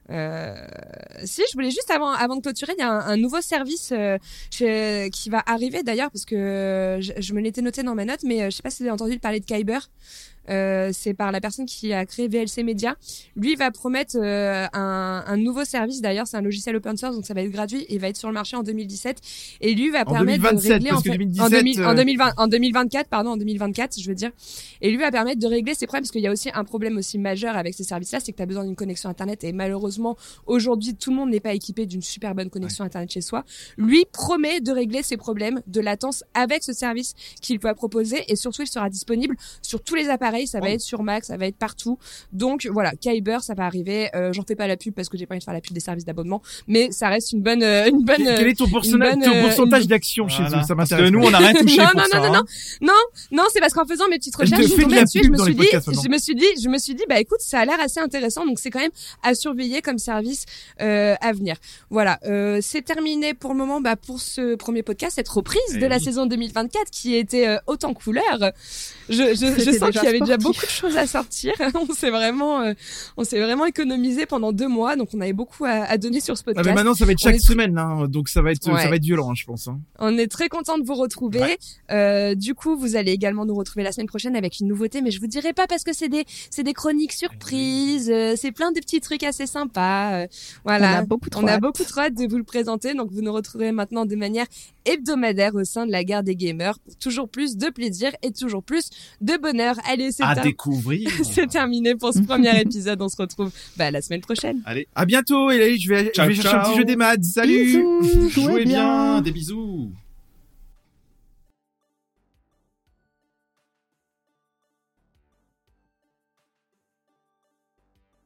Euh, si, je voulais juste avant, avant de clôturer, il y a un, un nouveau service euh, chez- qui va arriver d'ailleurs parce que euh, je, je me l'étais noté dans ma note, mais euh, je sais pas si vous avez entendu parler de Kyber. Euh, c'est par la personne qui a créé VLC Media. Lui va promettre euh, un, un nouveau service. D'ailleurs, c'est un logiciel open source, donc ça va être gratuit et va être sur le marché en 2017. Et lui va En permettre 2027, de régler parce en, que fait- 2017, en, 2000 en euh, 2020, en 2024, pardon, en 2024, je veux dire. Et lui va permettre de régler ces problèmes parce qu'il y a aussi un problème aussi majeur avec ces services-là, c'est que tu as besoin d'une connexion internet et malheureusement aujourd'hui tout le monde n'est pas équipé d'une super bonne connexion internet chez soi. Lui promet de régler ces problèmes de latence avec ce service qu'il va proposer et surtout il sera disponible sur tous les appareils, ça va être sur Mac, ça va être partout. Donc voilà, Kyber, ça va arriver. Euh, J'en fais pas la pub parce que j'ai pas envie de faire la pub des services d'abonnement, mais ça reste une bonne, euh, une bonne. Quel, quel est ton, pourcena- bonne, ton euh, pourcentage d'action chez Voilà. eux? Ça m'intéresse. nous, on a rien touché non, pour non, ça. non, non, hein. non, non, c'est parce qu'en faisant mes petites recherches, je fait suis de tombée la là-dessus, pub je me dans suis dit, je me suis dit, je me suis dit, bah écoute, ça a l'air assez intéressant, donc c'est quand même à surveiller comme service euh, à venir. Voilà, euh, c'est terminé pour le moment, bah pour ce premier podcast, cette reprise Eh de la oui. saison 2024 qui était euh, haute en couleurs. Je, je, je C'était sens qu'il y avait déjà beaucoup de choses à sortir. on s'est vraiment, euh, on s'est vraiment économisé pendant deux mois, donc on avait beaucoup à, à donner sur ce Ah, podcast. mais maintenant ça va être On chaque est semaine, hein, donc ça va être Ouais. ça va être violent, hein, je pense. Hein. On est très content de vous retrouver. Ouais. Euh, du coup, vous allez également nous retrouver la semaine prochaine avec une nouveauté, mais je vous dirai pas parce que c'est des c'est des chroniques surprises, euh, c'est plein de petits trucs assez sympas. Euh, voilà. On a beaucoup trop On a hâte. beaucoup trop hâte de vous le présenter, donc vous nous retrouverez maintenant de manière hebdomadaire au sein de la gare des gamers pour toujours plus de plaisir et toujours plus de bonheur. Allez, c'est À ter- découvrir. c'est terminé pour ce premier épisode. On se retrouve bah, la semaine prochaine. À bientôt et allez, je vais, je Ciao, vais chercher un petit jeu des maths. Salut. Bisous, Jouez bien, des bisous.